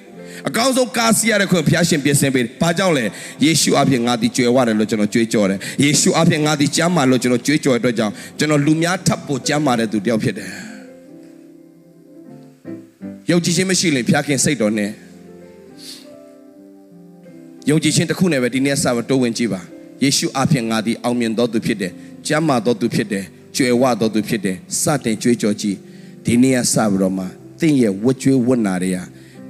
အကောင်းဆုံးကားစီးရတဲ့ခွင့်ဘုရားရှင်ပြင်ဆင်ပေးတယ်။ဘာကြောင့်လဲ။ယေရှုအပြင်ငါဒီကြွယ်ဝတယ်လို့ကျွန်တော်ကြွေးကြော်တယ်။ယေရှုအပြင်ငါဒီကျမ်းမာလို့ကျွန်တော်ကြွေးကြော်တဲ့အတွက်ကြောင့်ကျွန်တော်လူများထပ်ဖို့ကျမ်းမာတဲ့သူတယောက်ဖြစ်တယ်။ယုံကြည်ခြင်းမရှိရင်ဘုရားခင်စိတ်တော်နဲ့ယုံကြည်ခြင်းတစ်ခုနဲ့ပဲဒီနေ့စပါတိုးဝင်ကြည့်ပါ။ယေရှုအပြင်ငါဒီအောင်မြင်တော်သူဖြစ်တယ်။ကျမ်းမာတော်သူဖြစ်တယ်။ကြွယ်ဝတော်သူဖြစ်တယ်။စတင်ကြွေးကြော်ကြည့်ဒီနေ့ကစပြီးတော့မှသင်ရဲ့ဝတ်ကြွေးဝတ်နာတွေက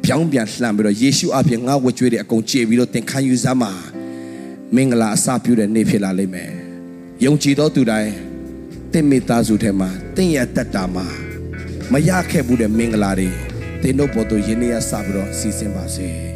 ပြောင်းပြန်လှန်ပြီးတော့ယေရှုအပြင်ငါဝတ်ကြွေးတွေအကုန်ကျေပြီးတော့သင်ခံယူစမ်းပါမင်္ဂလာအစပြုတဲ့နေ့ဖြစ်လာလိမ့်မယ်ယုံကြည်သောသူတိုင်းသင်မိသားစုထဲမှာသင်ရဲ့တက်တာမှာဖမရခဲ့ဘူးတဲ့မင်္ဂလာတွေသင်တို့ပေါ်သို့ယင်းနေ့ရက်စပြီးတော့စီစဉ်ပါစေ။